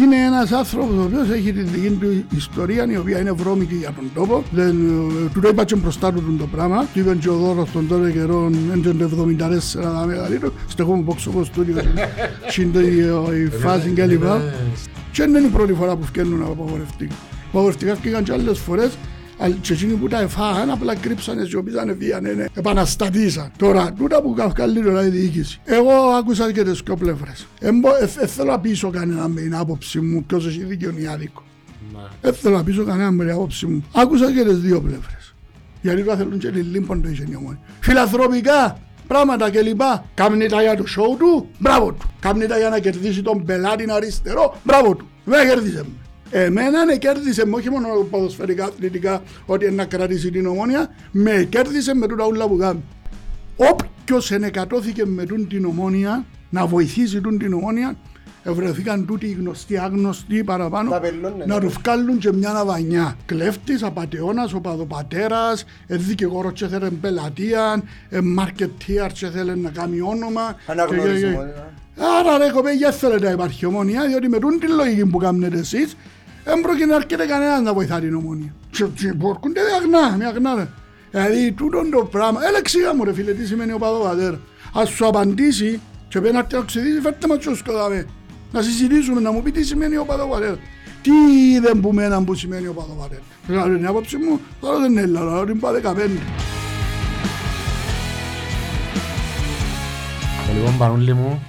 Είναι ένας άνθρωπος ο οποίος έχει τη δική του ιστορία η οποία είναι βρώμικη για τον τόπο. Δεν, ε, του το είπα και μπροστά του το πράγμα. Του είπε και ο δώρος των τότε καιρών, έντον το 74 τα μεγαλύτερο. Στεχούμε μπόξο από στούντιο, συντο η φάση κλπ. Και δεν είναι η πρώτη φορά που φτιάχνουν απαγορευτικά. Απαγορευτικά φτιάχνουν και άλλες φορές και εκείνοι που τα εφάγαν απλά κρύψανε, σιωπήσανε, βίανε, ναι. επαναστατήσαν. Τώρα, τούτα που καλύτερα η διοίκηση. Εγώ άκουσα και τις δύο πλευρές. Δεν θέλω να πείσω κανέναν με την άποψη μου ποιος έχει δίκιο ή άδικο. Δεν θέλω να πείσω κανέναν με την άποψη μου. Άκουσα και τις δύο πλευρές. Γιατί τώρα θέλουν και λίμπον το είχε νιωμόνι. Φιλαθροπικά, πράγματα κλπ. Κάμνει τα για το σοου του, μπράβο του. Κάμνει τα για να κερδίσει τον πελάτη αριστερό, μπράβο του. Δεν κέρδισε με. Εμένα ναι κέρδισε με όχι μόνο ποδοσφαιρικά αθλητικά ότι να κρατήσει την ομόνια, με κέρδισε με τούτα ούλα που κάνει. Όποιος ενεκατώθηκε με την ομόνια, να βοηθήσει την ομόνια, ευρεθήκαν τούτοι οι γνωστοί, άγνωστοι παραπάνω, να τους βγάλουν και μια ναβανιά. Κλέφτης, απατεώνας, οπαδοπατέρας, ε, δικηγόρος και θέλει πελατεία, ε, μαρκετίαρ και θέλει να κάνει όνομα. Άρα ρε κοπέγια θέλετε να υπάρχει ομόνια, διότι με την λογική που κάνετε εσείς, δεν πρόκειται να έρχεται κανένας να βοηθά την ομόνια. Μπορκούνται με αγνά, με αγνά. Δηλαδή τούτο το πράγμα, έλα εξήγα μου ρε φίλε τι σημαίνει ο πατέρα. Ας σου απαντήσει και πρέπει να ταξιδίσει φέρτε μας τσούσκο δάμε. Να συζητήσουμε, να μου πει τι σημαίνει ο πατέρα. Τι δεν που μένα που σημαίνει ο πατέρα. Δηλαδή την άποψη μου, τώρα δεν είναι Ελλάδα, την πάω 15. Λοιπόν, Πανούλη μου,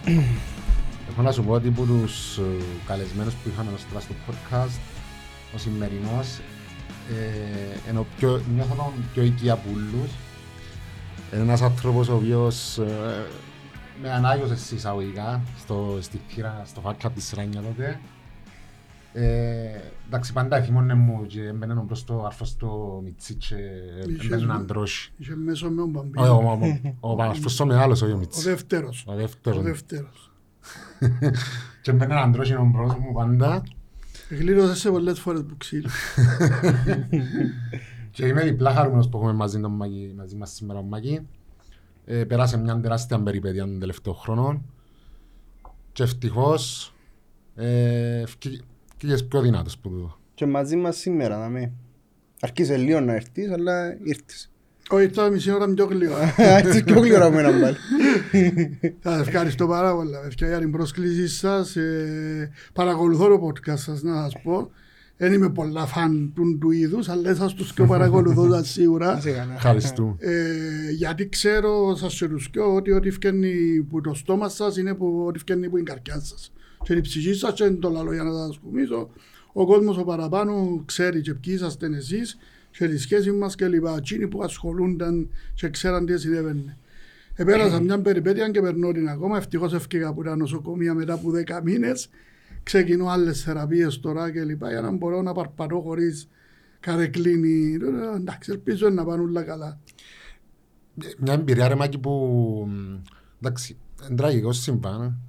Έχω να σου πω ότι από τους ε, καλεσμένους που είχαμε τώρα στο podcast, ο σημερινός ε, ενώ πιο, νιώθω τον πιο οικία από όλους. Είναι ένας άνθρωπος ο οποίος ε, με ανάγιωσε στις εισαγωγικά, στο, στη θύρα, στο φάκια της Ράνια τότε. Ε, εντάξει, πάντα θυμώνε μου και έμπαινε μπρος το άρφο στο Μιτσί και έμπαινε να ντρώσει. Είχε μέσω με ο Μπαμπί. Ο άρφος ο μεγάλος, όχι ο Μιτσί. Ο δεύτερος. Ο δεύτερος και με έναν αντρόσινο μπρος μου πάντα. Γλύρωσες σε πολλές φορές που ξύλω. και είμαι διπλά χαρούμενος που έχουμε μαζί, τον Μάκη, μαζί μας σήμερα ο Μάκη. Ε, περάσε μια τεράστια περιπέτεια τον τελευταίο χρόνο και ευτυχώς ε, φύγες πιο δυνάτος που τούτο. Και μαζί μας σήμερα, να μην. Αρκείσαι λίγο να έρθεις, αλλά ήρθες. Όχι, τώρα μισή ώρα πιο γλύωρα. Έτσι πιο γλύωρα μου έναν πάλι. Θα ευχαριστώ πάρα πολλά για την πρόσκληση σας. Ε, παρακολουθώ το podcast σας να σας πω. Δεν είμαι πολλά φαν του, του είδους, αλλά εσάς τους και παρακολουθώ σας σίγουρα. Ευχαριστώ. Ε, γιατί ξέρω σας και τους και ότι ό,τι φκένει που το στόμα σας είναι που ό,τι φκένει που είναι καρδιά σας. Και η ψυχή σας και το λαλό για να σας πούμε. Ο κόσμος ο παραπάνω ξέρει και ποιοι είσαστε εσείς και τη σχέση μας και λοιπά. Εκείνοι που ασχολούνταν και ξέραν τι συνέβαινε. Επέρασα μια περιπέτεια και περνώ την ακόμα. Ευτυχώς έφυγα από τα νοσοκομεία μετά από δέκα μήνες. Ξεκινώ άλλες θεραπείες τώρα και λοιπά για να μπορώ να παρπατώ χωρίς καρεκλίνη. Εντάξει, ελπίζω να πάνε όλα καλά. Μια εμπειρία ρε Μάκη που εντάξει, είναι τραγικό σύμπαν.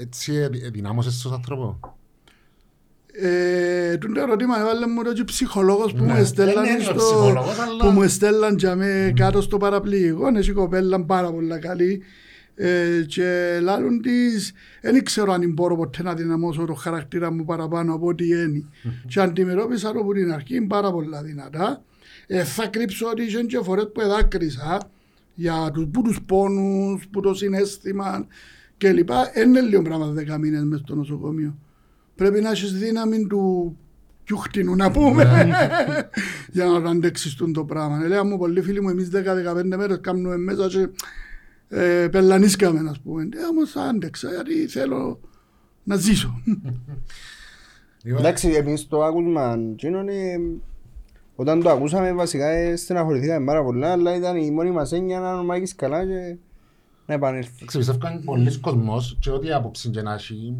Έτσι δυνάμωσες στον άνθρωπο. Ε, το ερώτημα. Έβαλε μου το ψυχολόγος που μου ναι. εστέλαν που μου εστέλαν και με κάτω στο παραπληγικό. Είναι κοπέλα πάρα πολύ καλή. Ε, και λάλλον της δεν ξέρω αν μπορώ ποτέ να δυναμώσω το χαρακτήρα μου παραπάνω από ό,τι είναι και αντιμετώπισα το από την αρχή πάρα πολύ δυνατά. Ε, θα κρύψω ότι είχε και φορές που εδάκρισα για τους, που τους πόνους, που το συνέστημα κλπ. Είναι λίγο πράγμα δέκα μήνες μες στο νοσοκομείο πρέπει να έχεις δύναμη του πιο χτινού να πούμε ναι. για να αντέξεις το πράγμα. Λέω μου πολλοί φίλοι μου εμείς 10-15 μέρες κάνουμε μέσα και ε, πελανίσκαμε να πούμε. Ε, όμως άντεξα γιατί θέλω να ζήσω. Εντάξει, εμείς το άκουσμα όταν το ακούσαμε βασικά ε, στεναχωρηθήκαμε πάρα πολλά αλλά ήταν η μόνη μας έννοια να νομάγεις καλά και να επανέλθεις. Πιστεύω πολλοί κόσμος και ό,τι άποψη και να έχει,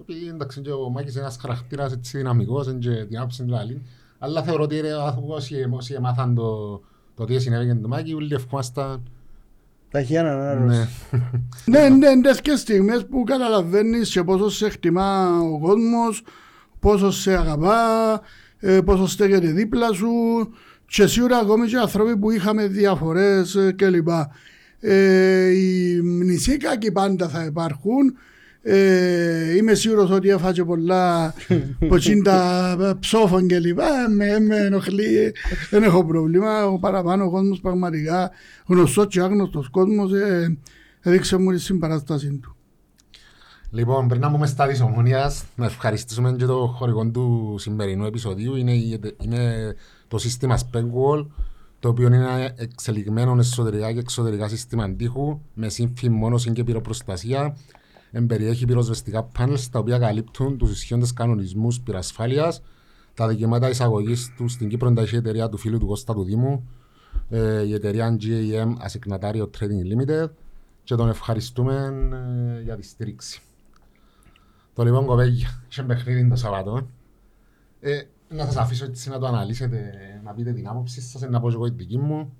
επειδή εντάξει και ο Μάκης είναι ένας χαρακτήρας έτσι δυναμικός και την άποψη του άλλη, αλλά θεωρώ ότι όσοι έμαθαν το, το τι συνέβη και το Μάκη, όλοι ευχόμασταν Ταχεία να ανάρρωση. Ναι, ναι, ναι, και στιγμές που καταλαβαίνεις και πόσο σε χτιμά ο κόσμος, πόσο σε αγαπά, ε, πόσο στέκεται δίπλα σου και σίγουρα ακόμη και άνθρωποι που είχαμε διαφορές κλπ. Ε, οι μνησίκακοι πάντα θα υπάρχουν Ε, είμαι σίγουρος ότι έφαγε πολλά ποτσίντα ψόφων και λοιπά. Με, με ενοχλεί, δεν έχω πρόβλημα. Ο παραπάνω ο κόσμος πραγματικά γνωστός και άγνωστος κόσμος ε, έδειξε μου τη συμπαράσταση του. Λοιπόν, πριν να μπούμε στα της ομονίας, να ευχαριστήσουμε και το χορηγό του σημερινού επεισοδίου. Είναι, η- είναι το σύστημα Specwall, το οποίο είναι εξελιγμένο εσωτερικά και εξωτερικά σύστημα αντίχου, με σύμφη μόνωση και πυροπροστασία. Εμπεριέχει πυροσβεστικά πάνελ τα οποία καλύπτουν τους ισχύοντες κανονισμούς πυρασφάλειας, τα δικαιώματα εισαγωγής του στην Κύπρο τα έχει η εταιρεία του φίλου του Κώστα του Δήμου, ε, η εταιρεία GAM Asignatario Trading Limited και τον ευχαριστούμε ε, για τη στήριξη. Το λοιπόν κοπέγια, είχε παιχνίδι το Σαββατό. Ε, να σας αφήσω έτσι να το αναλύσετε, να πείτε την άποψη σας, να πω και εγώ τη δική μου.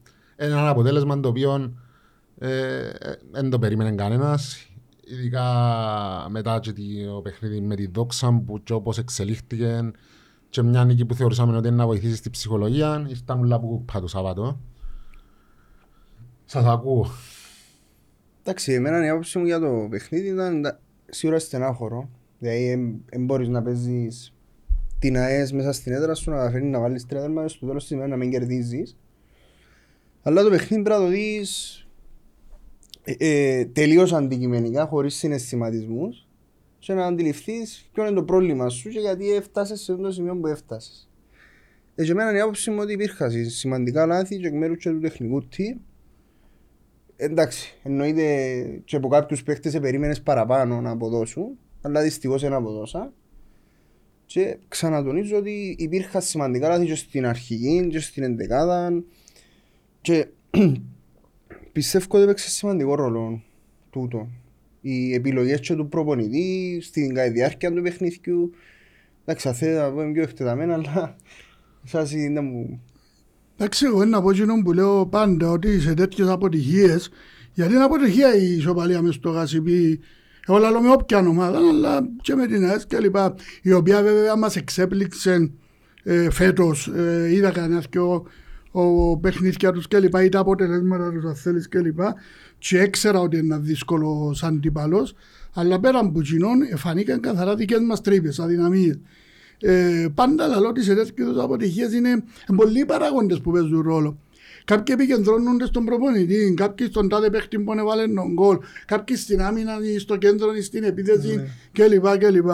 Είναι ένα αποτέλεσμα το οποίο ε, δεν το περίμενε κανένας. Ειδικά μετά και το παιχνίδι με τη δόξα που και όπως εξελίχθηκε και μια νίκη που θεωρούσαμε ότι είναι να βοηθήσει στη ψυχολογία, ήρθαν όλα που κουπά το Σαββατό. Σας ακούω. Εντάξει, εμένα η άποψη μου για το παιχνίδι ήταν τα- σίγουρα στενάχωρο. Δηλαδή, δεν μπορείς να παίζεις την ΑΕΣ μέσα στην έδρα σου, να καταφέρει να βάλεις τρία τέρματα στο τέλος της ημέρας να μην κερδίζεις. Αλλά το παιχνίδι πρέπει να το δεις ε, ε, τελείως αντικειμενικά, χωρίς συναισθηματισμούς και να αντιληφθείς ποιο είναι το πρόβλημα σου και γιατί έφτασες σε αυτό το σημείο που έφτασες. Ε, και εμένα η άποψη μου ότι υπήρχαν σημαντικά λάθη και εκ μέρους και του τεχνικού team Εντάξει, εννοείται και από κάποιους παίχτες περίμενες παραπάνω να αποδώσουν, αλλά δυστυχώς δεν αποδώσαν. Και ξανατονίζω ότι υπήρχαν σημαντικά λάθη και στην αρχική και στην εντεκάδα και πιστεύω ότι έπαιξε σημαντικό ρόλο τούτο. Οι επιλογές και του προπονητή στην κάθε διάρκεια του παιχνιδιού εντάξει, θα θέλω να πω πιο εκτεταμένα, αλλά σας είναι μου... Εντάξει, εγώ να πω εκείνο που λέω πάντα ότι σε τέτοιες αποτυχίες, γιατί είναι αποτυχία η ισοπαλία μες στο Γασιπί, εγώ λέω με όποια ομάδα, αλλά και με την ΑΕΣ και λοιπά, η οποία βέβαια μας εξέπληξε ε, φέτος, ε, είδα κανένας και ο, ο παιχνίδια τους και λοιπά, ή τα αποτελέσματα τους αν θέλεις και λοιπά, και έξερα ότι είναι δύσκολο σαν αντίπαλος, αλλά πέραν από εκείνον φανήκαν καθαρά δικές μας τρύπες, αδυναμίες. Ε, πάντα λαλό ότι σε τέτοιου είδους αποτυχίες είναι πολλοί παράγοντες που παίζουν ρόλο. Κάποιοι επικεντρώνονται στον προπονητή, κάποιοι στον τάδε παίχτη που έβαλε τον γκολ, κάποιοι στην άμυνα ή στο κέντρο ή στην επίθεση κλπ. κλπ.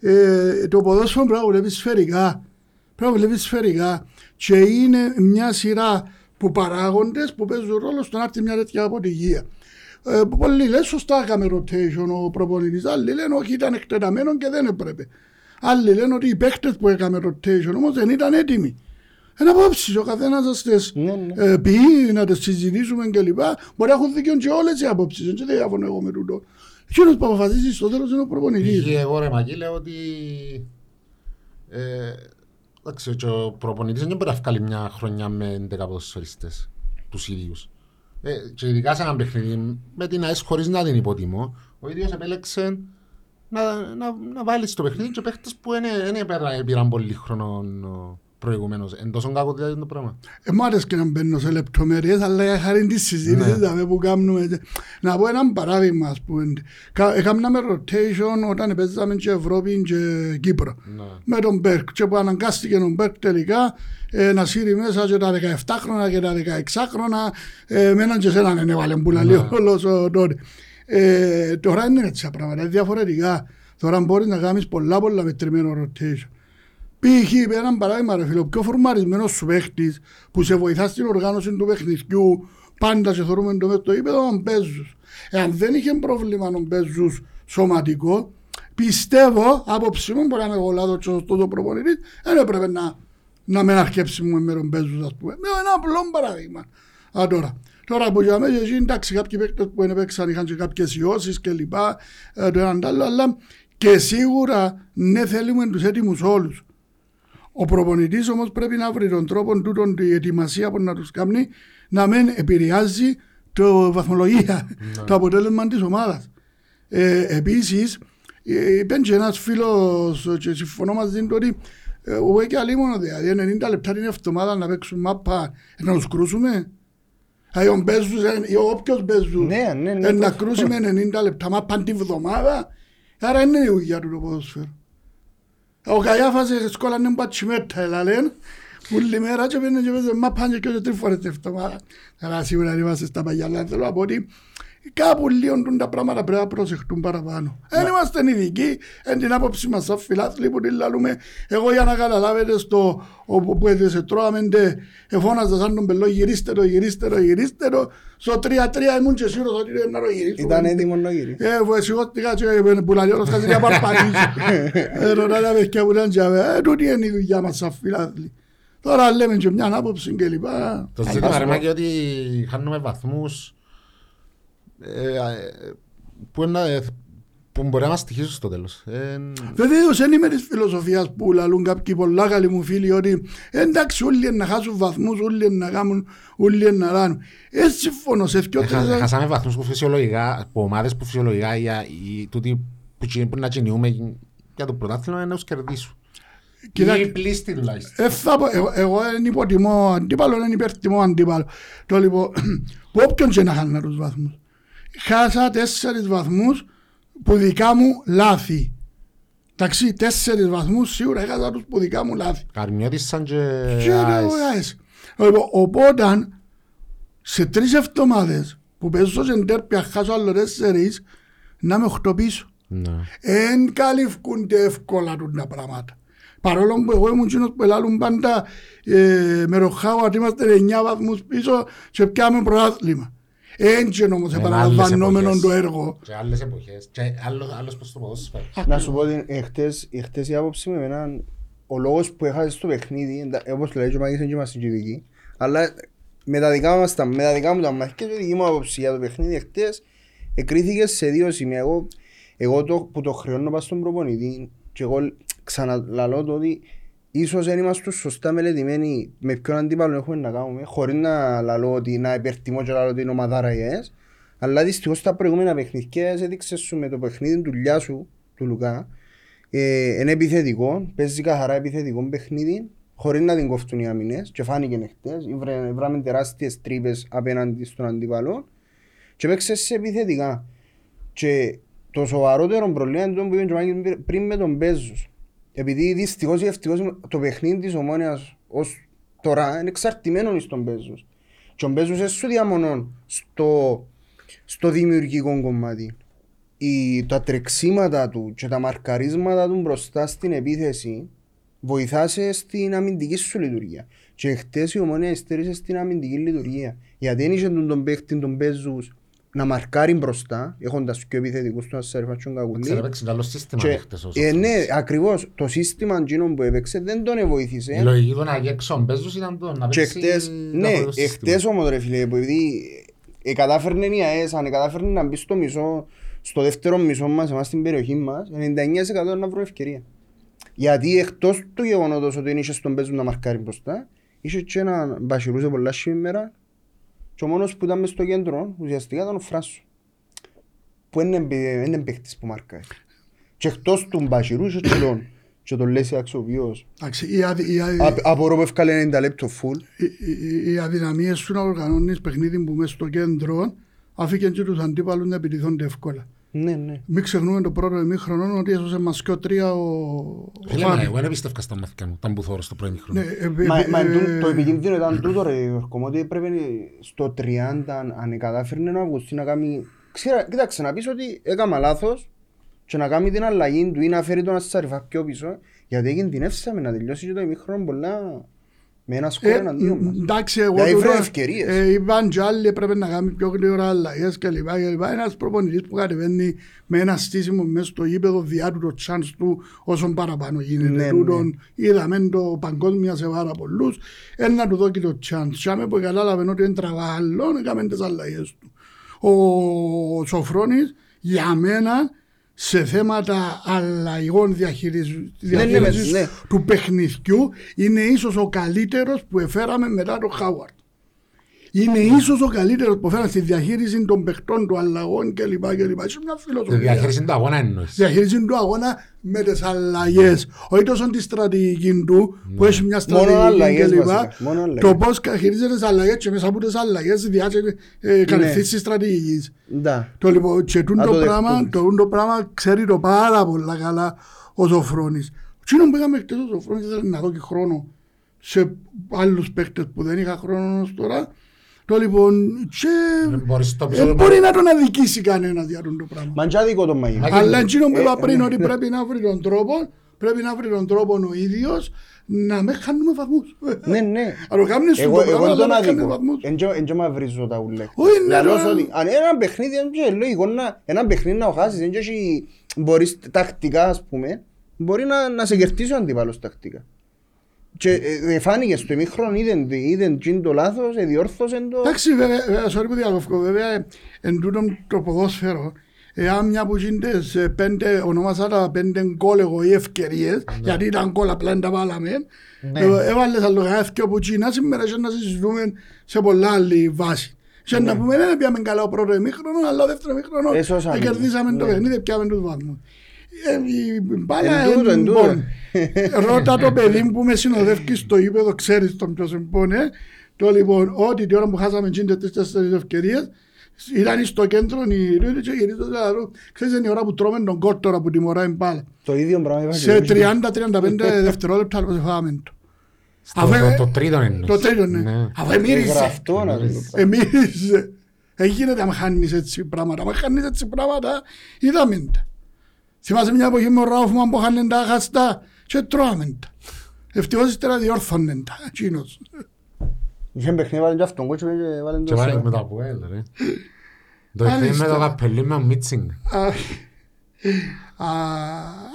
Ε, το ποδόσφαιρο πρέπει να βλέπεις σφαιρικά. Πρέπει να βλέπεις σφαιρικά. Και είναι μια σειρά που παράγοντες που παίζουν ρόλο στο να έρθει μια τέτοια αποτυχία. Ε, πολλοί λένε σωστά έκαμε rotation ο προπονητής, άλλοι λένε όχι ήταν εκτεταμένο και δεν έπρεπε. Άλλοι λένε ότι οι παίχτες που έκαμε rotation όμως δεν ήταν έτοιμοι. Ένα απόψεις, ο καθένας θα τις Ναι, ναι. ε, πει, να τις συζητήσουμε κλπ. Μπορεί να έχουν δίκιο και όλες οι απόψεις, δεν διαφωνώ εγώ με τούτο. Εκείνος που αποφασίζει στο τέλος είναι ο προπονητής. Και εγώ ρε Μακή λέω ότι ε, εντάξει, και ο προπονητής δεν μπορεί να βγάλει μια χρονιά με 11 ποδοσφαιριστές τους ίδιους. Ε, και ειδικά σε ένα παιχνίδι με την ΑΕΣ χωρίς να την υποτιμώ, ο ίδιος επέλεξε να, να, να βάλει στο παιχνίδι και παίχτες που δεν πήραν πολύ χρόνο ο, προηγουμένως. Εν τόσο κακό δηλαδή το πράγμα. Ε, μ' άρεσε και να μπαίνω σε λεπτομέρειες, αλλά για χάρη της συζήτησης Ναι. ναι. που κάνουμε. Να πω ένα παράδειγμα, ας πούμε. Κα- Έκαναμε rotation όταν παίζαμε και Ευρώπη και Κύπρο. Ναι. Με τον Μπέρκ. Και που αναγκάστηκε τον Μπέρκ τελικά ε, να σύρει μέσα και τα 17χρονα και τα 16χρονα. Ε, με έναν και σε έναν δεν έβαλε που λέει Ναι. όλος ο τότε. Ε, τώρα είναι έτσι τα πράγματα, είναι διαφορετικά. Τώρα μπορείς να κάνεις πολλά πολλά μετρημένο rotation. Π.χ. είπε έναν παράδειγμα ρε φίλε, ο πιο φορμαρισμένος σου παίχτης που σε βοηθά στην οργάνωση του παιχνιδιού πάντα σε θεωρούμε το μες στο ύπεδο ο Μπέζους. Εάν δεν είχε πρόβλημα ο Μπέζους σωματικό, πιστεύω, άποψη μου, μπορεί να είμαι εγώ λάθος και σωστός ο προπονητής, δεν έπρεπε να, να με αρκέψουμε με τον Μπέζους, ας πούμε. Με ένα απλό παράδειγμα. Α, τώρα. Τώρα που για μένα, εσύ, εντάξει, κάποιοι παίκτες που δεν παίξαν είχαν και κάποιες ιώσεις και λοιπά, ε, το έναν τ' άλλο, αλλά και σίγουρα ναι θέλουμε τους έτοιμους όλους. Ο προπονητής όμως πρέπει να βρει τον τρόπο τούτον τη ετοιμασία που να τους κάνει να μην επηρεάζει το βαθμολογία, το αποτέλεσμα της ομάδας. Ε, επίσης, ε, είπε και ένας φίλος και συμφωνώ μαζί του ότι ε, εγώ και αλλή μόνο δηλαδή 90 λεπτά την εβδομάδα να παίξουν μάπα ε, να τους κρούσουμε. Δηλαδή ο Μπέζους, ε, ή όποιος Μπέζους Ναι, ναι, ναι, ε, να το- κρούσει με 90 λεπτά μάπα την εβδομάδα Άρα είναι η δουλειά του το ποδοσφαίρο. Ο Καϊάφας σκόλανε μπατσιμέτα, έλαλεν. Όλη μέρα και πήγαινε και παίζε μάπαν και τρεις φορές την εβδομάδα. Αλλά σίγουρα δεν είμαστε στα παγιά, αλλά θέλω να πω ότι κάπου λίγο τα πράγματα πρέπει να προσεχτούν παραπάνω. Δεν είμαστε ειδικοί, εν την άποψη μας σαν φιλάθλοι που την λαλούμε. Εγώ για να καταλάβετε στο όπου έδεσε τρώαμε εφώναζα σαν τον πελό γυρίστε το, γυρίστε το, γυρίστε το. Στο 3-3 ήμουν και σίγουρος ότι είναι να το γυρίσω. Ήταν έτοιμο να γυρίσει. Ε, φυσικότηκα και που λέει όλος κάτι να παρπατήσει. Ε, ρωτά τα παιδιά που ήταν και ε, τούτη είναι η δουλειά μας σαν φιλάθλοι. Τώρα λέμε και μια άποψη και λοιπά. Το ζήτημα ρε Μάκη ότι χάνουμε βαθμούς ε, ε, που, είναι, που μπορεί να μας στοιχίσουν στο τέλος. Ε, Βεβαίως δεν είμαι της φιλοσοφίας που λαλούν κάποιοι πολλά καλοί μου φίλοι ότι εντάξει όλοι να χάσουν βαθμούς, όλοι να κάνουν, όλοι να ράνουν. Ε, συμφωνώ σε δυο ε, χα- τρεις... Χάσαμε βαθμούς που φυσιολογικά, από ομάδες που φυσιολογικά για οι- τούτοι που κινεί- που να κινιούμε για το πρωτάθλημα είναι να τους κερδίσουν. Κοίτα- Ή πλήστη τουλάχιστον. Ε, θα πω, εγώ, εγώ δεν υποτιμώ αντίπαλο, δεν υπερτιμώ αντίπαλο. Το λοιπόν, που όποιον και να χάνε τους βαθμούς. Χάσα τέσσερις βαθμούς που δικά μου λάθη. Εντάξει, τέσσερις βαθμούς σίγουρα έχασα τους που δικά μου λάθη. Καρμιώτησαν και Και ΑΕΣ. το ΑΕΣ. Λοιπόν, Οπότε, σε τρεις εβδομάδες που παίζω σε ντέρπια χάσω άλλο τέσσερις, να με οχτώ πίσω. Ναι. Εν καλυφκούνται εύκολα τούν τα πράγματα. Παρόλο που εγώ ήμουν κοινός που ελάλουν πάντα ε, με ροχάω ότι είμαστε 9 βαθμούς πίσω και πιάμε προάθλημα. Έτσι όμως Είναι επαναλαμβανόμενο άλλες το εποχές. έργο. Και άλλες εποχές. Και άλλο- άλλος προς το ποδόσφαιρο. Να σου πω ότι εχθές, εχθές η άποψη μου εμένα, ο λόγος που έχασε στο παιχνίδι, εντα- όπως λέει και ο Μάκης είναι και είμαστε και ειδικοί, αλλά με τα δικά μας, τα- με τα δικά μου τα μάτια και η δική μου άποψη για το παιχνίδι εχθές, εκρίθηκε σε δύο σημεία. Εγώ, εγώ το, που το χρεώνω πας στον προπονητή και εγώ ξαναλαλώ το ότι ίσως δεν είμαστε σωστά μελετημένοι με ποιον αντίπαλο έχουμε να κάνουμε, χωρίς να λαλώ ότι να υπερτιμώ και λαλώ ότι είναι ομαδάρα η ΕΣ, αλλά δυστυχώς τα προηγούμενα παιχνίδια έδειξες σου με το παιχνίδι του Λιά σου, του Λουκά, ε, είναι επιθετικό, παίζει καθαρά επιθετικό παιχνίδι, χωρίς να την κόφτουν οι άμυνες και φάνηκε χτες, βρε- βράμε τεράστιες τρύπες απέναντι στον αντίπαλο και παίξες σε επιθετικά. Και το σοβαρότερο πρόβλημα είναι το που είπε και ο Μάκης πριν με τον Πέζους. Επειδή δυστυχώς ή ευτυχώς το παιχνίδι της Ομόνιας ως τώρα είναι εξαρτημένο στον Πέζους. Και ο Πέζους είναι σου διαμονών στο, στο δημιουργικό κομμάτι. Η, τα τρεξίματα του και τα μαρκαρίσματα του μπροστά στην επίθεση βοηθάσε στην αμυντική σου λειτουργία. Και χτες η Ομόνια ειστέρισε στην αμυντική λειτουργία. Γιατί δεν είχε τον, τον παίχτη τον Πέζους να μαρκάρει μπροστά, έχοντας πιο επιθετικούς του Ασσαριφά και τον Κακουλή. Ξέρω, έπαιξε καλό σύστημα Και, χτες ο ε, ναι, Σοφρόνης. ακριβώς. Το σύστημα εκείνο που έπαιξε δεν τον Η βοήθησε. λογική του να έξω παίζους ήταν το να Και παίξει χτες, το ναι, πρώτο σύστημα. εχτες όμως ρε φίλε, που επειδή ε, κατάφερνε η ΑΕΣ, αν κατάφερνε να μπει στο μισό, στο δεύτερο μισό μας, εμάς στην περιοχή μας, 99% να βρω ευκαιρία. Γιατί εκτός του γεγονότος ότι είχε στον παίζο να μαρκάρει μπροστά, είχε και έναν μπασιρούσε πολλά σήμερα και ο μόνος που ήταν μες στο κέντρο, ουσιαστικά ήταν ο Φράσο. Που είναι, επι- είναι παίχτης που μαρκάρει. Και εκτός του μπασιρούς είχε και τον, και τον Λέση Αξιοποιός. Εντάξει, οι, αδυ, οι, αδυ, Α- Απορώ που έφκαλε 90 λεπτό φουλ. οι, οι, οι αδυναμίες σου να οργανώνεις παιχνίδι που μέσα στο κέντρο αφήκαν και τους αντίπαλους να επιτηθούνται εύκολα. Ναι, ναι. Μην ξεχνούμε το πρώτο ημίχρονο ότι έσωσε μας και ο τρία ο, ο Φίλε, Φάμπη. εγώ δεν πίστευκα στα μαθηκά μου, ήταν που θόρω στο πρώην χρόνο. Ναι, ε, ε, Μα, ε, μα ε, εντούν- το επικίνδυνο ήταν τούτο ρε Γιώργο, μου, ότι έπρεπε στο 30 αν- αν κατάφερνε ο Αυγουστή να κάνει... Ξέρα, κοίταξε να πεις ότι έκανα λάθος και να κάνει την αλλαγή του ή να φέρει τον Ασσαριφά πιο πίσω γιατί κινδυνεύσαμε να τελειώσει και το ημίχρονο πολλά με ένα σκορ Ε, εναντίον μας. εντάξει, εγώ Δηλαδή, τούτο, βρε ευκαιρίες. ε, είπαν και άλλοι πρέπει να κάνει πιο γλυόρα αλλαγές και λοιπά και λοιπά. Ένας προπονητής που κατεβαίνει με ένα στήσιμο μέσα στο γήπεδο διά του το chance του όσον παραπάνω γίνεται. Ναι, Τούτον είδαμε το παγκόσμια σε πάρα πολλούς. Ένα να του δώσει το chance. Σάμε που κατάλαβε ότι είναι τραβάλλον, έκαμε τις αλλαγές του. Ο Σοφρόνης για μένα σε θέματα αλλαγών διαχείρισης, ναι, διαχείρισης ναι. του παιχνιδιού είναι ίσως ο καλύτερος που εφέραμε μετά τον Χάουαρτ. Είναι ίσως ο καλύτερος που φέραν στη διαχείριση των παιχτών του αλλαγών κλπ. κλπ. Έχει μια Τη φιλοσοφία. διαχείριση του αγώνα εννοείς. Διαχείριση του αγώνα με τις αλλαγές. Όχι τόσο τη στρατηγική του που έχει μια Μόνο στρατηγική αλλαγές κλπ. βασικά. Μόνο αλλαγές. Το πώς χειρίζεται τις αλλαγές και μέσα από τις αλλαγές διάχυση ε, κατευθύνσεις στρατηγικής. Ναι. Το λοιπόν, και τούτο Να το το πράγμα, δεχτούμε. το τούτο πράγμα ξέρει το πάρα πολλά καλά ο Σοφρόνης. Τι που είχαμε χτες ο Σοφρόνης ήθελε να δω και χρόνο σε άλλους παίκτες που δεν είχα χρόνο ως τώρα. Το λοιπόν, και Δεν μπορείς στο δεν επεισόδιο μπορεί να τον αδικήσει κανένας για τούτο πράγμα. Μα και άδικο το μαγικό. Μα- Αλλά εκείνο που είπα Ε, πριν ε, ότι πρέπει να βρει τον τρόπο, πρέπει να βρει τον τρόπο ο ίδιος να μην χάνουμε βαθμούς. Ναι, ναι. Αν το κάνεις σου Εγώ, το εγώ πράγμα, τον δεν χάνει άδικο. βαθμούς. Εν τζο- εν τζο μαυρίζω τα ουλέ. Όχι, ναι, Λαλώς ρε. ότι αν ένα παιχνίδι είναι και λογικό να ένα παιχνίδι να το χάσεις. εν τζο έχει- μπορείς τακτικά ας πούμε μπορεί να, να σε κερδίσει ο αντίπαλος τακτικά. Και ε, ε, φάνηκες στο ημίχρονο είδεν, είδεν τζιν το λάθος, ε, διόρθωσεν το. Εντάξει, βέβαια, βέβαια, sorry που διακόφκω, βέβαια, εν τούτον το ποδόσφαιρο, εάν μια που γίνονται σε πέντε, ονόμασα τα πέντε γκολ εγώ ή ευκαιρίες, γιατί ήταν γκολ απλά δεν τα βάλαμε, ε, έβαλες άλλο κανένα δυο που τσίνα, σήμερα και να συζητούμε σε πολλά άλλη βάση. Και να πούμε, δεν πιάμε καλά ο πρώτο ημίχρονο, αλλά ο δεύτερο ημίχρονο, Έσωσαμε. ε, κερδίσαμε το Ναι. παιχνίδι, πιάμε τους βαθμούς. Ε, η μπάλα Εν τούτο, είναι εν τούτο. μπον. Ρώτα το παιδί μου που με συνοδεύει στο γήπεδο, ξέρεις τον ποιος εμπόνε. Το λοιπόν, ότι την ώρα που χάσαμε τσίντε τις τέσσερις ευκαιρίες, ήταν στο κέντρο η Ρούδη και γυρίζω σε άλλο. Ξέρεις είναι η ώρα που τρώμε τον κόρ τώρα που τιμωράει μπάλα. Το ίδιο πράγμα είπα και Σε εγώ και 30-35 δευτερόλεπτα όπως φάμε το. Στο- Αφού, ε, το- Το τρίτο εννοείς. Το τρίτο ναι. Ναι. Αφού το- εμύρισε. Γραφτό να το πω. Εμύρισε. Δεν γίνεται να χάνεις έτσι πράγματα. Αν χάνεις έτσι πράγματα, είδαμε τα. Θυμάσαι μια εποχή με ο Ράουφμαν που χάνει τα χαστά και τρώαμε τα. Ευτυχώς ύστερα διόρθωνε τα. Εκείνος. Είχε παιχνίδι βάλει και αυτόν κότσο και βάλει Και το βάλε σειρά. με το Αποέλ, ρε. Το Μάλιστα. εχθέ με το καπελί με ο Μίτσινγκ. Α, α,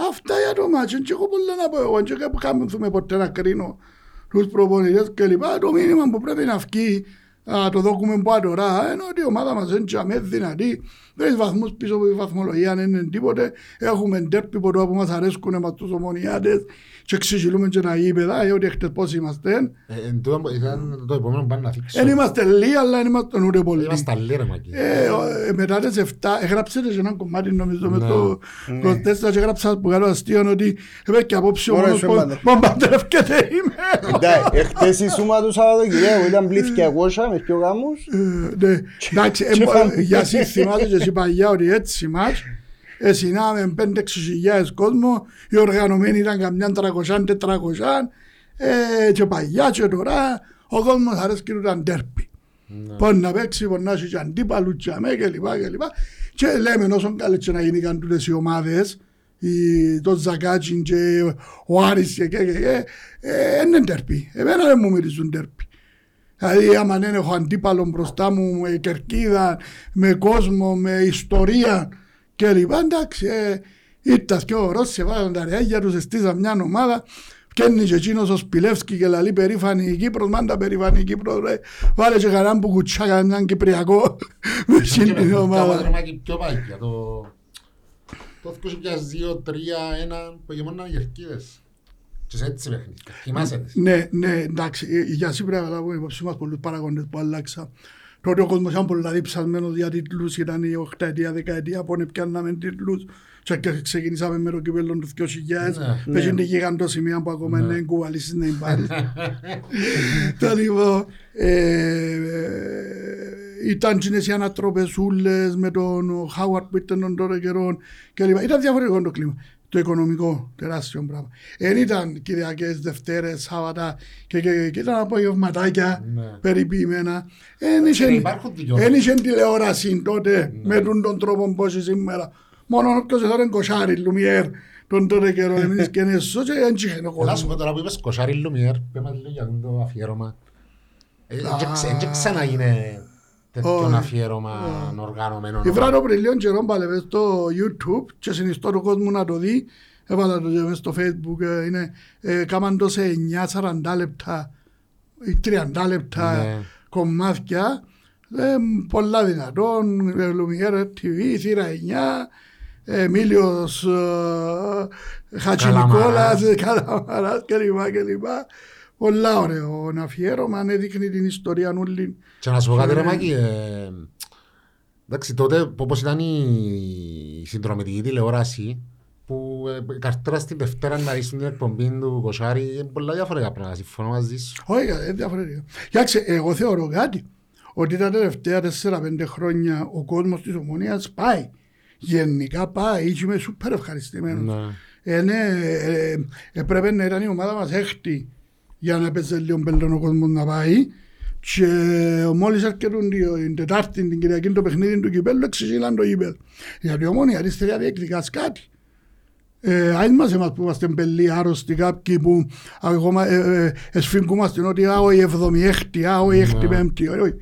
Αυτά για το μάτσο και εγώ πολλά να πω εγώ και δεν κάνουμε ποτέ να κρίνω τους προπονητές και λοιπά. Το μήνυμα που πρέπει να βγει α, το δόκουμε που τώρα είναι ότι η ομάδα μας είναι τζαμέ δυνατή. Τρεις βαθμούς πίσω από τη βαθμολογία δεν είναι τίποτε. Έχουμε ντέρπι ποτέ που μας αρέσκουν με τους ομονιάτες και ξεχυλούμε και τα γήπεδα, ε, ότι χτες πώς είμαστε. Ε, εν τούτο ήταν το επόμενο που πάνε να θίξω. Δεν είμαστε λίγοι, αλλά δεν είμαστε ούτε πολλοί. Είμαστε αλλοί ρε μακί. Ε, ο- ε, μετά τις 7, έγραψες και ένα κομμάτι νομίζω με Ναι. το 24 και έγραψα που κάνω αστείο ότι έπαιξε και απόψε ο Μόνο μόνος εσύ που παντρε- που παντρεύκεται είμαι. Εντάξει, εχθές η σούμα του Σαββατοκυριακού ήταν πλήθη αγώσα με πιο γάμους. Ε, ναι, Εντάξει, ε, Και μπο- πάμε. για εσύ θυμάσαι και εσύ παγιά ότι έτσι μας εσυνάμε 5-6 χιλιάδες κόσμο, οι οργανωμένοι ήταν καμιά 300-400 ε, και παγιά και τώρα ο κόσμος αρέσκει του ήταν τέρπι. Μπορεί να παίξει, μπορεί να έχει και αντίπαλους και αμέ και λοιπά και λοιπά. Και λέμε όσο καλές και να γίνηκαν τούτες οι ομάδες, η- το Ζακάτσιν και ο Άρης και και και και, ε, είναι τέρπι. Εμένα δεν μου μυρίζουν τέρπι. Δηλαδή άμα δεν έχω αντίπαλος μπροστά μου με κερκίδα, με κόσμο, με ιστορία και λοιπά, εντάξει, ε, ήρθα και ο Ρώσης, βάλαν τα ρεάγια τους, εστίζαν μια ομάδα, Βγαίνει και εκείνος ο Σπιλεύσκη και λαλεί περήφανη η Κύπρος, μάντα περήφανη η Κύπρος, ρε. Βάλε και κανέναν που κουτσά κανέναν Κυπριακό με εκείνη την ομάδα. Πιο πάγια, το... Το 2002-3-1 που γεμόναν γερκίδες. Και σε έτσι παιχνίδια. Θυμάσαι τις. Ναι, ναι, εντάξει, ε, για εσύ πρέπει να λάβουμε υπόψη μας πολλούς παραγόντες που αλλάξαν. Τότε ο κόσμος ήταν πολλά διψασμένος για τίτλους, ήταν η οχταετία, δεκαετία που πιάνναμε τίτλους και και ξεκινήσαμε με το κυπέλλο του 2000 Ναι, με την γιγαντοσημεία που ακόμα είναι κουβαλήσεις να υπάρχει. Τα λοιπόν, ε, ε, ήταν κοινές οι ανατροπεσούλες με τον Χάουαρτ που ήταν τον τώρα καιρό και λοιπά. Ήταν διαφορετικό το κλίμα. Το οικονομικό, τεράστιο πράγμα. Δεν ήταν Κυριακές, Δευτέρες, Σάββατα και, και, και ήταν απογευματάκια Ναι. περιποιημένα. Εν είχε- Ναι, υπάρχουν δικαιώματα. εν είχε τηλεόραση τότε με τον, τον τρόπο που έχει σήμερα. Μόνο όποιος εδώ είναι κοσάρι, Λουμιέρ, τον τότε καιρό εμείς και είναι σω και δεν είχε ο Ελά κόσμος. σου πω τώρα που είπες Κοσάρι Λουμιέρ, πες μας λίγο για το αφιέρωμα. Ε, Δεν και ξαναγίνε τέτοιον Όχι. αφιέρωμα οργανωμένο. Η βράδυ πριν λίγων καιρών παλεύε στο YouTube και συνιστώ τον κόσμο να το δει. Έβαλα το και μες στο Facebook. ε, Είναι, ε, κάμαν το σε 9-40 λεπτά ή 30 λεπτά Ναι. κομμάτια. Ε, πολλά δυνατόν. ε, Λουμιέρ TV, θύρα 9. Εμίλιος ε, Χατζηνικόλας, Καλαμαράς. Καλαμαράς κλπ. κλπ. Πολλά ωραίο να αφιέρωμα, αν έδειχνε την ιστορία όλη. Και να σου πω κάτι ρε Ναι. Μάκη, ε, εντάξει τότε όπως ήταν η συνδρομητική τηλεόραση που ε, η καρτέρα στην Δευτέρα να ρίξουν την εκπομπή του Κοσάρη είναι πολλά διαφορετικά πράγματα, συμφωνώ μαζί σου. Όχι, είναι διαφορετικό. Κοιτάξτε, εγώ θεωρώ κάτι. Ότι τα τελευταία 4-5 χρόνια ο κόσμος της ομονίας πάει. Γενικά πάει, είμαι σούπερ ευχαριστημένος. Ναι. Ε, ναι, ε, ε, έπρεπε να ήταν η ομάδα μας έκτη για να παίζει λίγο πέλον ο κόσμος να πάει. Και μόλις έρχεται την Τετάρτη, την Κυριακή, το παιχνίδι του κυπέλου, εξηγήλαν το γήπεδο. Γιατί η ομόνια αριστερά διεκδικάς κάτι. Ε, αν μας εμάς που είμαστε μπελοί άρρωστοι κάποιοι που ακόμα ε, ε, εσφίγγούμαστε ότι α, όχι εβδομή έκτη, α, όχι έκτη Ναι. πέμπτη, όχι, όχι.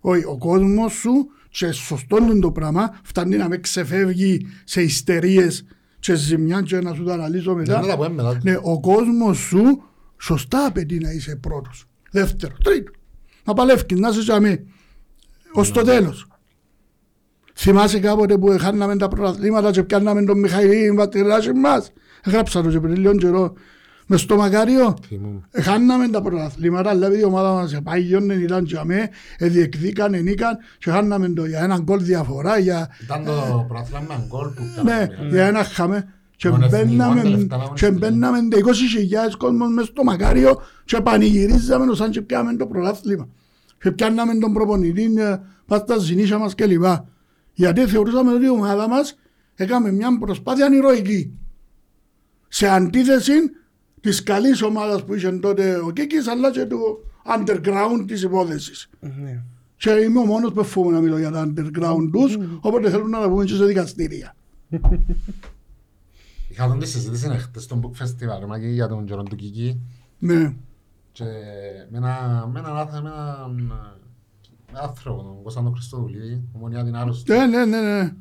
Όχι, ο κόσμος σου και σωστό είναι το πράγμα φτάνει να με ξεφεύγει σε ιστερίες και ζημιά και να σου τα αναλύσω Δεν θα μετά. τα πούμε μετά. Ναι, ο κόσμος σου σωστά απαιτεί να είσαι πρώτος, δεύτερο, τρίτο. Να παλεύεις, να είσαι τζαμί, ως το τέλος. Θυμάσαι κάποτε που χάναμε τα πρωταθλήματα και πιάνναμε τον Μιχαηλή Βατηράση μας. Έγραψα το και πριν λίγο καιρό. Μες στο Μακάριο. Θυμούμαι. Χάναμε τα πρωταθλήματα, αλλά επειδή η ομάδα μας επάγιονε, ήταν τζαμί, εδιεκδίκαν, ενίκαν και χάναμε το για έναν γκολ διαφορά, για, Ήταν το πρωτάθλημα με γκολ που ναι, πιάναμε. για ένα χάμε. Και Των εθνικών μπαίναμε, τελευταία και αγωνιστική. μπαίναμε 20.000 κόσμος μες στο Μακάριο και πανηγυρίζαμε ως αν και πιάμε το πρωτάθλημα. Και πιάνναμε τον προπονητή ε, πας στα ζηνίσια μας κλπ. Γιατί θεωρούσαμε ότι η ομάδα μας έκαμε μια προσπάθεια ηρωική. Σε αντίθεση της καλής ομάδας που είχε τότε ο Κίκης αλλά και του underground της υπόθεσης. Ναι. Και είμαι ο μόνος που φοβούμαι να μιλώ για τα underground τους, οπότε θέλουν να τα πούμε και σε δικαστήρια. Είχα τον τη συζήτηση χτες στο Book Festival ρε Μάκη, για τον Τζορον του Κική Ναι. και με ένα- με έναν άθρο- με έναν με άνθρωπο, τον Κωνσταντό Χριστοδουλίδη, ομονία την άρρωστη. Ναι, ναι, ναι, ναι.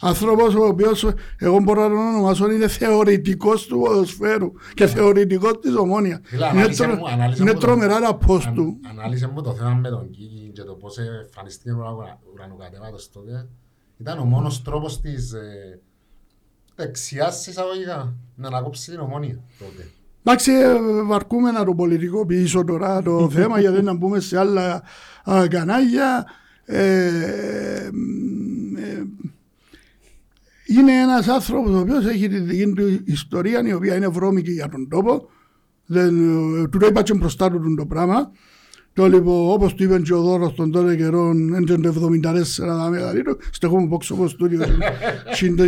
Άνθρωπος ο οποίος εγώ μπορώ να τον ονομάσω είναι θεωρητικός του ποδοσφαίρου και θεωρητικός της ομόνιας. Φίλε, Είναι, ανάλυσε τρο- μου- ανάλυσε είναι μου το- τρομερά τα post Αν- του. Ανάλυσε μου το θέμα με τον Κίκη και το πώς εμφανίστηκε ο ουρα- ουρανοκατέβατος τότε. Ήταν ο μόνος τρόπος της ε, δεξιάς εισαγωγικά να ανακόψει την ομόνια τότε. Εντάξει, ε, βαρκούμε να το πολιτικοποιήσω τώρα το θέμα γιατί να μπούμε σε άλλα α, κανάλια. Ε, μ, ε, είναι ένας άνθρωπος ο οποίος έχει τη δική του ιστορία η οποία είναι βρώμικη για τον τόπο. Δεν, ε, του το είπα και μπροστά του το πράγμα. Το λοιπόν, όπως του είπε και ο Δώρος των τότε καιρών, έντια το 74 τα μεγάλη του, στεχούμε πόξω από στούριο, συν το-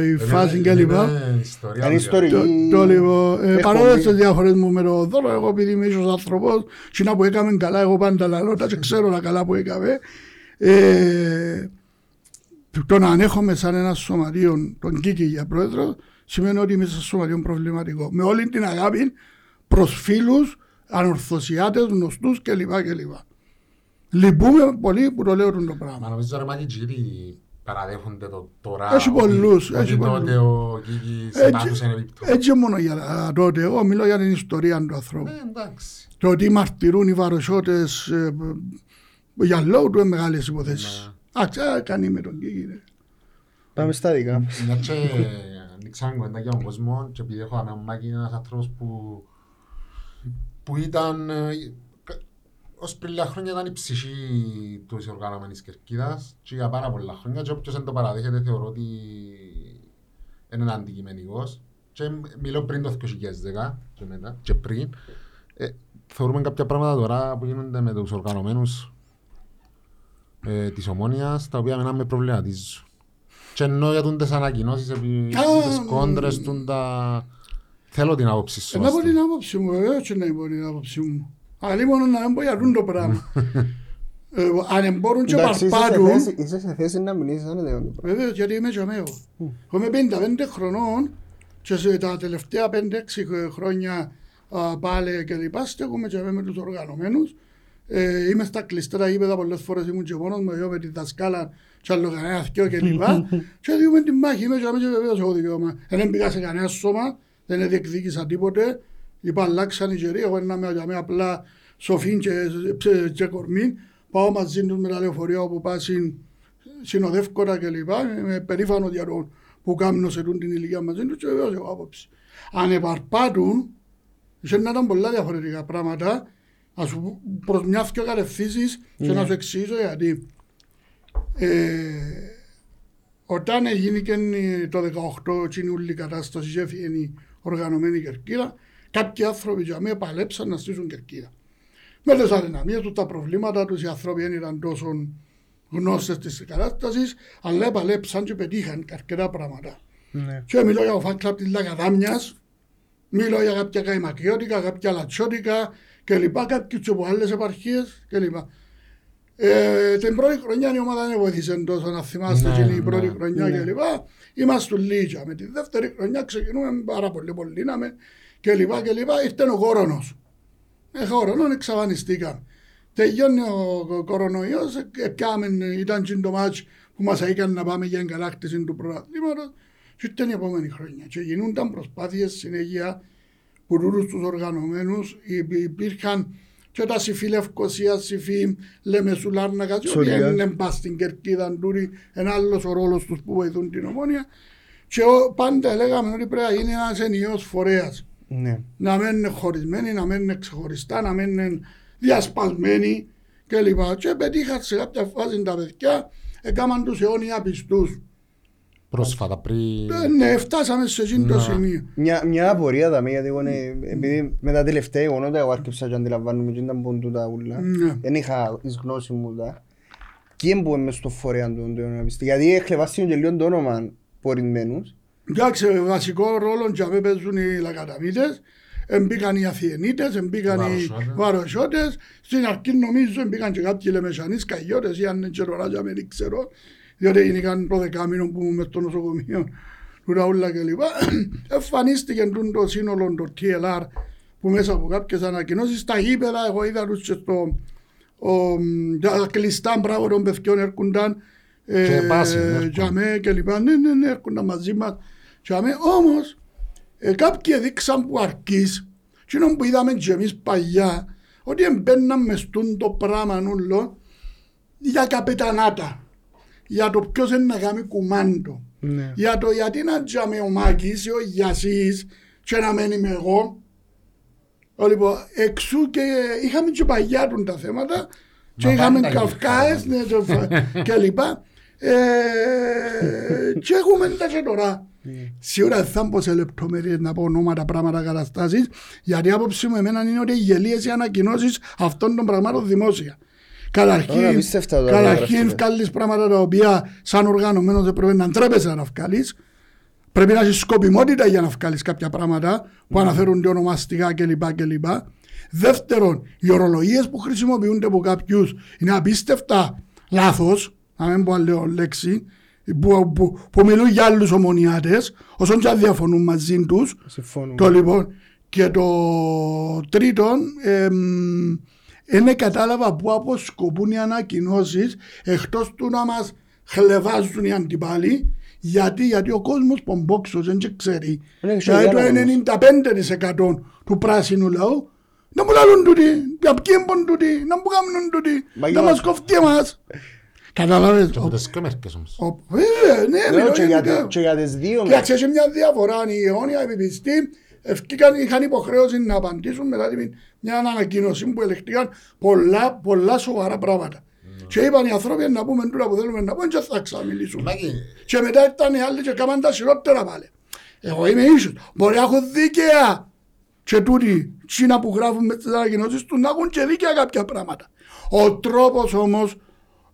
η φάση και λοιπά. Είναι ιστορία. Είναι ιστορική. Το, το λοιπόν, ε, Έχω παρόλο δει. τις διαφορές μου με τον Δώρο, εγώ επειδή είμαι ίσως άνθρωπος, συνά που έκαμε καλά, εγώ πάντα λαλώ τα και ξέρω τα καλά που έκαμε. Ε, το να ανέχομαι σαν ένα σωματείο τον Κίκη για πρόεδρο, σημαίνει ότι είμαι σε σωματείο προβληματικό. Με όλη την αγάπη προς φίλους, ανορθωσιάτες, γνωστούς κλπ. κλπ. Λυπούμε πολύ που το λέω το Μα πράγμα. νομίζω ρε Μάκη Τζίρι παραδέχονται το τώρα. Έχει ότι- πολλούς, ότι έχει τότε πολλούς. ο Κίκης Έτσι, πάτουσε ένα επιπτώ. έτσι μόνο για τα- τότε, εγώ μιλώ για την ιστορία του ανθρώπου. Ε, εντάξει. Το ότι μαρτυρούν οι βαροσιώτες ε, για λόγω του είναι μεγάλες υποθέσεις. Ναι. Α, ξα, κάνει με τον Κίκη. ρε. Πάμε στα δικά μας. Μια και ανοίξαμε κουβέντα για τον κόσμο και επειδή έχω έναν Μάκη είναι ένας άνθρωπος που που ήταν ε, κα- ως πριν λίγα χρόνια ήταν η ψυχή της οργανωμένης κερκίδας και για πάρα πολλά χρόνια και όποιος δεν το παραδέχεται θεωρώ ότι είναι αντικειμενικός και μιλώ πριν το 2010 και μετά και πριν ε, θεωρούμε κάποια πράγματα τώρα που γίνονται με τους οργανωμένους ε, της ομόνιας τα οποία εμένα με προβληματίζουν. Και ενώ για τις ανακοινώσεις, επί Α, τις κόντρες, τούν τα... θέλω την άποψη σου. Ε, Να πω αστεί. την άποψη μου, βεβαίως και να πω την άποψη μου. Αλλά μόνο να μην πω για τούν το πράγμα. Ε, Αν μπορούν και Εντάξει, είσαι σε παρπάτουν, θέση- είσαι σε θέση να μιλήσεις αν είναι το πράγμα. βεβαίως γιατί είμαι και εγώ. Εγώ είμαι 55 χρονών και σε τα τελευταία 5-6 χρόνια α, πάλι και λοιπά στέκομαι και με τους οργανωμένους. Ε, είμαι στα κλειστά γήπεδα πολλές φορές ήμουν και μόνος μου, εγώ με τη δασκάλα και άλλο κανένας θκιο και λοιπά. και διούμε την μάχη, είμαι και εγώ και βεβαίως έχω δικαίωμα. Δεν πήγα σε κανένα σώμα, δεν διεκδίκησα τίποτε. Είπα αλλάξαν οι καιροί, εγώ να είμαι για μένα απλά σοφήν και, και, και κορμήν. Πάω μαζί τους με τα λεωφορεία όπου πάω συν, συνοδεύκορα και λοιπά. Είμαι περήφανος για το που κάνουν σε τούν την ηλικία μαζί τους και βεβαίως έχω άποψη. Αν επαρπάτουν, Και να ήταν πολλά διαφορετικά πράγματα. Α σου πω προς μια δυο κατευθύνσεις και Ναι. να σου εξηγήσω γιατί. Ε, όταν έγινε και το 18 τσινούλη κατάσταση και έφυγε η οργανωμένη κερκίδα, κάποιοι άνθρωποι για μένα παλέψαν να στήσουν κερκίδα. Με τις αδυναμίες του, τα προβλήματα τους, οι άνθρωποι δεν ήταν τόσο γνώστες της κατάστασης, αλλά παλέψαν και πετύχαν αρκετά πράγματα. Ναι. Και μιλώ για το φαν κλαμπ της Λακαδάμιας, μιλώ για κάποια καημακιώτικα, κάποια λατσιώτικα κλπ. Κάποιους και από άλλες επαρχίες κλπ. Ε, την πρώτη χρονιά η ομάδα δεν βοήθησε τόσο να θυμάστε Ναι, και η ναι, πρώτη χρονιά ναι. κλπ. Είμαστε λίγια. Με τη δεύτερη χρονιά ξεκινούμε πάρα πολύ πολύ να με κλπ. κλπ. Ήρθε ο κορονός. Ε, κορονό εξαφανιστήκαμε. Τελειώνει ο κο- κορονοϊός, ε, πιάμε, ήταν και το μάτς που μας έκανε να πάμε για εγκατάκτηση του πρωταθλήματος και ήταν η επόμενη χρονιά. Και γινούνταν προσπάθειες συνέχεια που τούτους τους οργανωμένους υπή- υπήρχαν και τα συμφή Λευκοσία, συμφή Λεμεσουλάρνακα και ότι Σωριά. είναι πας στην κερκίδα τούτοι, ένα άλλος ο ρόλος τους που βοηθούν την ομόνια και ο- πάντα λέγαμε ότι πρέπει να γίνει ένας ενιαίος φορέας Ναι. να μην είναι χωρισμένοι, να μην είναι ξεχωριστά, να μην είναι διασπασμένοι κλπ. Και πετύχαν σε κάποια φάση τα παιδιά, έκαναν τους αιώνια πιστούς. Πρόσφατα πριν... Ε, Ναι, φτάσαμε σε εκείνο το Να. σημείο. Μια, μια απορία δαμε, γιατί εγώ είναι, επειδή με τα τελευταία γεγονότα εγώ άρχισα και αντιλαμβάνομαι και ήταν πόντου τα ούλα. Ναι. Δεν είχα εις γνώση μου τα. Και έμπω μες στο φορέα του το να πιστεί. Γιατί έκλεβάστηκε και λίγο το όνομα πορισμένους. Εντάξει, βασικό ρόλο για μέ παίζουν οι λακαταμίτες, εμπήκαν οι Αθιενίτες, εμπήκαν οι Βαροσιώτες. Βαροσιώτες, στην αρχή νομίζω εμπήκαν και κάποιοι Λεμεσανείς καγιώτες ή αν είναι και ροράζια με δεν ξέρω, διότι γίνηκαν το δεκάμινο που μες στο νοσοκομείο του Ραούλα κλπ. Εμφανίστηκε τούτο το σύνολο το TLR που μέσα από κάποιες ανακοινώσεις στα γήπεδα, εγώ είδα τους και στο ο, τα κλειστά μπράβο των παιδιών έρχονταν ε, Και βάση, έρχονταν. για μέ και λοιπά. Ναι, ναι, ναι, έρχονταν μαζί μας. Για μέ, όμως, ε, κάποιοι έδειξαν που αρκείς, εκείνο που είδαμε και εμείς παλιά, ότι εμπαίναν μες στούν το πράγμα όλο για καπετανάτα. Για το ποιος είναι να κάνει κουμάντο. Ναι. Για το γιατί να τζάμε ο Μάκης ή ο Γιασής και να μένει με εγώ. Ε, Λοιπόν, εξού και είχαμε και παγιά του τα θέματα και Μα είχαμε πάντα καυκάες είχαμε. ναι, το φα- και λοιπά. Ε, και έχουμε τα και τώρα. Σίγουρα δεν θα μπω σε λεπτομέρειες να πω ονόματα, πράγματα, καταστάσεις, γιατί η άποψη μου εμένα είναι ότι γελίες οι ανακοινώσεις αυτών των πραγμάτων δημόσια. Τώρα, Καταρχήν, απίστευτα τώρα, καταρχήν γράφετε. βγάλεις πράγματα τα οποία σαν οργανωμένος δεν πρέπει να τρέπεσαι να βγάλεις. Πρέπει να έχεις σκοπιμότητα για να βγάλεις κάποια πράγματα που Ναι. αναφέρονται ονομαστικά κλπ. κλπ. Δεύτερον, οι ορολογίες που χρησιμοποιούνται από κάποιους είναι απίστευτα λάθος, να μην πω άλλο λέξη, που, που, που μιλούν για άλλους ομονιάτες, όσον και αν διαφωνούν μαζί τους. Συμφωνούμε. Το λοιπόν. Και το τρίτον, εμ, είναι κατάλαβα που αποσκοπούν οι ανακοινώσεις εκτός του να μας χλεβάζουν οι αντιπάλοι. Γιατί, γιατί ο κόσμος πομπόξος δεν και ξέρει. Είναι και Δηλαδή διάλογος. το 95% του πράσινου λαού να μου λαλούν τούτοι, για ποιοι έμπον τούτοι, να μου κάνουν τούτοι, Μα να για- μας κοφτεί εμάς. Καταλάβες. Και από τις κόμερκες όμως. Ο- Βέβαια, ναι, Λέω μιλώ και για γενικά. τε- και για τις δύο. Κοίταξε, έχει μια διαφορά. Η αιώνια επιπιστή ευκήκαν, είχαν υποχρέωση να απαντήσουν μετά την, μια ανακοίνωση που ελεγχτήκαν πολλά, πολλά σοβαρά πράγματα. Και είπαν οι άνθρωποι να πούμε τούτα που θέλουμε να πούμε και θα ξαμιλήσουμε. Μάκη, Και μετά ήταν οι άλλοι και κάμαν τα χειρότερα πάλι. Εγώ είμαι ίσως. Μπορεί να έχω δίκαια. Και τούτοι, τσίνα που γράφουν με τις ανακοινώσεις τους, να έχουν και δίκαια κάποια πράγματα. Ο τρόπος όμως,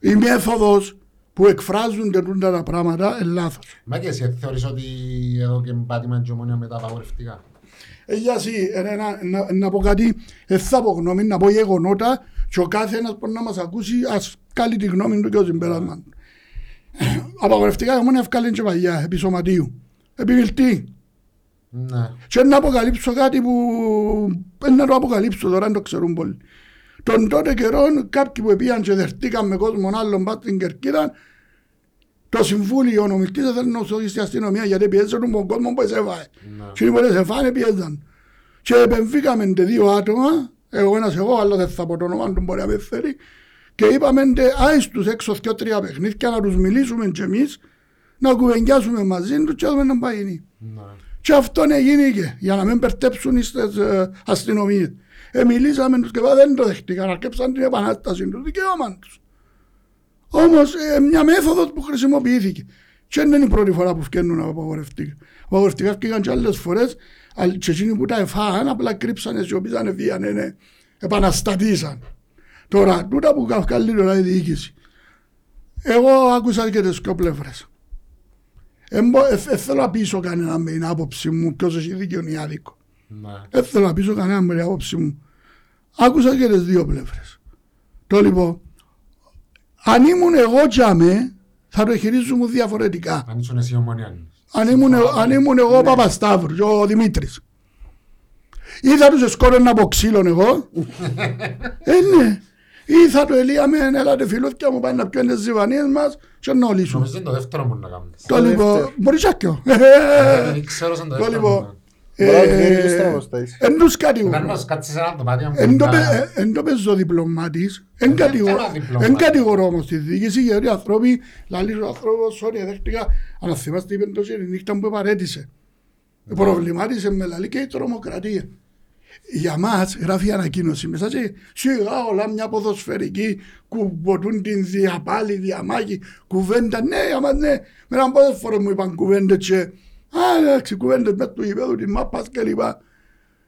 η μέθοδος που εκφράζονται τούτα τα πράγματα είναι λάθος. Μάκη, εσύ θεωρείς ότι εδώ και πάτημα και ομόνια με τα απαγορευτικά. Ε, για εσύ, ε, να, να, να πω κάτι, ε, θα πω γνώμη, να πω γεγονότα και ο κάθε ένας που να μας ακούσει ας κάνει τη γνώμη του και ο συμπέρασμα του. Απαγορευτικά η ομόνια ευκάλεν και παλιά, επί σωματίου. Επί μιλτή. Ναι. Και να αποκαλύψω κάτι που δεν να το αποκαλύψω τώρα, δεν το ξέρουν πολλοί. Τον τότε καιρό κάποιοι που πήγαν και δεχτήκαν με κόσμο άλλον πάνω στην Κερκίδα το συμβούλιο, ο νομιλτής δεν θέλει να σώσει στην αστυνομία γιατί πιέζουν τον κόσμο που εσέβαε. Ναι. Και οι που σε φάνε πιέζαν. Και επεμβήκαμε τε δύο άτομα, εγώ ένας εγώ, αλλά δεν θα πω το όνομα του μπορεί να με φέρει, και είπαμε τε άις τους έξω δυο τρία παιχνίδια να τους μιλήσουμε και εμείς, να κουβεντιάσουμε μαζί τους και να δούμε να πάει. Ναι. Και αυτό έγινε για να μην περτέψουν στις ε, αστυνομίες. Ε, μιλήσαμε τους και δεν το δεχτήκαν, αρκέψαν την επανάσταση του δικαίωμα τους. Όμως ε, μια μέθοδος που χρησιμοποιήθηκε. Και δεν είναι η πρώτη φορά που φτιάχνουν απαγορευτικά. Απαγορευτικά φτιάχνουν και άλλες φορές και εκείνοι που τα εφάγαν απλά κρύψανε, σιωπήσανε, φύγανε, ναι, επαναστατήσαν. Τώρα, τούτα που καλύτερα η διοίκηση. Εγώ άκουσα και τις δυο πλευρές. Δεν θέλω να πείσω κανέναν με την άποψη μου ποιος έχει δίκιο ή άδικο. Δεν θέλω να πείσω κανέναν με την άποψη μου. Άκουσα και τις δύο πλευρές. Το λοιπόν, αν ήμουν εγώ τζάμε, θα το χειρίζομαι διαφορετικά. Αν ήσουν εσύ ομονιάνος. Αν ήμουν, αν ήμουν εγώ ο Παπασταύρου και ο Δημήτρης. Ή θα τους σκόρενα από ξύλων εγώ. ε, ναι. Ή θα το ελύαμε, έλατε φιλούθια μου, πάει να πιάνε τις ζυβανίες μας και να ολίσουν. Νομίζω είναι το δεύτερο που να κάνουμε. Το λοιπόν, μπορείς άκιο. Δεν ξέρω σαν το Το δεύτερο. λοιπόν, που να- Μπορεί να το φέρει και στην αποστάση. εν τους κατηγορώ. Μένω κάτσε σε ένα δωμάτιο μου. Εν το να- πε- ε, εν το παίζω διπλωμάτης, εν Δεν κατηγορώ- θέλω διπλωμάτης. εν κατηγορώ όμως τη διοίκηση γιατί οι άνθρωποι, λαλείς ο άνθρωπος, sorry, δέχτηκα, αλλά θυμάστε είπε τόσο η νύχτα που παρέτησε. Προβλημάτισε με λαλή και η τρομοκρατία. Για μας γράφει ανακοίνωση μέσα και σιγά όλα μια ποδοσφαιρική που ποτούν την διαπάλη, διαμάχη, κουβέντα. Ναι, για μας ναι, με έναν ποδοσφαίρο μου είπαν κουβέντες και α, εντάξει, κουβέντες με του γηπέδου, τη μάπας και λοιπά.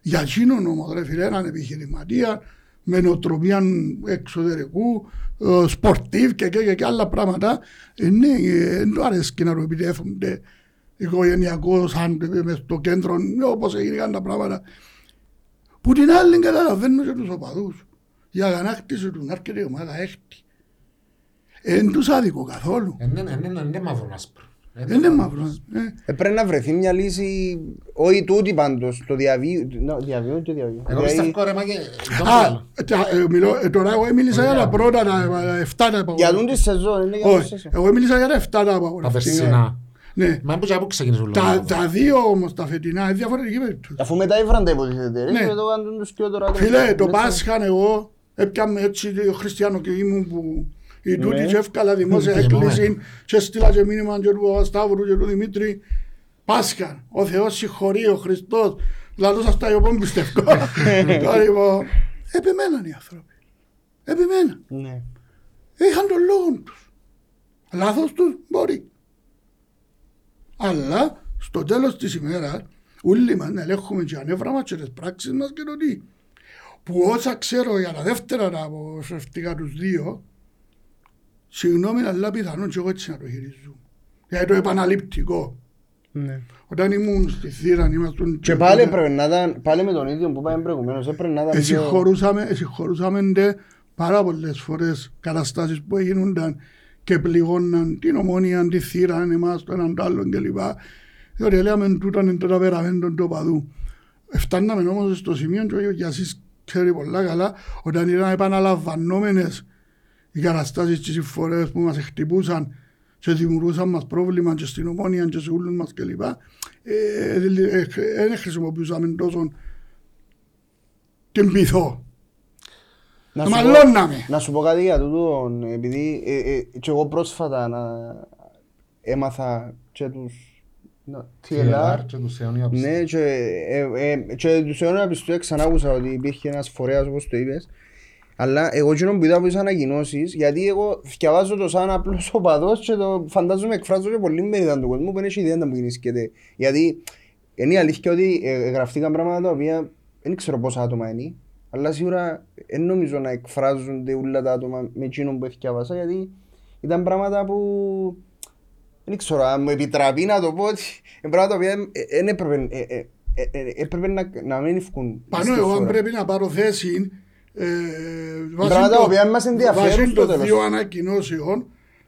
Για εκείνον όμως ρε φίλε έναν επιχειρηματία με νοοτροπία εξωτερικού, ε, σπορτίβ και, και, και, και άλλα πράγματα. Ε, ναι, ε, δεν του αρέσει να το επιτεύχονται οικογενειακό σαν ε, μες στο κέντρο, ε, όπως έγιναν τα πράγματα. Που την άλλη καταλαβαίνω και τους οπαδούς. Η αγανάκτηση του να έρχεται η ομάδα έκτη. Εν τους άδικο καθόλου. Ε, ναι, ναι, ναι, ναι, είναι μαύρο άσπρο. Ε, Δεν είναι μαύρος. ε. Ε, Πρέπει να βρεθεί μια λύση, όχι τούτη πάντως, το διαβίου, νο, διαβίου και διαβίου. Εγώ Δηλαδή, πιστεύω ρε Μάκη, τον Α, θέλω. τα- ε, μιλώ- ε, τώρα εγώ μίλησα για τα πρώτα, τα 7 τα Για απαγορευτικά. τούν τη σεζόν, είναι για την Όχι, σεζόν. εγώ μίλησα για τα 7 τα Τα απαγορευτικά. περσινά. Ναι. Μα πού ξεκίνησε όλο Τα, αυτό. τα δύο όμως τα φετινά είναι διαφορετική περίπτωση. Αφού μετά ήβραν τα υποτίθεται, ρε, Ναι. και το κάνουν τους πιο τώρα. Φίλε, το Ναι, Πάσχαν εγώ έπιαμε έτσι το χριστιανό και ήμουν που η τούτη Ναι. και εύκαλα δημόσια Ναι, έκκληση ναι. και στείλα και μήνυμα και του Παπασταύρου και του Δημήτρη Πάσχαν, ο Θεός συγχωρεί, ο Χριστός Λαλούς αυτά εγώ πόν πιστεύω Τώρα λοιπόν, επιμέναν οι άνθρωποι Επιμέναν, Ναι. είχαν τον λόγο τους Λάθος τους μπορεί Αλλά στο τέλος της ημέρας όλοι μας να ελέγχουμε και ανέβρα μας και τις πράξεις μας και το τι. Που όσα ξέρω για τα δεύτερα τα αποσευτικά τους δύο, συγγνώμη αλλά πιθανόν και εγώ έτσι να το χειρίζουν. Γιατί το επαναληπτικό. Ναι. Όταν ήμουν στη θύρα, ήμασταν... Και πάλι έπρεπε να ήταν, πάλι με τον ίδιο που είπαμε προηγουμένως, έπρεπε να ήταν πιο... Εσυγχωρούσαμε, εσυγχωρούσαμε ντε πάρα πολλές φορές καταστάσεις που έγιναν και πληγώναν την ομόνια, τη θύρα, εμάς, το έναν το άλλον κλπ. Διότι λέμε τούτον είναι το ταπεραμέντον του οπαδού. Φτάναμε όμως στο σημείο και ο Γιασής ξέρει πολλά καλά όταν ήταν επαναλαμβανόμενες οι καταστάσεις και οι συμφορές που μας χτυπούσαν και δημιουργούσαν μας πρόβλημα και στην ομόνια και σε όλους μας κλπ. Ε, Δεν χρησιμοποιούσαμε τόσο την πειθό. Να Το σου πω- μαλώναμε. Να σου πω κάτι για τούτο, επειδή ε, ε, και εγώ πρόσφατα να έμαθα και τους να, TLR, και τους αιώνια ναι, και, ε, ε, και τους αιώνια πιστού ξανά άκουσα ότι υπήρχε ένας φορέας όπως το είπες, αλλά εγώ εκείνο που είδα από τις ανακοινώσεις, γιατί εγώ διαβάζω το σαν απλός οπαδός και το φαντάζομαι εκφράζω και πολύ μερίδα του κόσμου που δεν έχει ιδέα να μου γεννήσκεται. Γιατί είναι η αλήθεια ότι ε, γραφτήκαν πράγματα τα οποία δεν ξέρω πόσα άτομα είναι, αλλά σίγουρα δεν νομίζω να εκφράζονται όλα τα άτομα με εκείνο που διαβάσα, γιατί ήταν πράγματα που δεν ξέρω αν μου επιτραπεί να το πω ότι είναι πράγματα τα οποία ε, δεν έπρεπε, ε, ε, ε, ε, έπρεπε να, να μην ευκούν. Πάνω εγώ αν πρέπει να πάρω θέση ε, βάσει Πράγματα το- τα οποία μας ενδιαφέρουν βάσει στο των τέλος. δύο ανακοινώσεων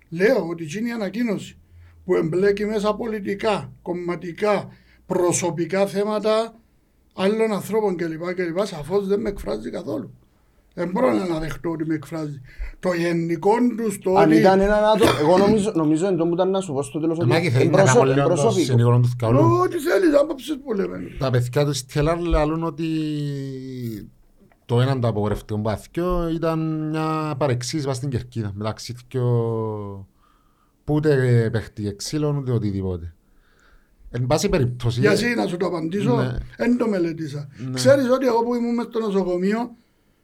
λέω ότι εκείνη η ανακοίνωση που εμπλέκει μέσα πολιτικά, κομματικά, προσωπικά θέματα άλλων ανθρώπων κλπ. κλπ. Σαφώς δεν με εκφράζει καθόλου. Δεν μπορώ να δεχτώ ότι με εκφράζει. Το γενικό του το Αν ότι ήταν έναν άτομο, εγώ νομίζω, νομίζω εν τω που ήταν να σου πω στο τέλος ότι Μάκη θέλει να εμπροσω- κάνω λίγο το εμπροσωπικό. συνήγορο του θκαουλού. ό,τι θέλεις, άποψεις που λέμε. Τα παιδιά τους Στέλλαρ λαλούν ότι το έναν το απογορευτικό μπαθιό ήταν μια παρεξήγηση βάσει στην κερκίδα μεταξύ δυο που ούτε παίχτηκε ξύλων ούτε οτιδήποτε. Εν πάση περιπτώσει... Γιατί να σου το απαντήσω, Ναι. δεν το μελετήσα. Ξέρεις ότι εγώ που ήμουν μες στο νοσοκομείο,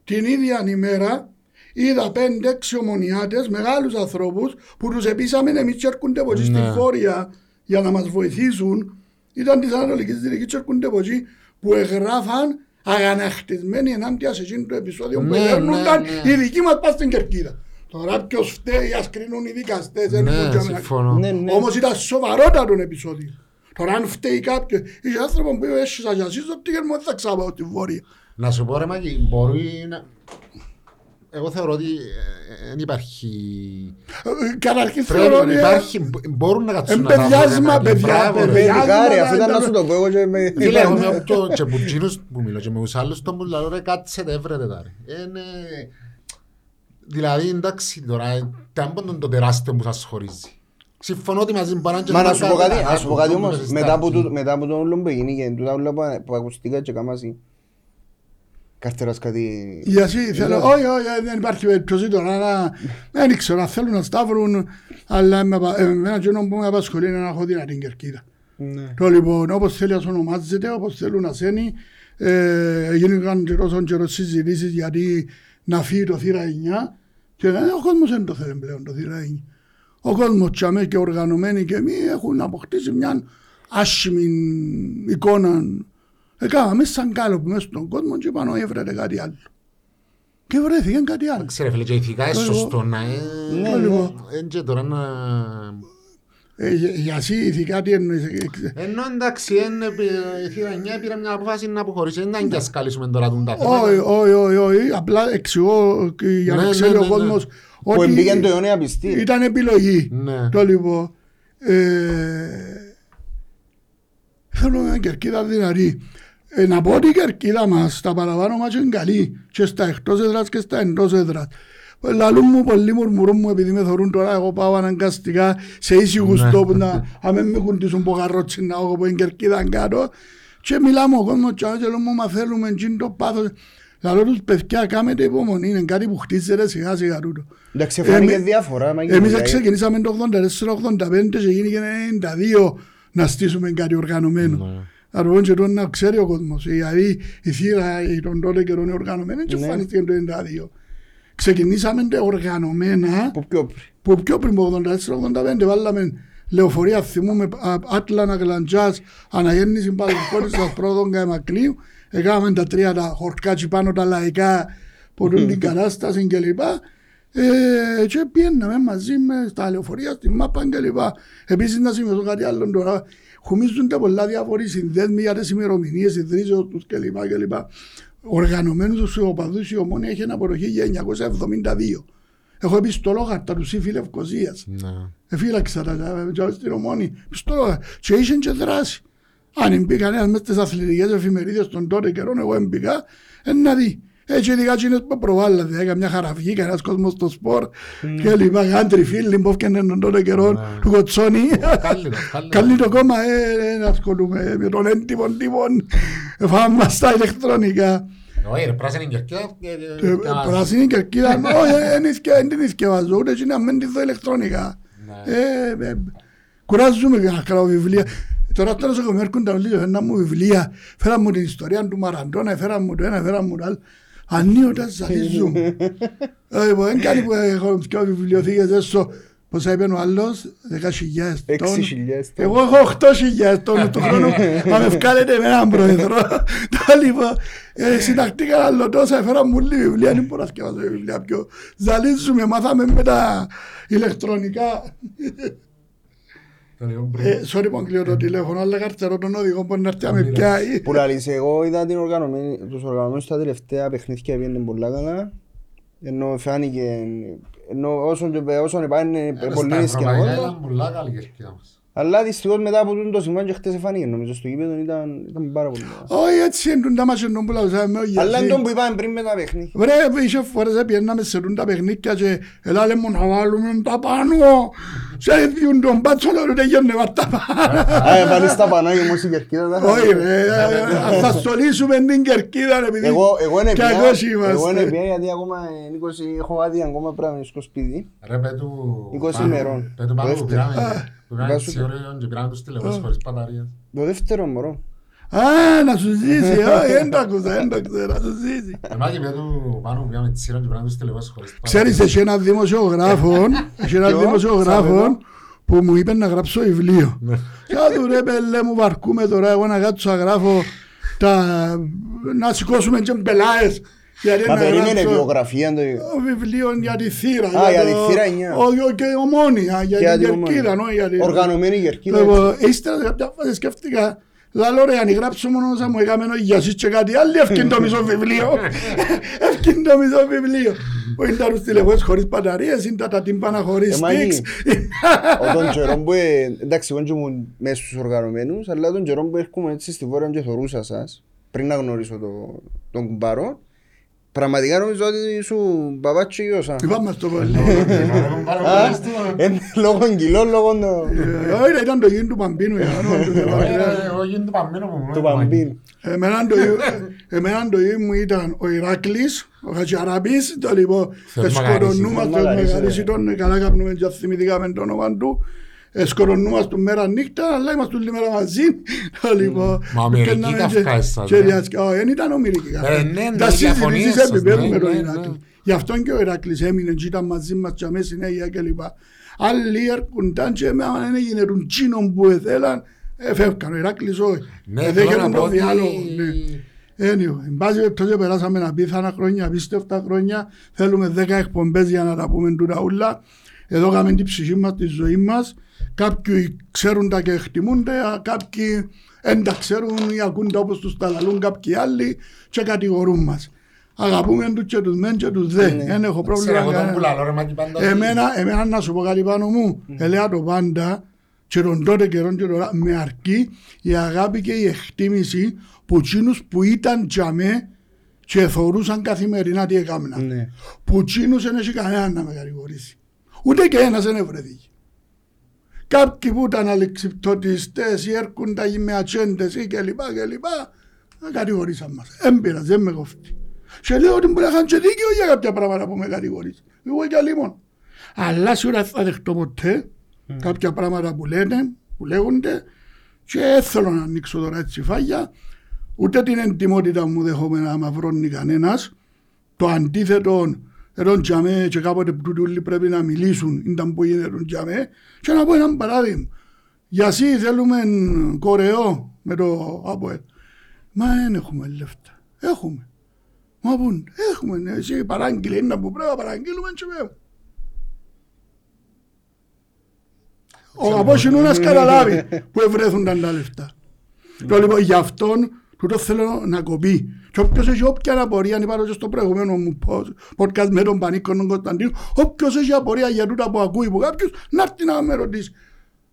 την ίδια ημέρα είδα πέντε-έξι ομονιάτες, μεγάλους ανθρώπους, που τους επίσαμε εμείς και έρχονται από εκεί στη Ναι. Βόρεια για να μας βοηθήσουν. Ήταν της Ανατολικής Δυτικής και έρχονται από εκεί, που εγγράφαν αγανακτισμένοι ενάντια σε εκείνο το επεισόδιο που Ναι, έρνονταν ναι, ναι. οι δικοί μας πας στην Κερκίδα. Τώρα ποιος φταίει, ας κρίνουν οι δικαστές. δεν Ναι, έχουν και συμφωνώ. Ναι, ναι. Όμως ήταν σοβαρότατο επεισόδιο. Τώρα αν φταίει κάποιος, είχε άνθρωπο που είπε έσχισα για εσείς, ότι και δεν θα ξάπαω στη Βόρεια. Να σου πω ρε Μάκη, μπορεί να... Εγώ θεωρώ ότι δεν υπάρχει... Ε, Καταρχήν Πρέπει, θεωρώ ότι... υπάρχει, μπο- μπορούν να κάτσουν να τα Εμπεδιάσμα, βρουν, ρε, παιδιά, μπράβο, ρε. παιδιά. Παιδικά ρε, Άσμα, αφού ήταν τα- να σου το πω εγώ και με... Φίλε, εγώ με όποιο και που τζίνους που μιλώ και με τους άλλους το μου λέω ρε κάτσετε έβρετε τα ρε. Είναι... Δηλαδή εντάξει τώρα, τέμπον το τεράστιο που σας χωρίζει. Συμφωνώ ότι μαζί μπορεί να είναι Μα να και σου πω κάτι, καλά, να σου πω που κάτι το όμως, που μετά από ζεστάκι. το- μετά από το όλο που έγινε και τούτα όλα που- που ακουστήκα και κάμασι, καρτεράς κάτι... Γιατί θέλω, όχι, όχι, δεν υπάρχει περίπτωση τώρα να... Δεν ξέρω, αν θέλουν να σταύρουν, αλλά με απα- εμένα εκείνο που με απασχολεί είναι να έχω δυνατή κερκίδα. Ναι. Το λοιπόν, όπως θέλει ας ονομάζεται, όπως θέλουν να σένει, ε, γίνηκαν και τόσο καιρό συζητήσεις γιατί να φύγει το θύρα 9 και ε, ο κόσμος δεν το θέλει πλέον το θύρα 9. Ο κόσμος τσάμε και οργανωμένοι και μη έχουν αποκτήσει μια άσχημη εικόνα. Έκαναμε σαν κάλο που μέσα στον κόσμο και πάνω έβρετε κάτι άλλο. Και βρέθηκε κάτι άλλο. Ξέρε φίλε, και ηθικά είναι Εγώ- σωστό να Ναι, είναι... ναι. Εν και τώρα να... Ε, για- για εσύ ηθικά τι εννοείς. ε, ε, Ενώ εντάξει, είναι, η θύρα 9 πήρε μια απόφαση να αποχωρήσει. Δεν ήταν και ασκάλισουμε τώρα τον τα Όχι, θέματα. όχι, όχι, όχι. Απλά εξηγώ και για Ναι, να ναι, ξέρει ναι, ο ναι. κόσμος Που ότι εμπήκαν το αιώνια πιστή. ήταν επιλογή. Ναι. Το λοιπόν. ε, Θέλω μια κερκίδα δυνατή. Ε, να πω ότι η κερκίδα μας, τα παραπάνω μας είναι καλή και στα εκτός έδρας και στα εντός έδρας. Λαλούν μου πολλοί μουρμουρούν μου επειδή με θωρούν τώρα εγώ πάω αναγκαστικά σε ίση γουστό που να αμέ με κουντήσουν από καρότσι να έχω από την κερκίδα κάτω και μιλάμε ο κόσμος και άλλος και λέω μου μα θέλουμε εκείνο το πάθος. Λαλώ τους παιδιά κάμετε υπομονή, είναι κάτι που χτίζεται σιγά σιγά τούτο. Εντάξει, φάνηκε Εμεί- διάφορα. μα Εμείς δηλαδή. ξεκινήσαμε το 84-85 και γίνηκε 92 να στήσουμε κάτι οργανωμένο. Ναι. Αργόν και τώρα να ξέρει ο κόσμος. Δηλαδή η θύρα η των τότε καιρών είναι οργανωμένη και Ναι. εμφανίστηκε το 92. Ξεκινήσαμε τα οργανωμένα Που πιο πριν. που πιο πριν από 84-85 βάλαμε λεωφορεία θυμούμε α- Άτλανα Γλαντζάς αναγέννηση Παλαιοκόρης στα πρώτον Καεμακλείου έκαναμε τα τρία τα χορκάτσι πάνω τα λαϊκά που δουν την κατάσταση κλπ. Ε, και πιέναμε μαζί με στα λεωφορεία στη ΜΑΠΑ κλπ. Επίσης να σημειώσω κάτι άλλο τώρα. Χουμίζονται πολλά διάφοροι συνδέσμοι για τις ημερομηνίες ιδρύσεως τους κλπ. κλπ. Οργανωμένους τους οπαδούς η Ομόνια έχει ένα απορροχή για 972. Έχω επιστολόγαρτα του ΣΥΦΙ Λευκοσίας. Ναι. Εφύλαξα τα τα- τα- στην ομόνη. Πιστόλογα. Και είχε και δράση. Αν εμπεί κανένας μέσα στις αθλητικές εφημερίδες των τότε καιρών, εγώ εμπήκα, ε, να δει. Έτσι ειδικά εκείνες που προβάλλατε, έκανα μια χαραυγή, κανένας κόσμος στο σπορ και λοιπά, κάντρι φίλοι που έφτιανε τον τότε καιρό Ναι. του Κοτσόνη. Καλύτερο, καλύτερο. Καλή το κόμμα, ε, ε, να ασχολούμαι με τον έντυπον τύπον, φάμε μας τα ηλεκτρονικά. Όχι ρε, πράσινη κερκίδα και- και- Ε, και μας- Πράσινη κερκίδα, όχι, δεν την ισκευαζώ, ούτε είναι να μην τη δω ηλεκτρονικά. Ναι. Ε, ε, Κουράζουμε για να κάνω βιβλία. Τώρα στο νοσοκομείο έρχονται όλοι και φέρναν μου βιβλία. Φέραν μου την ιστορία του Μαραντώνα, φέραν μου το ένα, φέραν μου το άλλο. Ανοίγοντας ζαλίζουν. Ε, λοιπόν, Δεν κάνει που έχω πιο βιβλιοθήκες έσω. Πόσα είπε ο άλλος, 10.000 τόνους. 6.000 τόνους. Εγώ έχω 8.000 τόνους του χρόνου, να με βγάλετε με έναν πρόεδρο. Τα λοιπόν, ε, συντακτήκα άλλο τόσα, έφερα μου λίγη βιβλία, δεν μπορώ να σκεφάσω βιβλία πιο. Ζαλίζουμε, μάθαμε με τα ηλεκτρονικά. Το λέω πριν. Ε, sorry που κλείω το τηλέφωνο, αλλά καρτερώ τον οδηγό που να έρθει να με πιάει. Που λαλείς, εγώ είδα την οργανωμένη, τους οργανωμένους στα τελευταία παιχνίδια πήγαινε πολλά καλά. Ενώ φάνηκε, ενώ όσον, και- όσον επάνε Ε, πολύ στα ρίσκα ευρωπαϊκά όλα. ήταν πολλά καλή κερκίδα μας. Αλλά δυστυχώς μετά από τούτο το σημάδι και χτες εφάνηκε, νομίζω στο γήπεδο ήταν, ήταν πάρα πολύ. καλά. Όχι, έτσι είναι τα μάτια που λαούσαμε, όχι Αλλά είναι γιατί. τον που είπαμε πριν με τα παιχνίδια. Βρε, είχε φορές πιέναμε σε τούν τα παιχνίδια και έλα λέμε να βάλουμε τα πάνω. Σε διούν τον μπάτσο, λέω ότι γίνονται βάρ τα πάνω. Α, πάλι στα πανάγια όμως η κερκίδα τα Όχι ρε, ε, θα στολίσουμε την κερκίδα ρε, επειδή Εγώ, εγώ είναι κι πια, ακός εγώ είναι είμαστε. πια γιατί ακόμα ε, 20, έχω άδεια ακόμα πράγμα στο σπίτι. Ρε πέτου... 20 πάνω- ημερών. Πέτου Το πάνω που δεύτερο. πήραμε Που κάνουν Βάζω έτσι το- ωραίο και πήραν τους τηλεφώνους χωρίς μπαταρίες. Το δεύτερο μωρό. Α, να σου ζήσει, όχι, δεν το άκουσα, δεν το ξέρω, να σου ζήσει. Εμάς και του πάνω που πήγαμε τη σειρά και πήραν τους τηλεφώνους χωρίς Ξέρεις, μπαταρίες. έχει ένα δημοσιογράφο, έχει ένα Ποιο; δημοσιογράφο Σαββίδο; που μου είπε να γράψω βιβλίο. Ναι. Κάτω ρε πέλε μου βαρκούμε τώρα εγώ να κάτσω να γράφω τα... να σηκώσουμε και μπελάες. Γιατί Μα να περίμενε γράψω βιογραφία το... το βιβλίο για τη θύρα. Α, για τη το- θύρα εννιά. Όχι, όχι, και ομόνια, για Για την την κερκίδα. ομόνια. όχι για την- Οργανωμένη κερκίδα. Λοιπόν, Ύστερα σε κάποια φάση σκέφτηκα Λαλό ρε, αν γράψω μόνο όσα μου έκαμε ο Γιασής και κάτι άλλο, έφυγε το μισό βιβλίο. Έφυγε το μισό βιβλίο. Που ήταν τους τηλεφώνους χωρίς μπαταρίες, ήταν τα τύμπανα χωρίς Ε, μα sticks. Ο τον καιρό που... ε, Εντάξει, εγώ δεν ήμουν μέσα στους οργανωμένους, αλλά τον καιρό που έρχομαι έτσι στη βόρεια και θωρούσα σας, πριν να γνωρίσω το- τον κουμπάρο, πραγματικά νομίζω ότι σου μπαβάτσι γιος. α. Είπαμε στο πολύ. Α, εν- Λόγω κιλών, λόγω το- Όχι, ρε, ήταν το γιν του Παμπίνου. για όνομα του Θεού. Εγώ γίνεται το παμμένο μου. του Παμπίν. Εμένα το γιο- εμένα το γιο μου ήταν ο Ηράκλης, ο Χατζαραπής, το λοιπόν, Θεός σκοτωνούμαστε, Θεός μαγαρίσει, μεγαλύσει τον, καλά καπνούμε και θυμηθήκαμε το όνομα του, Ε, σκοτωνούμαστε μέρα νύχτα, αλλά είμαστε όλη μέρα μαζί. Το λοιπόν, Μα Αμερική πιάνναμε Καυκάς και- σας, και ναι. διασκα- Όχι, δεν ήταν Αμερική Ε, Καυκάς. ναι, ναι, Τα οι συζητήσεις διαφωνίες σας, επίπεδου ναι, με τον ναι, Ηράκλη. ναι. Γι' αυτό και ο Ηράκλης έμεινε και ήταν μαζί μας και μέσα συνέχεια κλπ. Άλλοι έρχονταν και με άμα δεν έγινε τον τσίνο που ήθελαν, ε, φεύγαν. Ο Ηράκλης όχι. Ναι, Ε, θέλω να δέχεται πω το ότι- διάλογο. ναι. Anyway, εν πάση περιπτώσει περάσαμε απίθανα χρόνια, απίστευτα χρόνια. Θέλουμε 10 εκπομπές για να τα πούμε τούτα ούλα. Εδώ κάνουμε την ψυχή μας, τη ζωή μας. Κάποιοι ξέρουν τα και εκτιμούνται, α, κάποιοι δεν τα ξέρουν ή ακούν τα όπως τους τα λαλούν κάποιοι άλλοι και κατηγορούν μας. Αγαπούμε τους και τους μεν και τους δε. Δεν έχω πρόβλημα Ξέρω εγώ τον κανένα. που λαλώ ρε μα και πάντα ότι- Εμένα, εμένα να σου πω κάτι πάνω μου. Ελέα το πάντα και τον τότε καιρό και τώρα με αρκεί η αγάπη και η εκτίμηση που εκείνους που ήταν τζαμέ και θεωρούσαν καθημερινά τι έκαναν. Ναι. Που εκείνους δεν έχει κανέναν να με κατηγορήσει. Ούτε και ένας δεν βρέθηκε. Κάποιοι που ήταν αλεξιπτωτιστές ή έρχονταν με ατσέντες ή κλπ. κλπ. Κατηγορήσαν μας. Έμπειρας, δεν με κόφτει. Και λέω ότι μπορεί να είχαν και δίκαιο για κάποια πράγματα που με κατηγορήσει. Εγώ και αλλήμον. Αλλά σίγουρα δεν θα δεχτώ ποτέ κάποια πράγματα που λένε, που λέγονται και δεν θέλω να ανοίξω τώρα έτσι φάγια. Ούτε την εντιμότητα μου δέχομαι να μαυρώνει κανένας. Το αντίθετο, εδώ τζαμέ και κάποτε που τούτοι όλοι πρέπει να μιλήσουν, ήταν που γίνεται τον τζαμέ. Και να πω ένα παράδειγμα. Γιατί θέλουμε κορεό με το ΑΠΟΕΛ. Μα δεν έχουμε λεφτά. Έχουμε. Μα πού είναι. έχουμε. ναι. Εσύ παράγγειλε είναι που πρέπει να παραγγείλουμε και βέβαια. Ο Απόσινούνας καταλάβει που ευρέθουν τα λεφτά. Το λοιπόν γι' αυτόν τούτο θέλω να κοπεί. Και όποιος έχει όποια απορία, είπα το και στο προηγούμενο μου podcast με τον Πανίκο τον Κωνσταντίνο, όποιος έχει απορία για τούτα που ακούει από κάποιους, να έρθει να με ρωτήσει.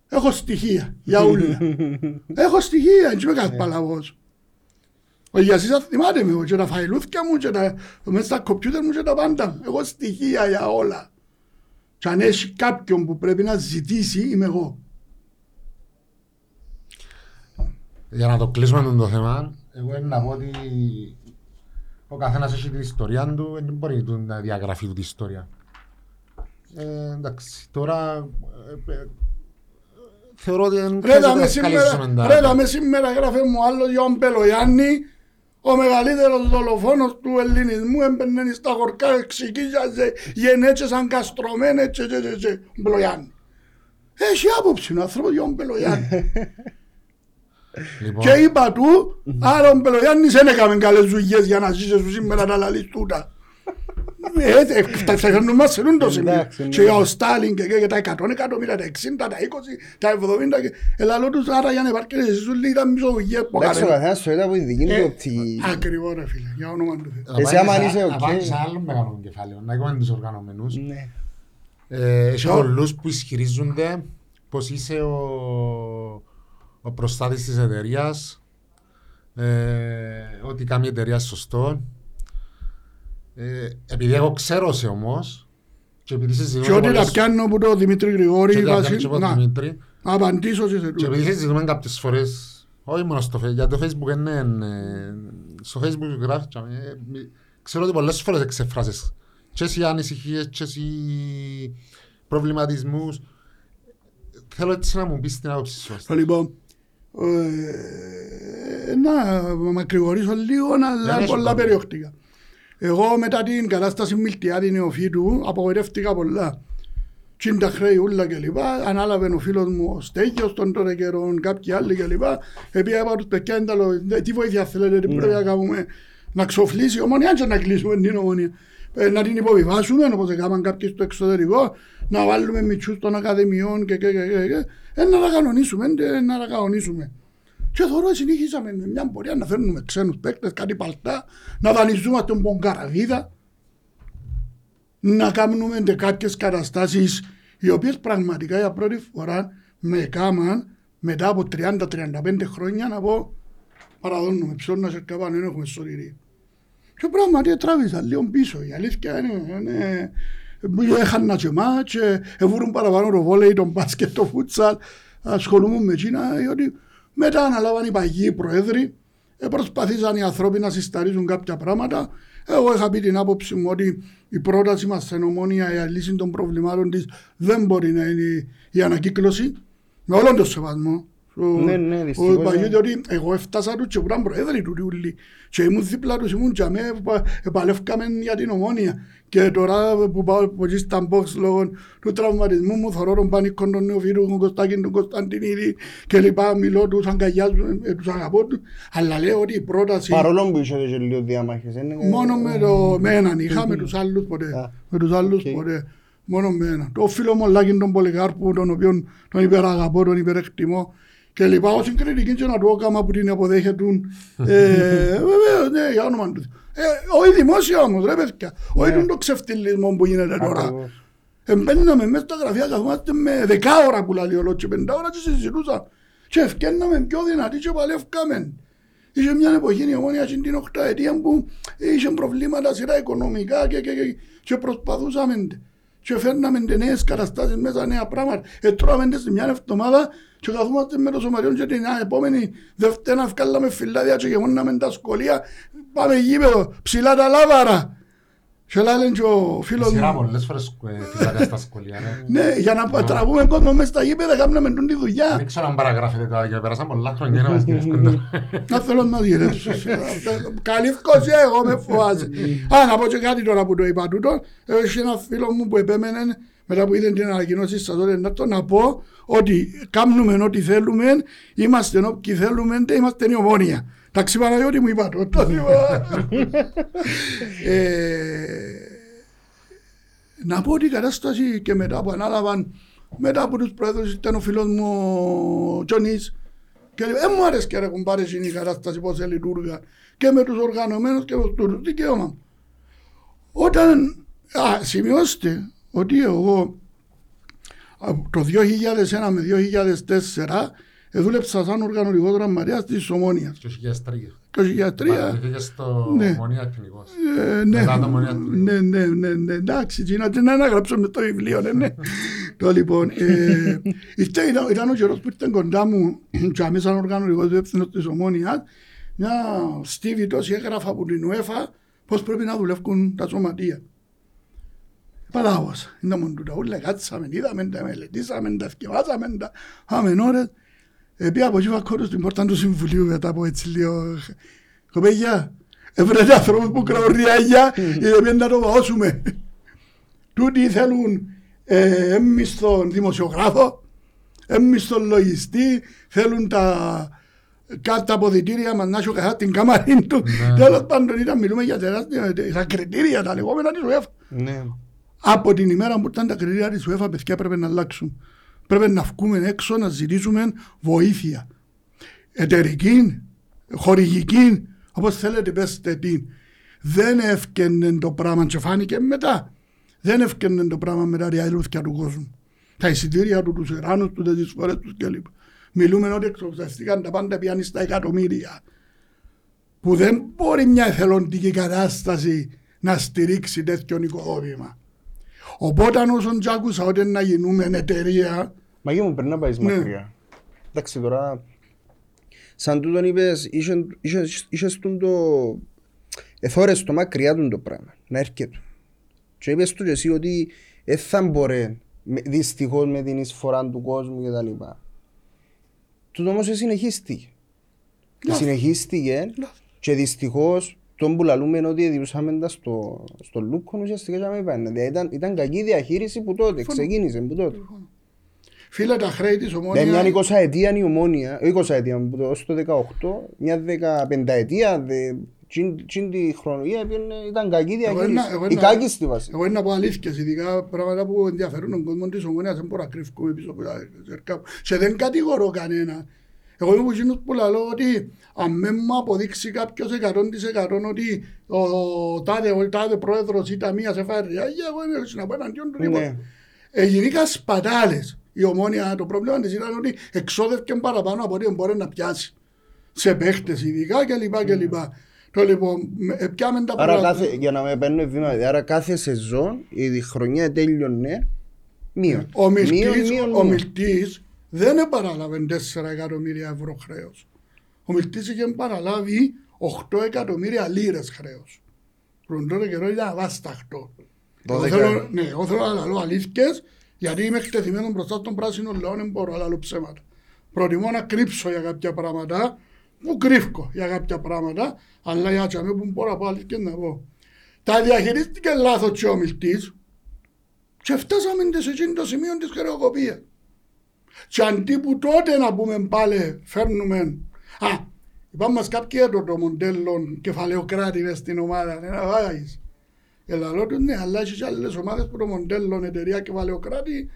Έχω στοιχεία για ούλα. Έχω στοιχεία, έτσι με κάθε παλαβός. Ο Γιασής θα θυμάται με, εγώ και τα φαϊλούθια μου και τα, μέσα στα κομπιούτερ μου και τα πάντα. Έχω στοιχεία για όλα. Και αν έχει κάποιον που πρέπει να ζητήσει, είμαι εγώ. Για να το κλείσουμε τον το θέμα, εγώ είναι να πω ότι ο καθένας έχει την ιστορία του, δεν μπορεί του να διαγραφεί του την ιστορία. Ε, εντάξει, τώρα ε, ε, θεωρώ ότι δεν Ρε δαμε να σήμερα, καλύψουμε ρε τα... δαμε σήμερα γράφε μου άλλο για τον Πελογιάννη ο μεγαλύτερος δολοφόνος του ελληνισμού έμπαινε στα χορκά εξηγίζαζε γενέτσες αγκαστρωμένες και και και και Πελογιάννη. Έχει άποψη ο άνθρωπος για τον Πελογιάννη. Λοιπόν, Και είπα του, άρα ο Πελογιάννης δεν έκαμε καλές δουλειές για να ζήσει σου σήμερα να λαλείς τούτα. Έτσι, φτιάχνουμε μας σε το σημείο. Εντάξει, ναι. Και για ο Στάλιν και και τα 100 εκατομμύρια, τα 60, τα 20, τα 70 και ελαλό τους άρα για να υπάρχει και σου λέει ήταν μισογωγίες που Εντάξει, ο κάνανε. καθένας το είδα από τη δική Ε, του οπτική. Ακριβώς ρε φίλε, για όνομα του Θεού. να εσύ πάμε άμα σε- είσαι να οκ. πάμε σε άλλο μεγάλο κεφάλαιο, να έχουμε τους οργανωμένους. Ναι. Ε, Έχει Ποιο; πολλούς που ισχυρίζονται πως είσαι ο, ο προστάτης της εταιρείας, ε, ότι κάνει η εταιρεία σωστό. Ε, επειδή εγώ ξέρω σε όμως, και επειδή Και συζητούμε ό,τι τα πολλές- πιάνω από το Δημήτρη Γρηγόρη, και τα βάση- πιάνω και από τον να, Δημήτρη, απαντήσω σε και τούτο. επειδή συζητούμε κάποιες φορές, όχι μόνο στο Facebook, για το Facebook είναι, ε, στο Facebook γράφει, και, ε, μη- ξέρω ότι πολλές φορές εξεφράσεις και εσύ ανησυχίες και εσύ προβληματισμούς. Θέλω έτσι να μου πεις την άποψη σου. Άστα. Λοιπόν, ε, να μακρηγορήσω λίγο, αλλά έχει πολλά πρόβλημα. περιοχτικά. Εγώ μετά την κατάσταση Μιλτιάδη νεοφύτου απογοητεύτηκα πολλά. Τι είναι τα χρέη ούλα και λοιπά, ανάλαβε ο φίλος μου ο Στέγιος των τότε καιρών, κάποιοι άλλοι και λοιπά. Επειδή είπα τους παιδιά, είναι τα λο- «Ναι, τι βοήθεια θέλετε, τι πρέπει να κάνουμε, να ξοφλήσει η ομονία και να κλείσουμε την ομονία. Ε, να την υποβιβάσουμε, όπως έκαναν κάποιοι στο εξωτερικό, να βάλουμε μητσούς των ακαδημιών και, και, και, και, και. Ε, να τα κανονίσουμε, ε, να τα κανονίσουμε. Και τώρα συνεχίσαμε με μια πορεία να φέρνουμε ξένους παίκτες, κάτι παλτά, να δανειζόμαστε τον Πονκαραβίδα, να κάνουμε και κάποιες καταστάσεις οι οποίες πραγματικά για πρώτη φορά με κάμαν μετά από 30-35 χρόνια να πω παραδώνουμε ψώνια σε κάπου δεν έχουμε σωτηρία. Και πράγματι τράβησα λίγο πίσω. Η αλήθεια είναι, είναι έχανα και μάτς, ε, εβούρουν παραπάνω το βόλεϊ, τον μπάσκετ, το φούτσαλ, ασχολούμαι με εκείνα, διότι μετά αναλάβαν οι παγιοί προέδροι, ε, προσπαθήσαν οι άνθρωποι να συσταρίζουν κάποια πράγματα. Εγώ είχα πει την άποψη μου ότι η πρόταση μας στην ομόνια για λύση των προβλημάτων της δεν μπορεί να είναι η ανακύκλωση, με όλον τον σεβασμό. Ο- Ναι, ναι, ο δυστυχώς, Παγιού, ναι. διότι εγώ έφτασα τους και ήμουν προέδροι του Ριούλη και ήμουν δίπλα τους, ήμουν και με, επαλεύκαμε για την ομόνια και τώρα που πάω από εκεί στα box λόγω του τραυματισμού μου θωρώ τον πανίκον τον νεοφύρου, τον Κωστάκη, τον Κωνσταντινίδη και λοιπά, μιλώ τους, αγκαλιάζω, ε, τους αγαπώ τους, αλλά λέω ότι η πρόταση Παρόλο που είσαι και λίγο διάμαχες. είναι- μόνο με, το, με έναν είχα, με τους άλλους ποτέ, Α, με τους άλλους οκ. ποτέ, μόνο με έναν. Το φίλο μου Λάκη τον Πολυκάρπου, τον οποίο τον υπεραγαπώ, τον υπερεκτιμώ και λοιπά, ως συγκριτική και να του έκαμα που την αποδέχεται. ε, βέβαια, ναι, για όνομα του. Ε, όχι δημόσια όμως, ρε παιδιά. Όχι Ναι. τον το ξεφτυλισμό που γίνεται τώρα. Ακριβώς. Εμπαίναμε μέσα στα γραφεία, καθόμαστε με δεκάωρα που λέει ο Λότ και πεντάωρα και συζητούσα. Και ευκαιρνάμε πιο δυνατοί και παλεύκαμε. Είχε μια εποχή η ομόνια στην την οχταετία που είχε προβλήματα σειρά οικονομικά και, και, και, και προσπαθούσαμε και φέρναμε και νέες καταστάσεις μέσα, νέα πράγματα. Ε, τρώμε τις μια εβδομάδα και καθόμαστε με το σωματιόν και την επόμενη Δευτέρα βγάλαμε φυλάδια και γεμόναμε τα σχολεία. Πάμε γήπεδο, ψηλά τα λάβαρα. Και λένε και ο φίλος Σειρά μου, πολλές φορές ε, φυλάκια στα σχολεία. ναι. ναι, για να τραβούμε κόσμο μέσα στα γήπεδα, κάνουμε τον τη δουλειά. Δεν ξέρω αν παραγράφεται τώρα και πέρασαν πολλά χρόνια να μας γυρεύκουν. Να θέλω να διαιρέσω. Καλύφκος εγώ με φοβάσαι. Α, να πω και κάτι τώρα που το είπα τούτο. Έχει ένα φίλο μου που επέμενε μετά που είδε την ανακοινώση σας τότε να το να πω ότι κάνουμε ό,τι θέλουμε, είμαστε όποιοι θέλουμε και είμαστε η ομόνια. Εντάξει Παναγιώτη μου είπα το. το είπα. Ε, να πω ότι η κατάσταση και μετά που ανάλαβαν μετά από τους πρόεδρους ήταν ο φίλος μου ο Τζονής και λέει, δεν μου άρεσε και ρε κουμπάρες είναι η κατάσταση πώς λειτουργά και με τους οργανωμένους και με τους δικαίωμα. μου. Όταν, α, σημειώστε ότι εγώ από το 2001 με 2004 δούλεψα σαν οργανωτικό δραματίας της Ομόνιας. Το 2003. Το 2003 Παραδείχθηκε στο Ναι. Μονία Εθνικός. ε, ναι, Μετά το Μονία του ναι, ναι, ναι, ναι, εντάξει, τι να την αναγράψω με το βιβλίο, ναι, ναι. Το λοιπόν, ε, ήρθε- ήταν, ήταν ο καιρός που ήρθε κοντά μου και αμέσως σαν οργανωτικός διεύθυνος της Ομόνιας, μια στίβη τόση έγραφα από την UEFA πώς πρέπει να δουλεύουν τα σωματεία. Παλάβωσα, είναι μόνο τούτα ούλα, κάτσαμε, είδαμε τα, μελετήσαμε τα, θκευάσαμε τα, είχαμε ώρες. Επί από εκεί βακόρω στην πόρτα του Συμβουλίου μετά από έτσι λίγο κοπέγια, έβρετε ανθρώπους που κραούν ριάγια για να το βαώσουμε. Τούτοι θέλουν ε, έμμιστον δημοσιογράφο, έμμιστον λογιστή, θέλουν τα κάτω τα αποδητήρια μας να έχει ο καθένας την κάμαρη του. Ναι. Τέλος πάντων ήταν μιλούμε για τεράστια, τα κριτήρια τα λεγόμενα της UEFA. Ναι. Από την ημέρα που ήταν τα κριτήρια της UEFA, παιδιά πρέπει να αλλάξουν. Πρέπει να βγούμε έξω να ζητήσουμε βοήθεια. Εταιρική, χορηγική, όπως θέλετε πέστε τι. Δεν έφτιανε το πράγμα και φάνηκε μετά. Δεν έφτιανε το πράγμα με τα ριαλούθια του κόσμου. Τα εισιτήρια του, τους εράνους του, τις εισφορές τους κλπ. Μιλούμε ότι εξοψαστήκαν τα πάντα πιάνει στα εκατομμύρια. Που δεν μπορεί μια εθελοντική κατάσταση να στηρίξει τέτοιο οικοδόμημα. Οπότε όσον κι άκουσα ότι να γίνουμε εταιρεία, Μαγί μου πρέπει να πάεις Ναι. μακριά. Εντάξει τώρα, σαν τούτον είπες, είχε- είχε- είχες τον το... Εθώρες το μακριά του το πράγμα, να έρχεται. Και είπες του και εσύ ότι δεν θα μπορεί με- δυστυχώς με την εισφορά του κόσμου και τα λοιπά. Τούτο όμως συνεχίστηκε. Λάθος. Συνεχίστηκε Λάθος. και δυστυχώς τον που λαλούμε είναι ότι διούσαμε τα στο, στο Λούκον ουσιαστικά και με πάνε. Δηλαδή ήταν, ήταν κακή διαχείριση που τότε, ξεκίνησε που τότε. Φίλε, τα χρέη της Δηλαδή μια ομόνια 20 ετία είναι η ομόνια, όχι 20 ετία, που το- ως το 18, μια 15 ετία, δε, τσιν- τσιν τη χρονολογία έπαιρνε- ήταν κακή Εγώ διαχείριση. ένα- εγώ Η ένα- κάκιστη βάση. Εγώ είναι να πω αλήθειες, ειδικά πράγματα που ενδιαφέρουν τον κόσμο της ομόνιας, δεν μπορώ να κρύφκομαι πίσω από τα ζερκά μου. Και δεν κατηγορώ κανένα. Εγώ είμαι από εκείνους που λέω ότι αν με μου αποδείξει κάποιος 100% ότι ο, ο τάδε, ο τάδε πρόεδρος ή ταμείας έφαγε ριάγια, εγώ δεν έχω να πω εναντίον του Ναι. τίποτα. Ε, γενικά σπατάλες. Η ομόνια, το πρόβλημα της ήταν ότι εξόδευκε παραπάνω από ό,τι μπορεί να πιάσει. Σε παίχτες ειδικά κλπ. κλπ. Το λοιπόν, με- ε, πιάμε τα Άρα πράγματα. κάθε, για να με παίρνω βήμα, άρα κάθε σεζόν η χρονιά τέλειωνε μείον. Ο Μείον, Μιλτής, μείον, ο μείον. Μιλτής δεν επαραλάβε 4 εκατομμύρια ευρώ χρέος. Ο Μιλτής είχε παραλάβει 8 εκατομμύρια λίρες χρέος. Τον τότε καιρό ήταν αβάσταχτο. Εγώ 12. θέλω, ναι, εγώ θέλω να λέω αλήθειες, γιατί είμαι εκτεθειμένος μπροστά στον πράσινο λαό, δεν μπορώ να λέω ψέματα. Προτιμώ να κρύψω για κάποια πράγματα, που κρύφκω για κάποια πράγματα, αλλά για τσαμί που μπορώ να πω αλήθειες να πω. Τα διαχειρίστηκε λάθος και ο Μιλτής, και φτάσαμε σε εκείνο το σημείο της χρεοκοπίας. Και αντί που τότε να πούμε πάλι φέρνουμε... Α, είπαμε μας κάποιοι εδώ το μοντέλο κεφαλαιοκράτη μες στην ομάδα, είναι να βάγεις. Έλα λέω του ναι, αλλά έχεις και άλλες ομάδες που το μοντέλο εταιρεία κεφαλαιοκράτη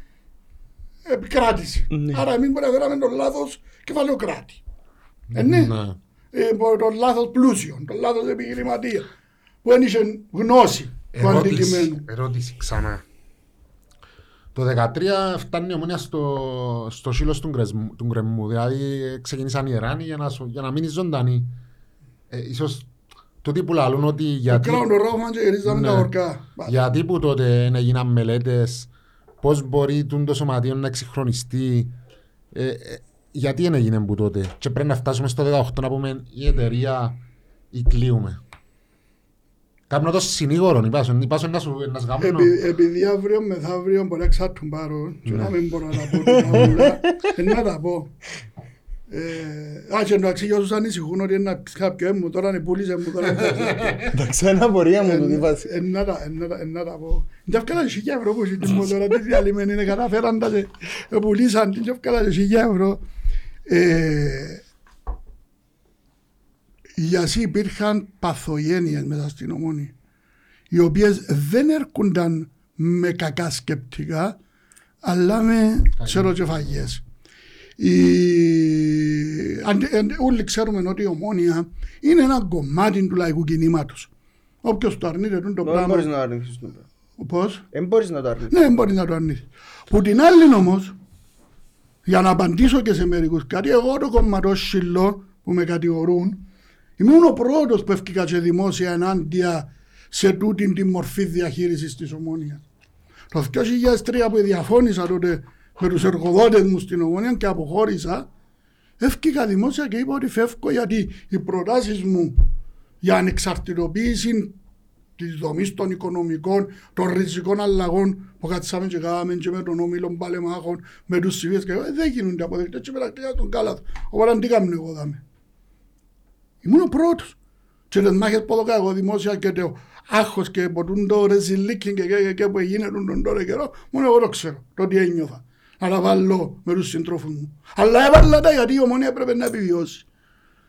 επικράτησε. Άρα εμείς μπορεί να φέραμε τον λάθος κεφαλαιοκράτη. Ε, ναι. Ναι. Ε, τον λάθος πλούσιο, τον λάθος επιχειρηματία. Που δεν είχε γνώση του Ερώτηση, αντικειμένου. ερώτηση ξανά. Το 2013 φτάνει η ομόνια στο, στο σύλλος του, γκρεσμού- του γκρεμμού. Δηλαδή ξεκίνησαν οι Ιράνοι για να, σω- για να μείνει ζωντανή. Ε, ίσως τούτοι που λαλούν ότι γιατί, Κράουν το ρόφμαν και γυρίζαμε Ναι. τα ορκά. γιατί που τότε δεν έγιναν μελέτες πώς μπορεί τούν το σωματείο να εξυγχρονιστεί ε, ε, γιατί δεν έγινε που τότε και πρέπει να φτάσουμε στο 18 να πούμε η εταιρεία ή κλείουμε. Κάπου το συνήγορο, υπάσον, υπάσον να σου να σου κάνω. Επει- Επειδή αύριο μεθαύριο μπορεί να ξάτουν πάρω και να μην μπορώ να τα πω την όλα, ε, να τα πω. Ε, Α, και εντάξει, για όσους ανησυχούν ότι είναι να πεις κάποιο, ε, μου τώρα είναι πούλησε μου τώρα. Εντάξει, είναι απορία μου τούτη φάση. Ε, να τα- ε, να τα- ε, να τα πω. Δεν έφκαλα και χιλιά ευρώ που έχει την μοτόρα, τι διαλυμένη είναι, καταφέραν τα και ε, πουλήσαν, την έφκαλα και χιλιά ευρώ. Ε, γιατί υπήρχαν παθογένειες μέσα στην ομόνη, οι οποίες δεν έρχονταν με κακά σκεπτικά, αλλά με ξεροκεφαγιές. Η... αν- αν- Όλοι ξέρουμε ότι η ομόνια είναι ένα κομμάτι του λαϊκού κινήματος. Όποιος το αρνείται τούτο Δεν μπορείς πράγμα. να το αρνηθείς το πράγμα. Πώς; Δεν μπορείς να το αρνηθείς. Ναι, μπορείς να το αρνήσει. Που την άλλη όμως, για να απαντήσω και σε μερικούς κάτι, εγώ το κομματό σύλλο που με κατηγορούν, ήμουν ο πρώτος που έφυγα και δημόσια ενάντια σε τούτη τη μορφή διαχείρισης της ομόνοια. Το 2003 που διαφώνησα τότε με τους εργοδότες μου στην ομόνοια και αποχώρησα, έφυγα δημόσια και είπα ότι φεύγω γιατί οι προτάσεις μου για ανεξαρτητοποίηση της δομής των οικονομικών, των ριζικών αλλαγών που κάτσαμε και κάναμε και με τον όμιλο παλεμάχων, με τους συμβίες και ε, δεν γίνονται αποδεκτές και πρακτικά τον κάλαθο. Οπότε τι κάνω εγώ δάμε. Ήμουν ο πρώτος. Και τις μάχες που έδωκα εγώ δημόσια και το άγχος και ποτούν το ρεζιλίκιν και, και, και, και που έγινε τον τώρα καιρό, μόνο εγώ το ξέρω, το τι ένιωθα. Να τα βάλω με τους συντρόφους μου. Αλλά έβαλα τα γιατί η ομονία έπρεπε να επιβιώσει.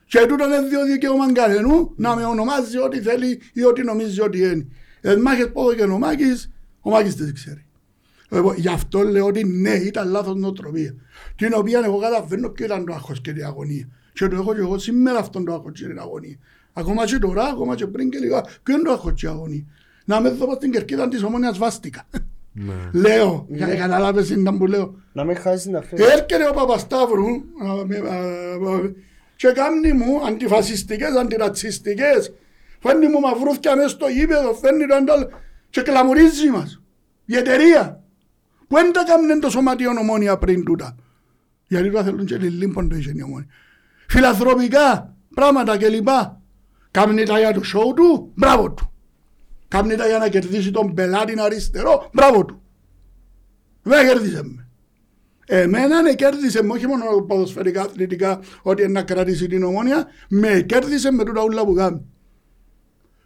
Και τούτο είναι δύο δικαίωμα κανενού να με ονομάζει ό,τι θέλει ή ό,τι νομίζει ότι είναι. Ε, μάχες πόδο και ο Μάκης, ο Μάκης δεν ξέρει. Λοιπόν, γι' αυτό λέω ότι ναι, ήταν λάθος νοοτροπία. Την οποία εγώ καταλαβαίνω ποιο ήταν το άγχος και η αγωνία. Και το έχω και εγώ σήμερα αυτόν το άγχος και την αγωνία. Ακόμα και τώρα, ακόμα και πριν και λίγα, ποιο είναι το άγχος και η αγωνία. Να με δω στην κερκίδα της ομόνιας βάστηκα. Ναι. λέω, κα- καταλάβες είναι που λέω. Να μην χάσεις την αφαίρεση. Έρχεται ο Παπασταύρου α, με- α, α, και κάνει μου αντιφασιστικές, αντιρατσιστικές. Φέρνει μου μαυρούθια μέσα στο γήπεδο, φέρνει το αντάλλο και κλαμουρίζει μας. Η εταιρεία. Που δεν τα κάνουν το σωματείο ομόνια πριν τούτα; Γιατί τώρα θέλουν και λίλιμπον το είχε η ομόνια. Φιλανθρωπικά πράγματα κλπ. Κάμνει τα για το σοου του, μπράβο του. Κάμνει τα για να κερδίσει τον πελάτη αριστερό, μπράβο του. Δεν κέρδισε με. Εμένα ναι κέρδισε με, όχι μόνο ποδοσφαιρικά, αθλητικά, ότι να κρατήσει την ομόνια, με κέρδισε με τούτα ούλα που κάνει.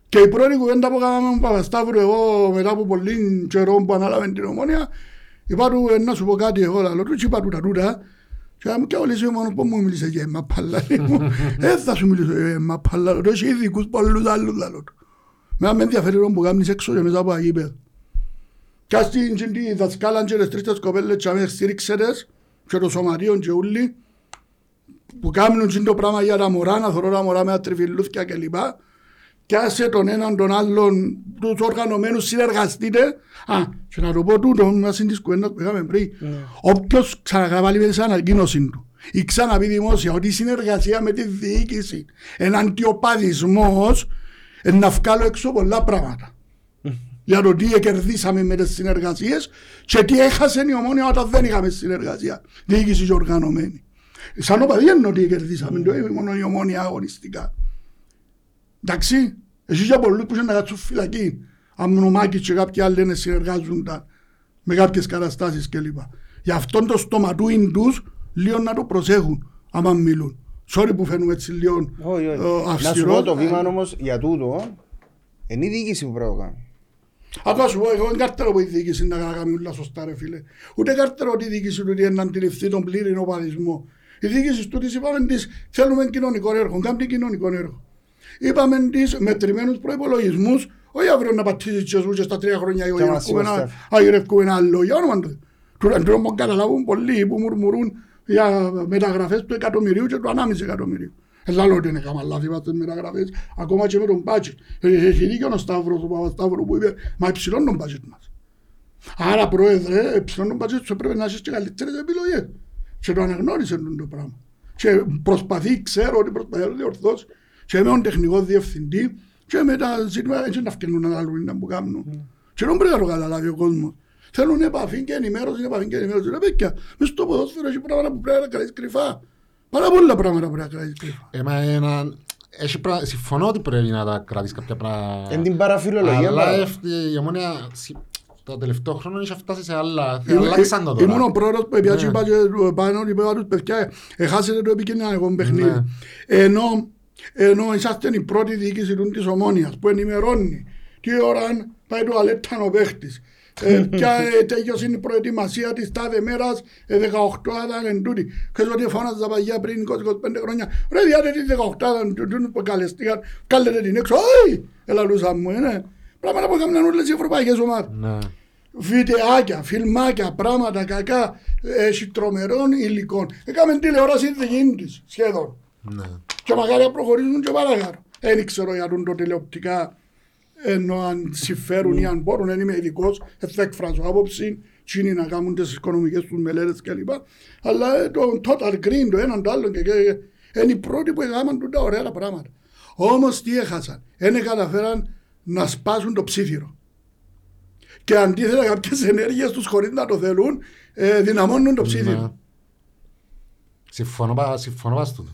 Και η πρώτη κουβέντα που κάναμε με τον Παπασταύρου εγώ μετά από πολύ καιρό που ανάλαβε την ομόνια, είπα του «Ε, να σου πω κάτι εγώ, αλλά του είπα του τα τούτα, και μου και όλοι μόνο που μου μίλησε για εμά πalla, δεν θα σου μιλήσω για εμά πalla, το έχει ειδικούς πολλούς άλλους λαλό του. Με με ενδιαφέρει που κάνεις έξω και μέσα από αγίπεδο. Και ας την τη δασκάλα και τις τρεις κοπέλες και αμέσως στήριξετες και το σωματείο και ούλοι που κάνουν το πράγμα για τα μωρά, να θωρώ τα μωρά με τα τριφυλούθια κλπ και άσε τον έναν τον άλλον τους οργανωμένους συνεργαστείτε. Α, και να το πω τούτο, μας είναι της κουέντας που είχαμε πριν. Ναι. Όποιος ξανακαβάλει με την ανακοίνωση του ή ξαναπεί δημόσια ότι η συνεργασία με τη διοίκηση είναι αντιοπαδισμός να βγάλω έξω πολλά πράγματα. Για το τι κερδίσαμε με τις συνεργασίες και τι έχασε η ομόνια όταν δεν είχαμε συνεργασία. Διοίκηση και οργανωμένη. Σαν οπαδί είναι ότι κερδίσαμε, το μόνο η ομόνια αγωνιστικά. Εντάξει, εσύ για πολλούς που να κάτσουν φυλακή, αμνομάκι και κάποιοι άλλοι να συνεργάζονταν με κάποιες καταστάσεις κλπ. Γι' αυτόν το στοματούιν τους λίγο να το προσέχουν άμα μιλούν. Sorry που φαίνουμε έτσι λίγο αυστηρό. Να σου πω το βήμα όμως για τούτο, είναι η διοίκηση που πρέπει να κάνει. Ακόμα σου πω, εγώ δεν κάρτερο που η διοίκηση να κάνει όλα σωστά ρε φίλε. Ούτε κάρτερο ότι η διοίκηση του να αντιληφθεί τον πλήρη οπαδισμό. Η διοίκηση του της είπαμε της θέλουμε κοινωνικό έργο, κάνει κοινωνικό έργο. Είπαμε τις μετρημένους προϋπολογισμούς, όχι αύριο να πατήσεις και ζούσες στα τρία χρόνια ή αγιρεύκουμε ένα άλλο, για όνομα του. Τουλάχιστον μου καταλάβουν πολλοί που μουρμουρούν για μεταγραφές του εκατομμυρίου και του ανάμιση εκατομμυρίου. Ελά ότι είναι κάμα λάθη βάζετε μεταγραφές, ακόμα και με τον μπάτζετ. Έχει δίκιο ο Σταύρος, ο Παπασταύρος που είπε, μα υψηλών τον μπάτζετ μας. Άρα πρόεδρε, υψηλών τον μπάτζετ σου πρέπει να έχεις και καλύτερες επιλογές. Και το αναγνώρισες το πράγμα. Και προσπαθεί, ξέρω ότι προσπαθεί να διορθώσει και με τον τεχνικός διευθυντής και με τα ζήτημα έτσι να φτιάχνουν ένα άλλο που κάνουν. Mm. Και δεν πρέπει να το καταλάβει ο κόσμος. Θέλουν επαφή και ενημέρωση, επαφή και ενημέρωση. Ρε παιδιά, μες στο ποδόσφαιρο έχει πράγματα που πρέπει να κρατήσεις κρυφά. Πάρα πολλά πράγματα που πρέπει να κρατήσεις κρυφά. Έμα ένα... Έχει πρα... Συμφωνώ ότι πρέπει να τα κρατήσεις κάποια πράγματα. Εν την παραφιλολογία. Αλλά η ομόνια το τελευταίο χρόνο είχε φτάσει σε άλλα. Αλλάξαν το τώρα. Ήμουν ο πρόεδρος που έπιασε πάνω ότι είπα τους παιδιά, έχασετε το επικοινωνικό παιχνίδι. Ναι. Ενώ ενώ είσαστε η πρώτη διοίκηση της ομόνιας που ενημερώνει τι ώρα πάει το αλέτα ο παίχτης. ε, ποια ε, τέλειωσε η προετοιμασία της τάδε μέρας, ε, 18 άταν εν τούτη. Ξέρεις ότι φώναζα παγιά πριν 20-25 χρόνια. Ρε διάτε τη 18 άταν τούτους που καλεστήκαν, κάλετε την έξω. Όχι, ελαλούσα μου, είναι. Πράγματα που έκαναν όλες οι ευρωπαϊκές ομάδες. Ναι. Βιντεάκια, φιλμάκια, πράγματα κακά, έχει τρομερών υλικών. Έκαμε τηλεόραση δική σχεδόν. Ναι. Και μακάρι να προχωρήσουν και παρακάτω. Δεν ξέρω για τον το τηλεοπτικά ενώ αν συμφέρουν ή αν μπορούν, δεν είμαι ειδικός, θα εκφράσω άποψη, τι είναι να κάνουν τις οικονομικές τους μελέτες κλπ. Αλλά το total green, το έναν το άλλο και, και είναι οι πρώτοι που έκαναν τα ωραία πράγματα. Όμως τι έχασαν, δεν καταφέραν να σπάσουν το ψήφιρο. Και αντίθετα κάποιες ενέργειες τους χωρίς να το θέλουν, ε, δυναμώνουν το ψήφιρο. Ναι. Συμφωνώ, συμφωνώ πας τούτο.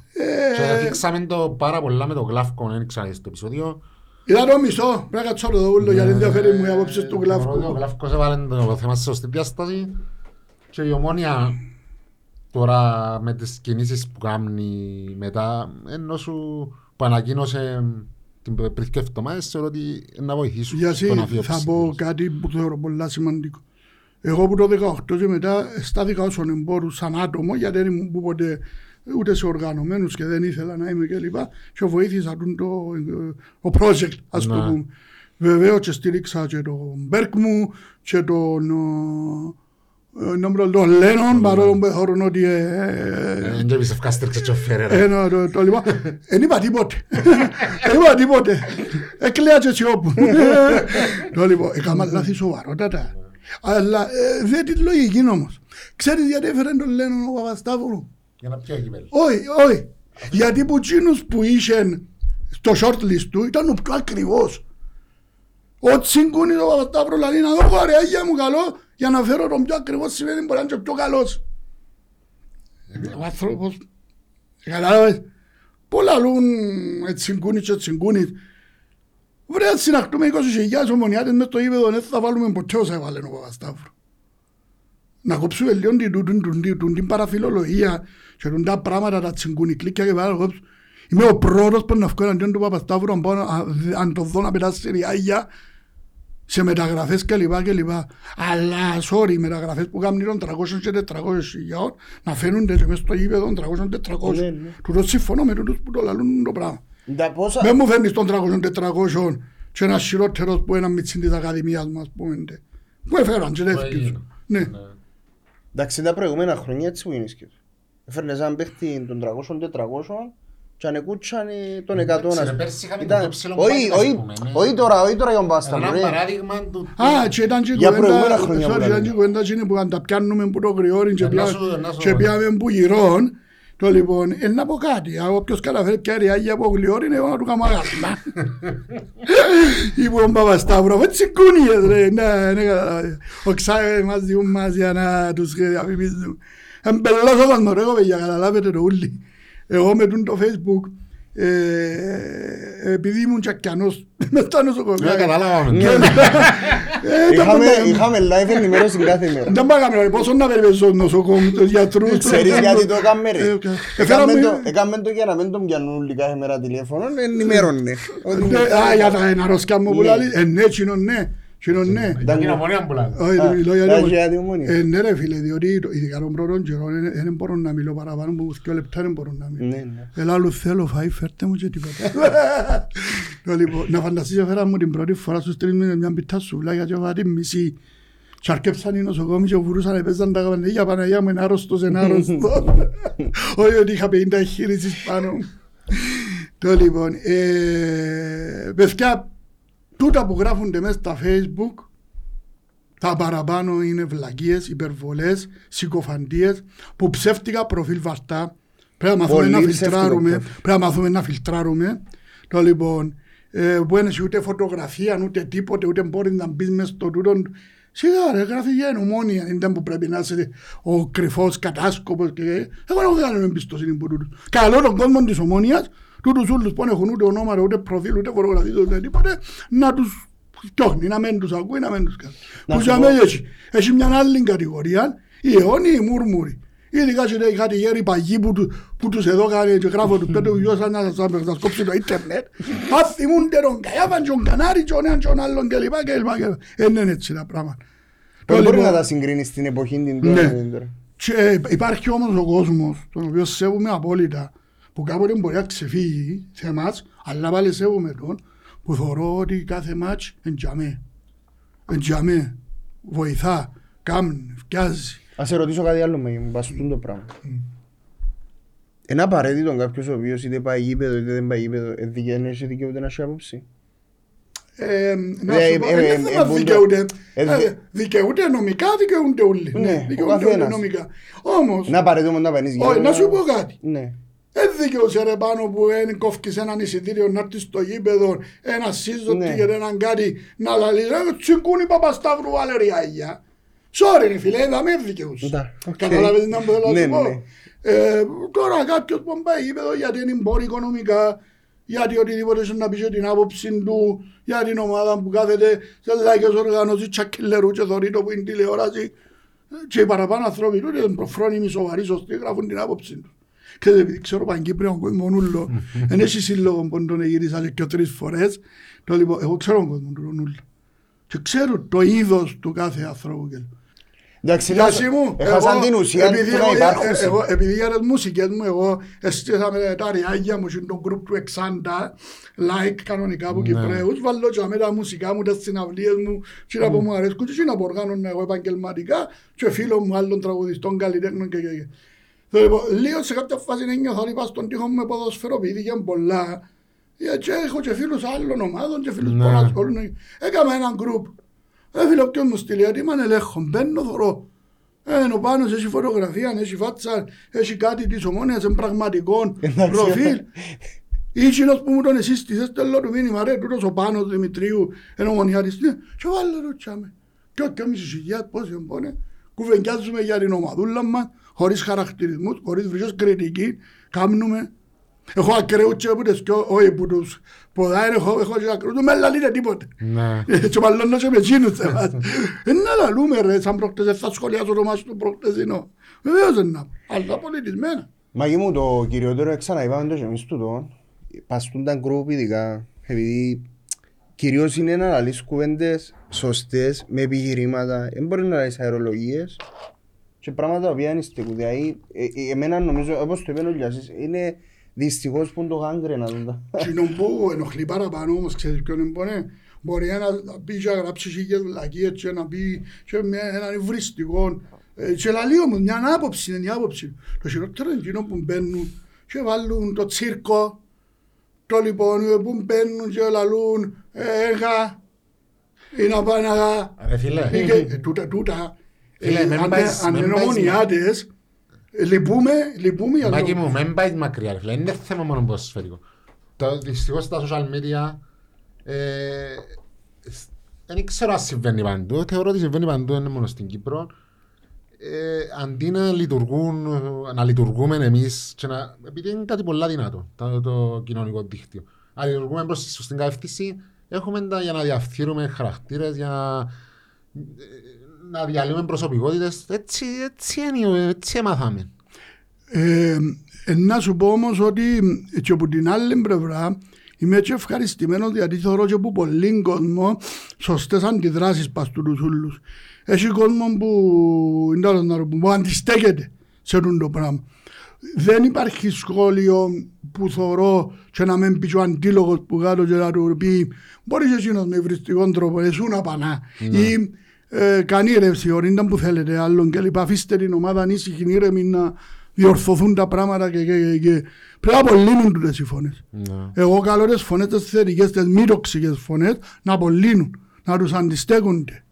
Και δείξαμε το πάρα πολλά με το γλάφκο, δεν ήξερα στο επεισόδιο. Είδα το μισό, πρέπει να κάτσω το ούλο γιατί ενδιαφέρει μου οι απόψεις του γλάφκου. Ο γλάφκος έβαλε το θέμα σε σωστή διάσταση και η ομόνια τώρα με τις κινήσεις που κάνει μετά ενώ σου που ανακοίνωσε την πριν και εβδομάδες θεωρώ ότι να βοηθήσουν Γιατί θα πω κάτι που θεωρώ πολύ σημαντικό. Εγώ που το 18 και μετά στάθηκα όσον εμπόρου σαν άτομο γιατί δεν ήμουν ποτέ ούτε σε οργανωμένους και δεν ήθελα να είμαι κλπ. Και, και βοήθησα τον το, το project ας το ναι. πούμε. Βεβαίω και στήριξα και τον Μπέρκ μου και τον νόμρο τον Λένον παρόλο που θεωρούν ότι Δεν το είπες ευκάστηρξε και ο Φέρερα. Το λοιπόν, δεν είπα τίποτε. Δεν είπα τίποτε. Εκλαία και σιώπου. Το λοιπόν, έκανα λάθη σοβαρότατα. Αλλά ε, δεν την λογική όμως. Ξέρεις γιατί έφερε τον Λένον ο Παπασταύρου; Για να πιάει κυπέλο. Όχι, όχι. Γιατί που εκείνους που είχε στο shortlist του ήταν ο πιο ακριβώς. Ό,τι συγκούνει το Παπασταύρο λέει να δω ρε Άγια μου καλό για να φέρω τον πιο ακριβώς σημαίνει μπορεί να είναι πιο καλός. Ο άνθρωπος, κατάλαβες, πολλά λούν έτσι συγκούνει και έτσι συγκούνει. Βρε έτσι να χτούμε 20.000 ομονιάτες μες στο ύπεδο, δεν θα βάλουμε ποτέ όσα έβαλε ο Παπασταύρου. να κόψουμε λίγο την, την, την, την, την, την παραφιλολογία και τον τα πράγματα, τα τσιγκουνικλίκια και πάρα κόψουμε. Είμαι ο πρώτος που να βγω εναντίον του Παπασταύρου αν, πάω, να- αν το δω να πετάσει σε ριάγια σε μεταγραφές και λοιπά και λοιπά. Αλλά, sorry, οι μεταγραφές που κάνουν των 300 και 400 χιλιάδων να φαίνονται και μες στο γήπεδο των 300-400. Ναι, ναι. Τούτος συμφωνώ με τούτους που το λαλούν το πράγμα. Τα πόσα... Δεν μου φέρνεις των 300-400 και ένας χειρότερος που ένα μιτσίν της Ακαδημίας μας πούμε. ντε. Μου έφεραν και δεν Που έφυγες. έγινε. Ναι. Ναι. Εντάξει, τα προηγούμενα χρόνια έτσι που γίνεις και του. Έφερνες έναν παίχτη των 300-400 και ανεκούτσανε τον 100. Εντάξει, ας ρε, πούμε. πέρσι είχαμε Ήταν- τον ψηλό Όχι, μπάγκ, ας όχι, πούμε, ναι. όχι τώρα, όχι τώρα για τον Πάστα. Ένα ρε. παράδειγμα του... Α, και ήταν και η Για προηγούμενα κουβέντα, χρόνια sorry, που ήταν λέμε. και η κουβέντα εκείνη που αν τα πιάνουμε που το γριόρι και Ε, να πια- σου- να σου- και πιάμε που γυρών. Το λοιπόν, ε, να πω κάτι, α, όποιος καταφέρει πια ριάγια από γλιόρι είναι εγώ να του κάνω αγάλμα. Είπε ο Παπασταύρο, αφού τσικούνιες ρε, ναι, ναι, καταλάβει. Ο Ξάβε μας διούν μας για να τους διαφημίζουν. Εμπελός ο κόσμος ρε, παιδιά, καταλάβετε το ούλι. Εγώ με τον το facebook, ε, επειδή ήμουν τσακιανός μες στα νοσοκομεία. Ναι, καταλάβαμε. Και- Ε, τα Είχαμε, πάντα- είχαμε live ενημέρωση κάθε μέρα. δεν πάμε να πόσο να περιπέζω στους νοσοκόμους, τους γιατρούς. τους- Ξέρεις γιατί το έκαμε ρε; Ε, οκ. Έκαμε Έφεραμε- το- Έκαμε το για να μην τον πιανούν όλοι κάθε μέρα τηλέφωνο, ενημέρωνε. Ότι- Ναι, Α, για τα εναρρωστικά μου που Ναι. λαλείς. Ε, ναι, κοινό ναι. Κοινό ναι. Ήταν η ομονία που λάβει. Όχι, Α, μιλώ για τα λίγο. έχει για τη ομόνια. Ε, ναι ρε φίλε, διότι το- ειδικά των πρώτων καιρών ε, ε, δεν μπορώ να μιλώ παραπάνω από δύο λεπτά δεν μπορώ να μιλώ. Ναι, ναι. Ελά, άλλο θέλω φαΐ, φέρτε μου και τίποτα. Το λοιπόν, Να φανταστείς έφερα μου την πρώτη φορά στους τρεις μήνες μια πιτά σουβλάκια και έφερα την μισή. Και αρκέψαν οι νοσοκόμοι και βουρούσαν, έπαιζαν τα καπανέγια, Παναγιά μου είναι άρρωστος, είναι άρρωστος. Όχι ότι είχα 50 εγχείρησεις πάνω μου. Το λοιπόν, ε, παιδιά, τούτα που γράφονται μέσα στα facebook, τα παραπάνω είναι βλακίες, υπερβολές, συκοφαντίες, που ψεύτικα προφίλ βαστά. Πρέπει να μάθουμε Πολύ να ψεύτικο φιλτράρουμε. προφίλ. Πρέπει να μάθουμε να φιλτράρουμε. Το λοιπόν, ε, που είναι ούτε φωτογραφία, ούτε τίποτε, ούτε μπορεί να μπεις μες στο τούτο. Σιγά ρε, γράφει για ενομόνια, δεν ήταν που πρέπει να είσαι ο κρυφός κατάσκοπος και... Εγώ δεν έχω κανένα εμπιστοσύνη που τούτους. Καλό τον κόσμο της ομόνιας, τούτους ούλους που δεν έχουν ούτε ονόματα, ούτε προφίλ, ούτε φωτογραφίες, ούτε τίποτε, να τους φτιάχνει, να μην τους ακούει, να μην τους κάνει. Να Που σου για πω- μένα έχει, έχει μια άλλη κατηγορία, οι αιώνιοι οι μουρμουροι. Ειδικά και οι κάτι γέροι παγιοί που, του- που τους εδώ κάνει και γράφω τους πέτω γιος σαν να σας να σας κόψει το ίντερνετ. Αν θυμούνται τον Καϊάφαν, τον Κανάρη, τον έναν, τον άλλον κλπ. κλπ, κλπ. Δεν είναι έτσι τα πράγματα. Δεν Το μπορεί λοιπόν- να τα συγκρίνεις στην εποχή την τώρα. Ναι. με την τώρα. και υπάρχει όμως ο κόσμος, τον οποίο σέβομαι απόλυτα, που κάποτε μπορεί να ξεφύγει σε εμάς, αλλά πάλι σέβομαι τον, που θεωρώ ότι κάθε μάτς εντιαμέ. Εντιαμέ. Βοηθά, κάμνει, φτιάζει. Ας σε ρωτήσω κάτι άλλο με μπαστούν το πράγμα. Είναι απαραίτητο κάποιος ο οποίος είτε πάει γήπεδο είτε δεν πάει γήπεδο, ε, δικαι- δεν έχει δικαιούται να έχει άποψη; Ε, να Ε, σου πω, ε, δεν ε, είναι ε, θέμα που το- δικαιούται. ε, Ε, δι- Δικαιούται νομικά, δικαιούνται όλοι. Ναι, Ναι, ο δικαιούνται όλοι καθένας. νομικά. Όμως, Είναι απαραίτητο μόνο να παίρνεις όχι, γήπεδο. να σου πω κάτι. Ναι. Δεν δικαιούσε ρε πάνω που δεν κόφκεις έναν εισιτήριο να έρθεις στο γήπεδο, ένα σύζωτη Ναι. και έναν κάτι να λαλείς ρε τσιγκούνι Παπασταύρου Βαλεριάγια. Sorry ρε φίλε, δεν με δικαιούσε. Ντα, οκ. Καταλάβες να μου θέλω να Ναι, σου πω. ναι. Ε, Τώρα κάποιος που πάει γήπεδο γιατί είναι μπορεί οικονομικά, γιατί οτιδήποτε σου να πεις και την άποψη του, για την ομάδα που κάθεται σε λαϊκές οργανώσεις τσακιλερού και θωρεί το που είναι τηλεόραση και οι παραπάνω άνθρωποι του είναι προφρόνιμοι σοβαροί σωστοί γράφουν την άποψη του. Και επειδή ξέρω Παγκύπριο κόσμος ούλο, δεν έχει σύλλογο που τον γύρισα και τρεις φορές, το λοιπόν, εγώ ξέρω τον κόσμο του τον ούλο. Και ξέρω το είδος του κάθε ανθρώπου. και- Εντάξει, Γιάση μου, έχασαν εγώ, την ουσία επειδή του να εγώ- υπάρχουν. ε, εγώ- επειδή για τις μουσικές μου, εγώ έστεισα με τα ριάγια μου σε το group του 60 like κανονικά από Κυπρέους, βάλω και με τα μουσικά μου, τις συναυλίες μου, και να που μου αρέσκουν και να που οργάνωνα εγώ επαγγελματικά και φίλων μου άλλων τραγουδιστών, καλλιτέχνων και και και. Το λοιπόν, Λίγο σε κάποια φάση ένιωθα ότι είπα στον τοίχο μου με ποδοσφαιρό, επειδή είχε πολλά. Ε, Και έχω και φίλους άλλων ομάδων και φίλους που Ναι. ασχολούνται. Έκαμε έναν group. Ε, φίλε, ποιος μου στείλει, γιατί είμαι ελέγχο, μπαίνω, θωρώ. Ε, ο Πάνος έχει φωτογραφία, έχει φάτσα, έχει κάτι της ομόνιας, είναι πραγματικό Εντάξει. προφίλ. Ή εκείνος που μου τον εσύστησε, στέλνω του μήνυμα, ρε, τούτος ο Πάνος Δημητρίου, είναι ομονιάτης, ναι, και βάλε το τσάμε. Και ό,τι μισή χιλιάδες, πόσοι εμπόνε, κουβεντιάζουμε για την ομαδούλα μας, χωρίς χαρακτηρισμούς, χωρίς βρυσιός κριτική, κάνουμε. Έχω ακραίους και που τις πιο, όχι που τους ποδάει, έχω, έχω και ακραίους, δεν με λαλείτε τίποτε. Ναι. Και μάλλον και με εκείνους σε εμάς. Ε, να λαλούμε ρε, σαν πρόκτες, ε, θα σχολιάσω το μάτι του προκτεσινό. Βεβαίως δεν να, αλλά πολιτισμένα. Μαγί μου το κυριότερο ξαναείπαμε το και εμείς τούτο. Παστούν τα γκρουπ ειδικά, επειδή κυρίως είναι να λαλείς κουβέντες σωστές, με επιχειρήματα. Δεν μπορεί να λαλείς αερολογίες και πράγματα τα οποία είναι στεκούν. Δηλαδή, ε, ε, εμένα νομίζω, όπως το είπε ο Λιάσης, είναι δυστυχώς που είναι το γάγκρενα. τούτα. Κοινό που ενοχλεί παραπάνω όμως, ξέρεις ποιον είναι πονέ. Μπορεί να πει και να γράψει χίλιες βλακίες και να πει και με έναν υβριστικό. Ε, Και λαλεί όμως μια άποψη είναι η άποψη. Το χειρότερο είναι εκείνο που μπαίνουν και βάλουν το τσίρκο. Το λοιπόν ε, που μπαίνουν και λαλούν έγα ή να πάνε αγα. Ρε φίλε, Ε, και Τούτα, τούτα. Φίλε, ε, μην αν πάεις- αν μην είναι πάεις ομονιάτες, ε, λυπούμε, λυπούμε για Μάκη το... μου, μην πάεις μακριά ρε φίλε, είναι θέμα μόνο ποδοσφαιρικό. Το, δυστυχώς στα social media ε, σ- δεν ξέρω αν συμβαίνει παντού, θεωρώ ότι συμβαίνει παντού, δεν είναι μόνο στην Κύπρο. Ε, αντί να λειτουργούν, να λειτουργούμε εμείς και να, επειδή είναι κάτι πολλά δυνατό το, το κοινωνικό δίκτυο. Αν λειτουργούμε προς τη σωστή κατεύθυνση, έχουμε τα για να διαφθείρουμε χαρακτήρες, για ε, να διαλύουμε προσωπικότητες. Έτσι, έτσι, είναι, έτσι έμαθαμε. Ε, ε, να σου πω όμως ότι και από την άλλη πλευρά είμαι και ευχαριστημένος γιατί θεωρώ και από πολλοί κόσμο σωστές αντιδράσεις πας στους ούλους. Έχει κόσμο που, είναι άλλο να το πούμε, που αντιστέκεται σε αυτό το πράγμα. Δεν υπάρχει σχόλιο που θεωρώ και να μην πεις και ο αντίλογος που κάτω και να του πει μπορείς και εκείνος με βριστικό τρόπο εσού να πανά ή ε, κάνει ρεύση ορίντα που θέλετε άλλον και λοιπά αφήστε την ομάδα ανήσυχη ήρεμη να διορθωθούν τα πράγματα και, και, και, και. πρέπει να απολύνουν τούτες οι φωνές. Ναι. Εγώ καλώ τις φωνές τις θετικές, τις μη τοξικές φωνές να απολύνουν, να τους αντιστέκονται.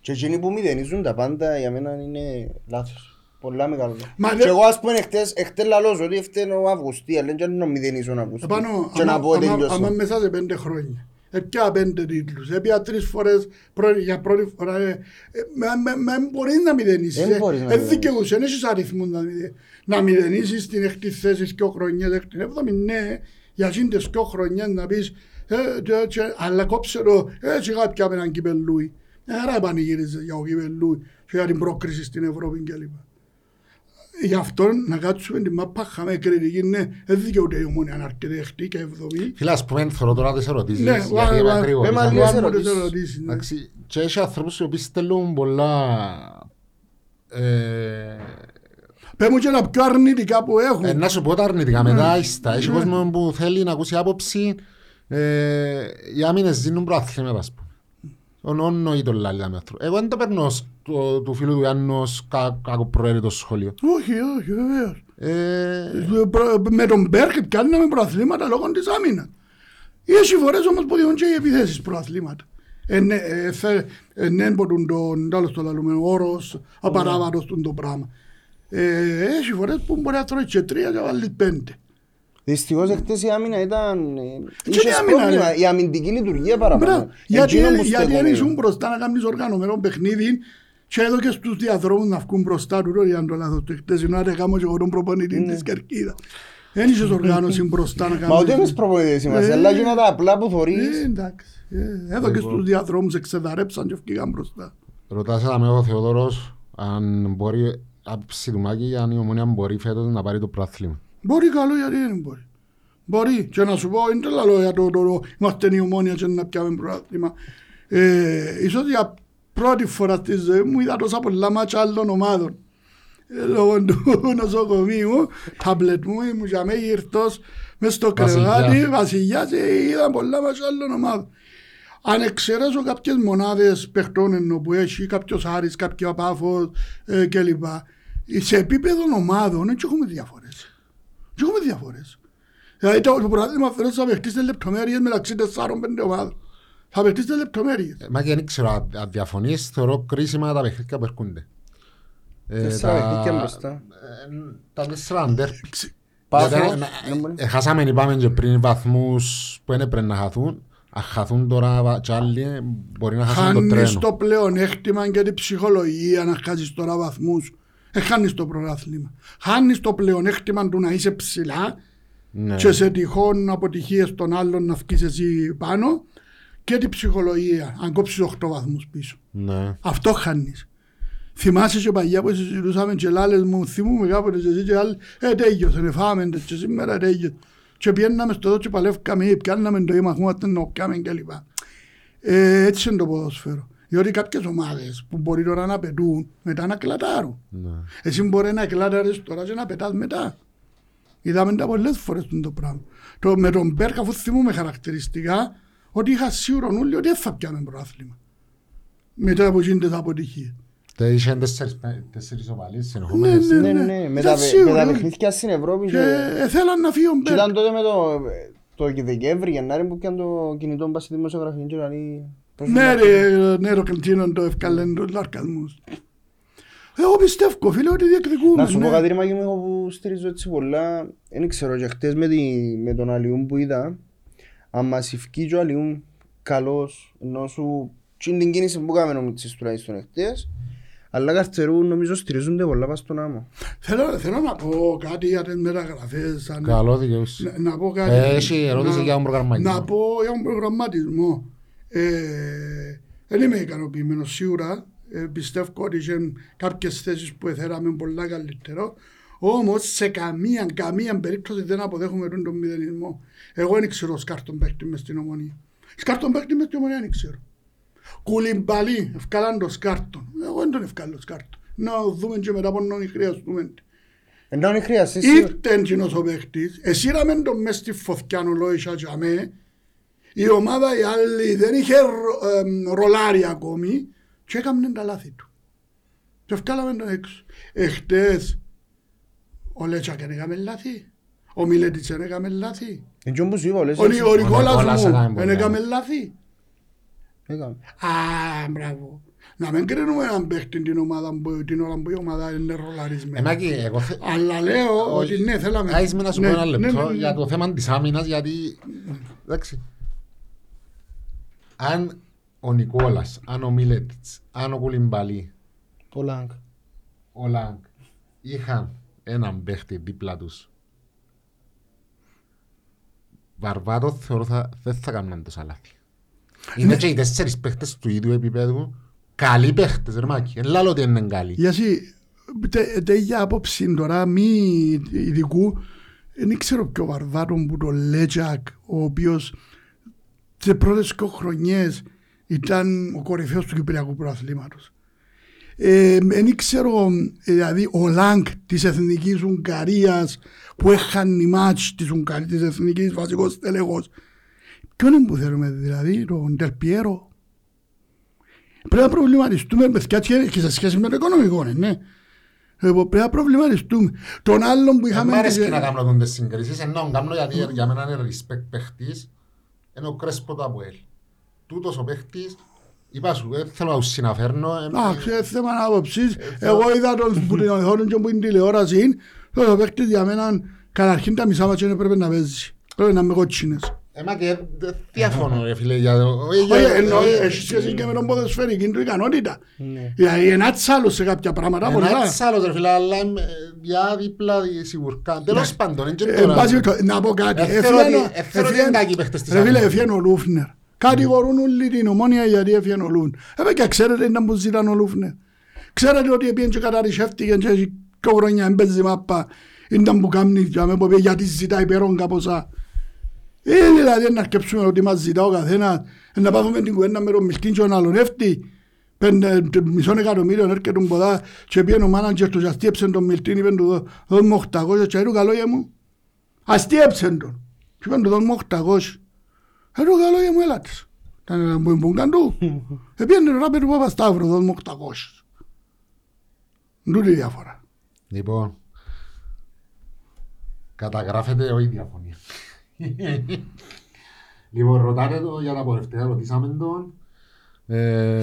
Και εκείνοι που μηδενίζουν τα πάντα για μένα είναι λάθος. Πολλά μεγάλο. λάθος. Μα Και δεν- εγώ ας πούμε εχθές, εχθές λαλώς ότι φταίνε ο Αυγουστή, αλλά δεν να μηδενίζω ο Αυγουστή. Επάνω, Και να άμα- πω ότι άμα- άμα τελειώσω. μέσα σε πέντε χρόνια. Έπια πέντε τίτλους, έπια τρεις φορές πρώτη- για πρώτη φορά. ε, ε, μα- μα- μα μπορείς να μηδενίσεις. Δεν ε. μπορείς να Ε, μηδενίσεις. δικαιούσε, δεν έχεις αριθμούς να μηδε- να μηδενίσεις στην έκτη θέση δυο χρονιές, έκτη έβδομη, ναι, για εκείνες δυο χρονιές να πεις, ε, και- και- αλλά κόψε το, έτσι κάποια με έναν κυπελούι. Άρα πανηγύριζε για ο κυπελούι και για την πρόκριση στην Ευρώπη κλπ. Γι' αυτό να κάτσουμε την μάπα χάμε κριτική, ναι, δεν δικαιούται η ομόνια να έρχεται εκτη και εβδομή. Φίλε, ας πούμε, θέλω τώρα τις ερωτήσεις, Ναι, γιατί βά- είμαι βά- ακρήγορος. πέμε Αν- άλλες Βάλουμε τις ερωτήσεις. ερωτήσεις, ναι. Εντάξει, και έχει ανθρώπους οι οποίοι στέλνουν πολλά... Ε, Πες μου και τα πιο αρνητικά που έχουν. ε, να σου πω τα αρνητικά μετά, ίστα. Έχει κόσμο που θέλει να ακούσει άποψη ε, οι άμυνες δίνουν προαθλήματα, ας πούμε. Τον όνο ή τον λάλη με άνθρωπο. Εγώ δεν το παίρνω ως το- του φίλου του Ιάννου ως κα- κακοπροαίρετο σχόλιο. Όχι, όχι, βεβαίως. Ε, Προ- Με τον Μπέρκετ κάναμε προαθλήματα λόγω της άμυνας. Έχει φορές όμως που διόν και οι επιθέσεις προαθλήματα. Ε, ναι, ε, θε- ε, ναι, μπορούν τον τέλος το λαλούμε, όρος, απαράβατος του το πράγμα. Ε, Έχει φορές που μπορεί να τρώει και τρία και να βάλει πέντε. Δυστυχώς εχθές η άμυνα ήταν... ε, η είχες άμυνα, πρόβλημα. ρε; Η αμυντική λειτουργία παραπάνω. Μπράβο. Γιατί, Εκείνο που γιατί στέκομαι. δεν ήσουν μπροστά να κάνεις οργανωμένο παιχνίδι και εδώ και στους διαδρόμους να βγουν μπροστά του για να το λάθος του χτεσινό να κάνω και εγώ τον προπονητής της Κερκίδας. Δεν είχες οργάνωση μπροστά να κάνεις. Μα ούτε εμείς προπονητές είμαστε, Ε, αλλά γίνονται τα απλά που θωρείς. Ε, εντάξει. Ε, Εδώ και στους διαδρόμους εξεδαρέψαν και βγήκαν μπροστά. ρωτάς με ο Θεοδόρος αν μπορεί, άποψη του Μάκη, αν η Ομόνια μπορεί φέτος να πάρει το προάθλημα. Μπορεί καλό γιατί δεν μπορεί. Μπορεί. Και να σου πω, είναι τρελό για το, το, το είμαστε η ομόνια και να πιάμε προάθλημα. Ε, ίσως για πρώτη φορά στη ζωή μου είδα τόσα πολλά μάτια άλλων ομάδων. Ε, λόγω του νοσοκομείου, τάμπλετ μου, ήμουν για μέγι ήρθος μες στο Βασιλιά. κρεβάτι, βασιλιά και είδα πολλά μάτια άλλων ομάδων. Αν εξαιρέσω κάποιες μονάδες παιχτών ενώ που έχει κάποιος Άρης, κάποιο Πάφος ε, κλπ. Σε επίπεδο ομάδων δεν έχουμε διαφορές. Δεν έχουμε διαφορές. Δηλαδή το, το πρωτάθλημα φέρνει θα παιχτείς τις λεπτομέρειες μεταξύ τεσσάρων-πέντε ομάδων. Θα παιχτείς τις λεπτομέρειες. Ε, Μάκη, δεν ξέρω, αν- αν διαφωνείς, θεωρώ κρίσιμα τα παιχνίδια που έρχονται. Ε, Τέσσερα τα- παιχνίδια μπροστά. ε, Τα τέσσερα ντέρπι. Πάφος, Γιατί, δεν ε, μπορεί. ε, Χάσαμε, είπαμε και πριν βαθμούς που δεν έπρεπε να χαθούν. Αν χαθούν τώρα κι άλλοι, ε, μπορεί να χάσουν το Χάνεις τρένο. το πλεονέκτημα και την ψυχολογία να χάσεις τώρα βαθμούς. Ε, χάνεις το πρωτάθλημα. Χάνεις το πλεονέκτημα του να είσαι ψηλά Ναι. και σε τυχόν αποτυχίες των άλλων να βγεις εσύ πάνω και την ψυχολογία, αν κόψεις 8 βαθμούς πίσω. Ναι. Αυτό χάνεις. Θυμάσαι και παλιά που συζητούσαμε και λάλες μου, θυμούμε κάποτε και εσύ και άλλοι, ε τέλειωσε, ε, φάμε το και σήμερα τέλειωσε. Και πιέναμε στο εδώ και παλεύκαμε ή πιάναμε το αίμα, έχουμε να πιάμε κλπ. Ε, έτσι είναι το ποδόσφαιρο. Διότι κάποιες ομάδες που μπορεί τώρα να πετούν, μετά να κλατάρουν. Ναι. Εσύ μπορεί να κλάταρεις τώρα και να πετάς μετά. Είδαμε τα πολλές φορές το πράγμα. Το, με τον Μπέρκ αφού θυμούμε χαρακτηριστικά ότι είχα σίγουρο όλοι ότι δεν θα πιάμε προάθλημα. Μετά από εκείνες τις αποτυχίες. Τε είχε τέσσερις, τέσσερις οπαλίες Ναι, συνεχόμενες. Ναι, ναι, ναι. Με τα, Ήταν σίγουρο. με τα παιχνίδια στην Ευρώπη Και και... ε, θέλαν να φύγει ο Και Μπέρκ. ήταν τότε με το, το Δεκέμβρη, Γενάρη που πιάνε το κινητό μπας στη δημοσιογραφία και λέει... πώς Ναι είναι ρε, ναι ρε, κλειτίνον το ευκαλέν τους λαρκασμούς. Εγώ πιστεύω φίλε ότι διεκδικούμε. Να σου πω ναι. κάτι ρε Μάκη μου, εγώ που στηρίζω έτσι πολλά, δεν ξέρω και χτες με, τη, με τον Αλιούν που είδα, αν μας ευκεί και ο Αλιούν καλός, ενώ σου και την κίνηση που έκαμε ο Μιτσής τουλάχιστον χτες, αλλά καρτερού νομίζω στηρίζονται πολλά πας στον άμμο. Θέλω, θέλω να πω κάτι για τις μεταγραφές. σαν- Καλό δικαιούς. Να, να πω κάτι. Ε, Έχει ερώτηση να- για τον προγραμματισμό. Να πω για τον προγραμματισμό. Ε, δεν είμαι ικανοποιημένος σίγουρα. Ε, πιστεύω ότι είχε κάποιες θέσεις που θέλαμε πολλά καλύτερο. Όμως σε καμία, καμία περίπτωση δεν αποδέχομαι τον, τον μηδενισμό. Εγώ δεν ξέρω σκάρτον παίκτη μες στην ομονία. Σκάρτον παίκτη μες στην ομονία δεν ξέρω. Κουλιμπαλί, ευκάλαν το σκάρτον. Εγώ δεν τον ευκάλω σκάρτον. Να δούμε και μετά πόνο χρειαστούμε. Ενώ είναι χρειαστή σίγουρα. Ήρθε εκείνος ο παίχτης, εσύραμε τον μες στη φωτιά ο Λόισα τζαμέ, η ομάδα η άλλη δεν είχε ρο- εμ, ρολάρει ακόμη και έκαμε τα λάθη του. Και ευκάλαμε τον έξω. Εχτες ο Λέτσακ δεν έκαμε λάθη, ο Μιλέτης δεν έκαμε λάθη, Εν όπως σου είπα, λες ο, Νι- έτσι. ο Νικόλας Νικόλας έκαμε μου πολλά. δεν έκαμε λάθη. Έκαμε. Α, μπράβο. Να μην κρίνουμε έναν παίχτη την ομάδα που, την ώρα που η ομάδα είναι ρολαρισμένη. Εμάκη, εγώ θε- Αλλά λέω Όχι. ότι ναι, θέλαμε. Άις με να σου πω Ναι, ένα ναι, λεπτό ναι, ναι. για το θέμα της άμυνας γιατί εντάξει αν ο Νικόλας, αν ο Μίλετιτς, αν ο Κουλιμπαλί, Ο Λάγκ. ο Λάγκ είχαν έναν παίχτη δίπλα τους Βαρβάτο θεωρώ θα, δεν θα κάνουν τόσα λάθη. Είναι και οι τέσσερις παίχτες του ίδιου επίπεδου καλοί παίχτες ρε Μάκη. Δεν λέω ότι είναι καλοί. Γιατί τε- τέτοια άποψη τώρα μη ειδικού δεν ξέρω ποιο βαρβάτο που το Λέτζακ ο οποίος σε πρώτες δύο χρονιές ήταν ο κορυφαίος του Κυπριακού Προαθλήματος. Ε, δεν ξέρω, ε, δηλαδή ο Λάγκ της Εθνικής Ουγγαρίας που έχανε μάτς της, Ουγγαρίας, της Εθνικής βασικός τελεγός. Ποιον είναι που θέλουμε δηλαδή, τον Τερπιέρο. Πρέπει να προβληματιστούμε παιδιά και και σε σχέση με το οικονομικό, ναι, ναι. Ε, Πρέπει να προβληματιστούμε. Τον άλλον που Δεν είχαμε... μ' αρέσει και να κάνω τον τις συγκρίσεις, ενώ κάνω γιατί για μένα είναι respect παίχτης, είναι ο Κρέσπος του Αποέλ. Τούτος ο παίχτης, είπα σου, δεν θέλω να τους συναφέρνω. ε, Εντάξει, ε, θέμα άποψης. Εγώ είδα τον που την οθόνη και που είναι τηλεόραση. Ο παίκτης για μένα καταρχήν τα μισά μάτια δεν πρέπει να παίζει. Πρέπει να είμαι κότσινες. Ε, μα και δεν διαφωνώ ρε φίλε, για το... ε, για- Όχι, εννοώ, έχει σχέση και με τον ποδοσφαιρική του ικανότητα. Ναι. Δηλαδή ένας άλλος σε κάποια πράγματα πολλά. Ένας άλλος ρε φίλε, αλλά είμαι, ε, για δίπλα δι- σιγουρκά. Τέλος πάντων, είναι και Ε, εν τώρα. πάση περιπτώσει, Να πω κάτι. Ε, θέλω Έφυγαν ο- ότι- ε, θέλω ότι έφυγαν- είναι κακοί οι παίχτες της Ρε φίλε, άμυνας. έφυγαν ο Λούφνερ. Κατηγορούν όλοι την ομόνια γιατί έφυγαν ο Λούφνερ. Ε, και ξέρετε ήταν που ζητάνε ο Λούφνερ. Ξέρετε ότι πήγαινε και καταρρισεύτηκε και έχει δύο χρόνια έμπαιζε μάπα. Ήταν που κάνει για με που πήγε, γιατί ζητάει περόν ποσά. Ε, δηλαδή να αρκεψούμε ότι μας ζητά ο καθένας. Ε, Να πάθουμε την κουβέντα με τον Μιλτίν και τον αλωνεύτη. Πέντε, τε- μισό εκατομμύριο έρχεται τον ποδά και πήγαινε ο μάνατζερ τους και αστείεψε τον Μιλτίν, είπε του «Δώ- δώσ' μου 800 και έρου καλό για μου. Αστείεψε τον. Και είπαν του «Δώσ' μου 800». Έρου καλό για μου έλατες. Ήταν ένα που εμπούγκαν του. Επίανε το ράπερ του Παπασταύρου, «Δώσ' μου 800». Τούτη η διαφορά. Λοιπόν, καταγράφεται όχι διαφωνία. Λοιπόν, ρωτάτε το για τα πορευτικά, ρωτήσαμε τον. Ε,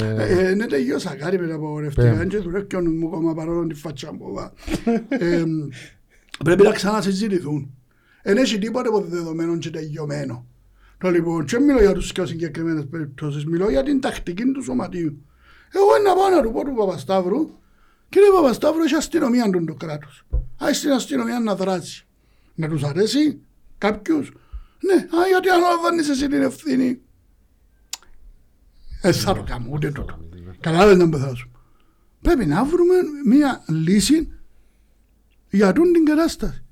Ε, ναι, τελειώσα κάτι με τα απαγορευτικά Πέμ. και δουλεύει και ο νους μου ακόμα παρόλο τη φάτσα μου. βα. Ε, Πρέπει να ξανασυζητηθούν. Δεν έχει τίποτε από δεδομένο και τελειωμένο. Το λοιπόν, και μιλώ για τους πιο συγκεκριμένες περιπτώσεις, μιλώ για την τακτική του σωματείου. Εγώ να πάω να του πω του Παπασταύρου, κύριε Παπασταύρου, έχει αστυνομία τον το κράτος. Άι στην αστυνομία να δράσει. Να τους αρέσει, κάποιους. Ναι, α, γιατί αναλαμβάνεις εσύ την ευθύνη. Ε, θα το κάνω, ούτε το κάνω. Καλά δεν θα σου. Πρέπει να βρούμε μια λύση για τούν την κατάσταση.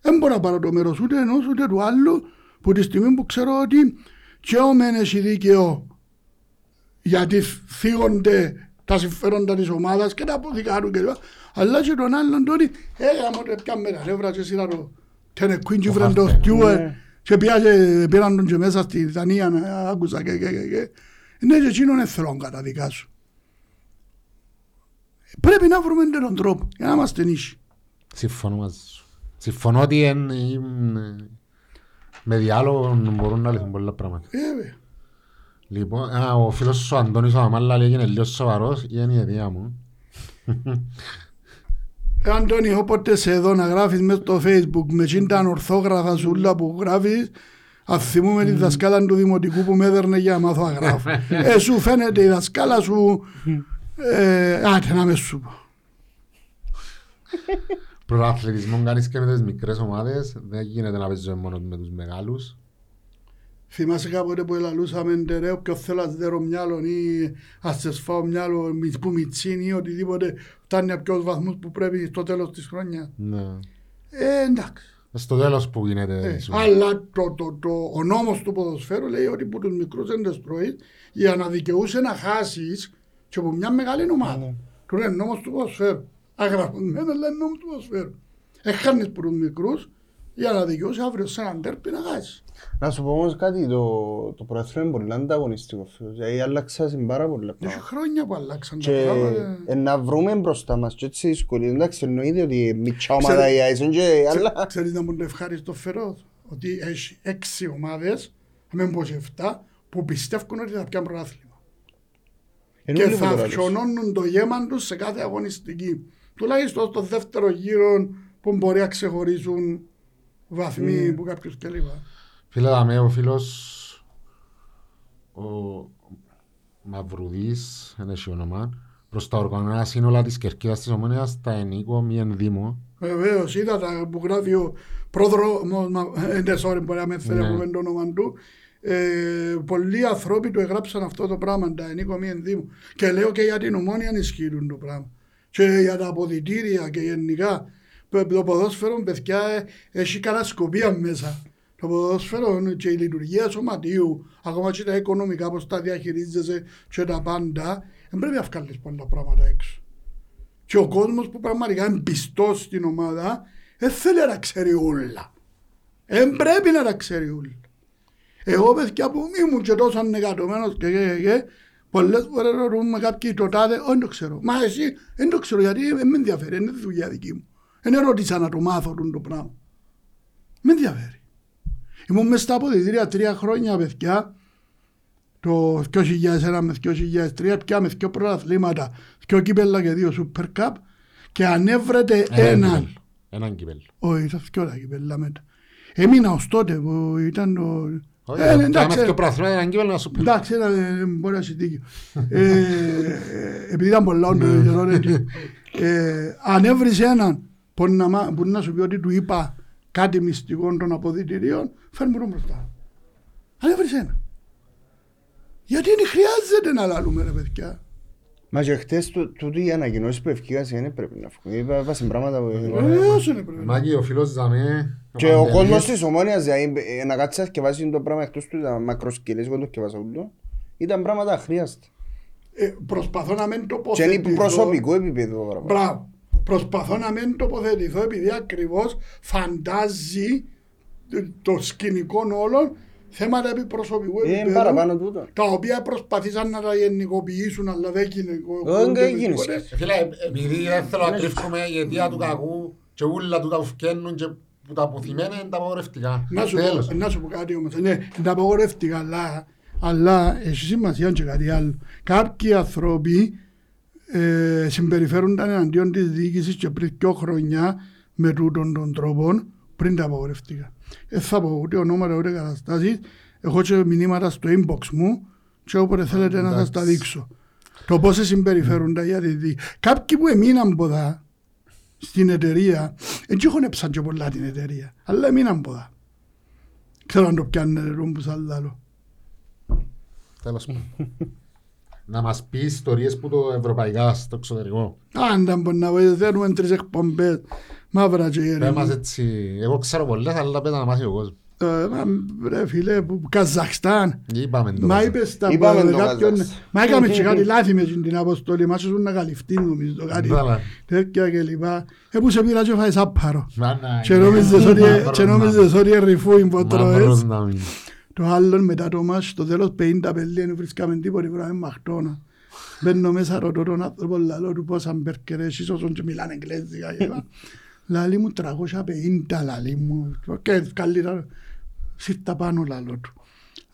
Δεν μπορώ να πάρω το μέρος ούτε ενός ούτε του άλλου που τη στιγμή που ξέρω ότι και ο μεν έχει δίκαιο γιατί θίγονται τα συμφέροντα της ομάδας και τα αποθηκάρουν κλπ. Αλλά και τον άλλον τότε έγαμε ότι πια με τα νεύρα και εσύ το τένε κουίντζι βρεν το στιούε και πιάσε πήραν τον και μέσα στη Δανία να άκουσα και και και και. Ναι και εκείνον δεν θέλω να καταδικάσω. Πρέπει να βρούμε έναν τρόπο για να είμαστε νήσι. Συμφωνώ μαζί σου. Συμφωνώ ότι εν, εν, με διάλογο μπορούν να λυθούν πολλά πράγματα. Βέβαια. Λοιπόν, α, ο φίλος σου ο Αντώνης ο Αμάλα λέει είναι λίγο σοβαρός ή είναι η αιτία μου. Ε, Αντώνη, όποτε σε εδώ να γράφεις μέσα στο facebook με τσίντα ορθόγραφα σούλα που γράφεις αν θυμούμε τη δασκάλα του δημοτικού που με έδερνε για να μάθω να γράφω. ε, σου φαίνεται η δασκάλα σου ε, άτε να μες σου πω. Προαθλητισμό κάνεις και με τις μικρές ομάδες. Δεν γίνεται να παίζεις μόνο με τους μεγάλους. Θυμάσαι κάποτε που ελαλούσαμε ντερέ όποιο θέλω να δέρω μυαλό ή ας σε σφάω μυαλό μι- που μιτσίν ή οτιδήποτε φτάνει από ποιους βαθμούς που πρέπει στο τέλος της χρόνιας. Ναι. Ε, εντάξει. Στο τέλος που γίνεται. Ε, σου. αλλά το, το, το, ο νόμος του ποδοσφαίρου λέει ότι που τους μικρούς δεν τις τρώεις για να δικαιούσε να χάσεις και από μια μεγάλη ομάδα. Του είναι νόμος του ποδοσφαίρου. Αγραφωμένο αλλά είναι νόμος του ποδοσφαίρου. Έχανες που τους μικρούς για να δικαιούσε αύριο σε έναν τέρπι να χάσεις. Να σου πω όμως κάτι, το, το προέθρο είναι πολύ ανταγωνιστικό. φίλος. Δηλαδή άλλαξαν πάρα πολλά Έχει πράγματα. χρόνια που αλλάξαν τα Και πράγματα. ε, να βρούμε μπροστά μας και έτσι δυσκολίες. Εντάξει, εννοείται ότι μητσά ομάδα Ξέρε- η Άισον και Ξε- άλλα. Ξέρεις να μου το ευχάριστο φερός ότι έχει έξι ομάδες, με πω και εφτά, που πιστεύουν ότι θα πιάνουν πρωτάθλημα. Εν και όλοι που θα τώρα λες. αυξονώνουν το γέμα τους σε κάθε αγωνιστική. Τουλάχιστον στο δεύτερο γύρο που μπορεί να ξεχωρίζουν βαθμοί που κάποιους κλπ. Φίλε δαμέ, ο φίλος ο Μαυρουδής, δεν έχει όνομα, προς τα οργανωμένα σύνολα της Κερκίδας της Ομόνιας, τα ενίκο μη ενδήμο. Βεβαίως, είδα τα που γράφει ο πρόδρομος, δεν sorry, μπορεί να με θέλει Ναι. να πούμε το όνομα του. Ε, πολλοί άνθρωποι του εγράψαν αυτό το πράγμα, τα ενίκο μη ενδύμου. Και λέω και για την ομόνια ισχύουν το πράγμα. Και για τα αποδητήρια και γενικά. Το το ποδόσφαιρο, παιδιά, ε, έχει κατασκοπία μέσα. Το ποδόσφαιρο και η λειτουργία σωματίου, ακόμα και τα οικονομικά, πώς τα διαχειρίζεσαι και τα πάντα, δεν πρέπει να βγάλεις πολλά πράγματα έξω. Και ο κόσμος που πραγματικά είναι πιστός στην ομάδα δεν θέλει να τα ξέρει όλα. Δεν πρέπει να τα ξέρει όλα. Εγώ παιδιά που ήμουν και τόσο ανεκατομένος και, και, και, και πολλές φορές ρωτούμε κάποιοι το τάδε, όχι το ξέρω. Μα εσύ δεν το ξέρω γιατί δεν με ενδιαφέρει, είναι δουλειά δική μου. Δεν ερώτησα να το μάθω τον το πράγμα. Με ενδιαφέρει. Ήμουν μες στα αποδητήρια τρία χρόνια παιδιά το 2001 μες 2003 πιάμε δύο πρωταθλήματα, δύο κύπελα και δύο Super Cup και ανέβρεται έναν. κυπέλλο. Έναν κυπέλλο. Όχι, ήταν δύο τα κύπελα μετά. Έμεινα ως τότε που ήταν το... Όχι, Ε, πιάμε εντάξει, δύο πράθυμα, έναν κύπελλο να σου πει. Εντάξει, ήταν, ε, μπορεί να έχει δίκιο. Ε, ε, επειδή ήταν πολλά όντως, Ναι. καιρό, έτσι. Ε, αν έβρεις έναν που να, μα- που να σου πει ότι του είπα κάτι μυστικό των αποδητηρίων, φέρνει μου μπροστά. Αν έβρεις έναν. Γιατί δεν χρειάζεται να λαλούμε ρε παιδιά. Μα και χτες τού- τούτοι οι ανακοινώσεις που ευκήγαν δεν πρέπει να βγουν. Είπα- Βάσει πράγματα που... Βεβαίως είναι πρέπει. Μάκη, ο φίλος δαμέ. Και ο κόσμος της ομόνιας δηλαδή, ε, να κάτσει να σκευάσει το πράγμα εκτός του ήταν μακροσκελές, εγώ το σκευάσα όλο. Ήταν πράγματα αχρίαστα. Ε, προσπαθώ να μην Και τοποθετηθώ. είναι προσωπικό επίπεδο το πράγμα. Μπράβο. Προσπαθώ να μην τοποθετηθώ επειδή ακριβώς φαντάζει το σκηνικό όλων θέματα επί προσωπικού Ε, Είναι επίπεδου παραπάνω τούτο. τα οποία προσπαθήσαν να τα γενικοποιήσουν αλλά δεν Όχι, γενικοποιούνται δεν με γίνεις. τίποτε. Φίλε, επειδή δεν θέλω να κρύφουμε η αιτία του κακού και όλα του τα που φκαίνουν και που τα αποθυμένα είναι τα απαγορευτικά. Να σου, Τέλος. πω, να σου πω κάτι όμως, ναι, είναι απαγορεύτηκα, αλλά, αλλά έχει σημασία και κάτι άλλο. Κάποιοι άνθρωποι ε, συμπεριφέρονταν εναντίον της διοίκησης και πριν δύο χρόνια με τούτον των τρόπων πριν τα απαγορευτικά. Δεν θα πω ούτε ονόματα ούτε καταστάσεις. Έχω και μηνύματα στο inbox μου και όποτε θέλετε να σας τα εντάξει. δείξω. Το πώς σε συμπεριφέρονται για τη διοίκηση. Κάποιοι που έμειναν από στην εταιρεία, δεν έχουν έψαν και πολλά την εταιρεία, αλλά έμειναν πολλά. Ξέρω αν το πιάνετε ρум που σας λάλλω. Τέλος πάντων. Να μας πεις ιστορίες που το ευρωπαϊκά στο εξωτερικό. Αν δεν μπορεί να βοηθαίνουμε τρεις εκπομπές, μαύρα και Πες μας γέρημα. έτσι, εγώ ξέρω πολλές, αλλά πέτα να μάθει ο κόσμος. Ε, μα, Ρε φίλε, που- Καζαχστάν. Είπαμε το. Μα είπες τα Είπαμε με το κάποιον... Καζαχστάν. Μα έκαμε και κάτι λάθη με την αποστολή μας, ήσουν να καλυφτεί νομίζω κάτι Μπράβο. τέτοια και λοιπά. Ε, που σε πήρα και φάεις άπαρο. Μάνα, Και είναι νόμιζες ότι- μαύρος και να- νόμιζες ότι ρηφούιν που μαύρος τρώες. να μην. Το άλλο μετά το μάτς, στο τέλος 50 πελί, δεν βρίσκαμε τίποτε, βράμε μαχτώνα. Μπαίνω μέσα, ρωτώ τον άνθρωπο, λαλό του πόσα μπέρκερ έχεις, όσον και μιλάνε εγγλέζικα. και είπα, Λαλή μου 350, λαλή μου. Και καλύτερα, σύρτα πάνω, λαλό του.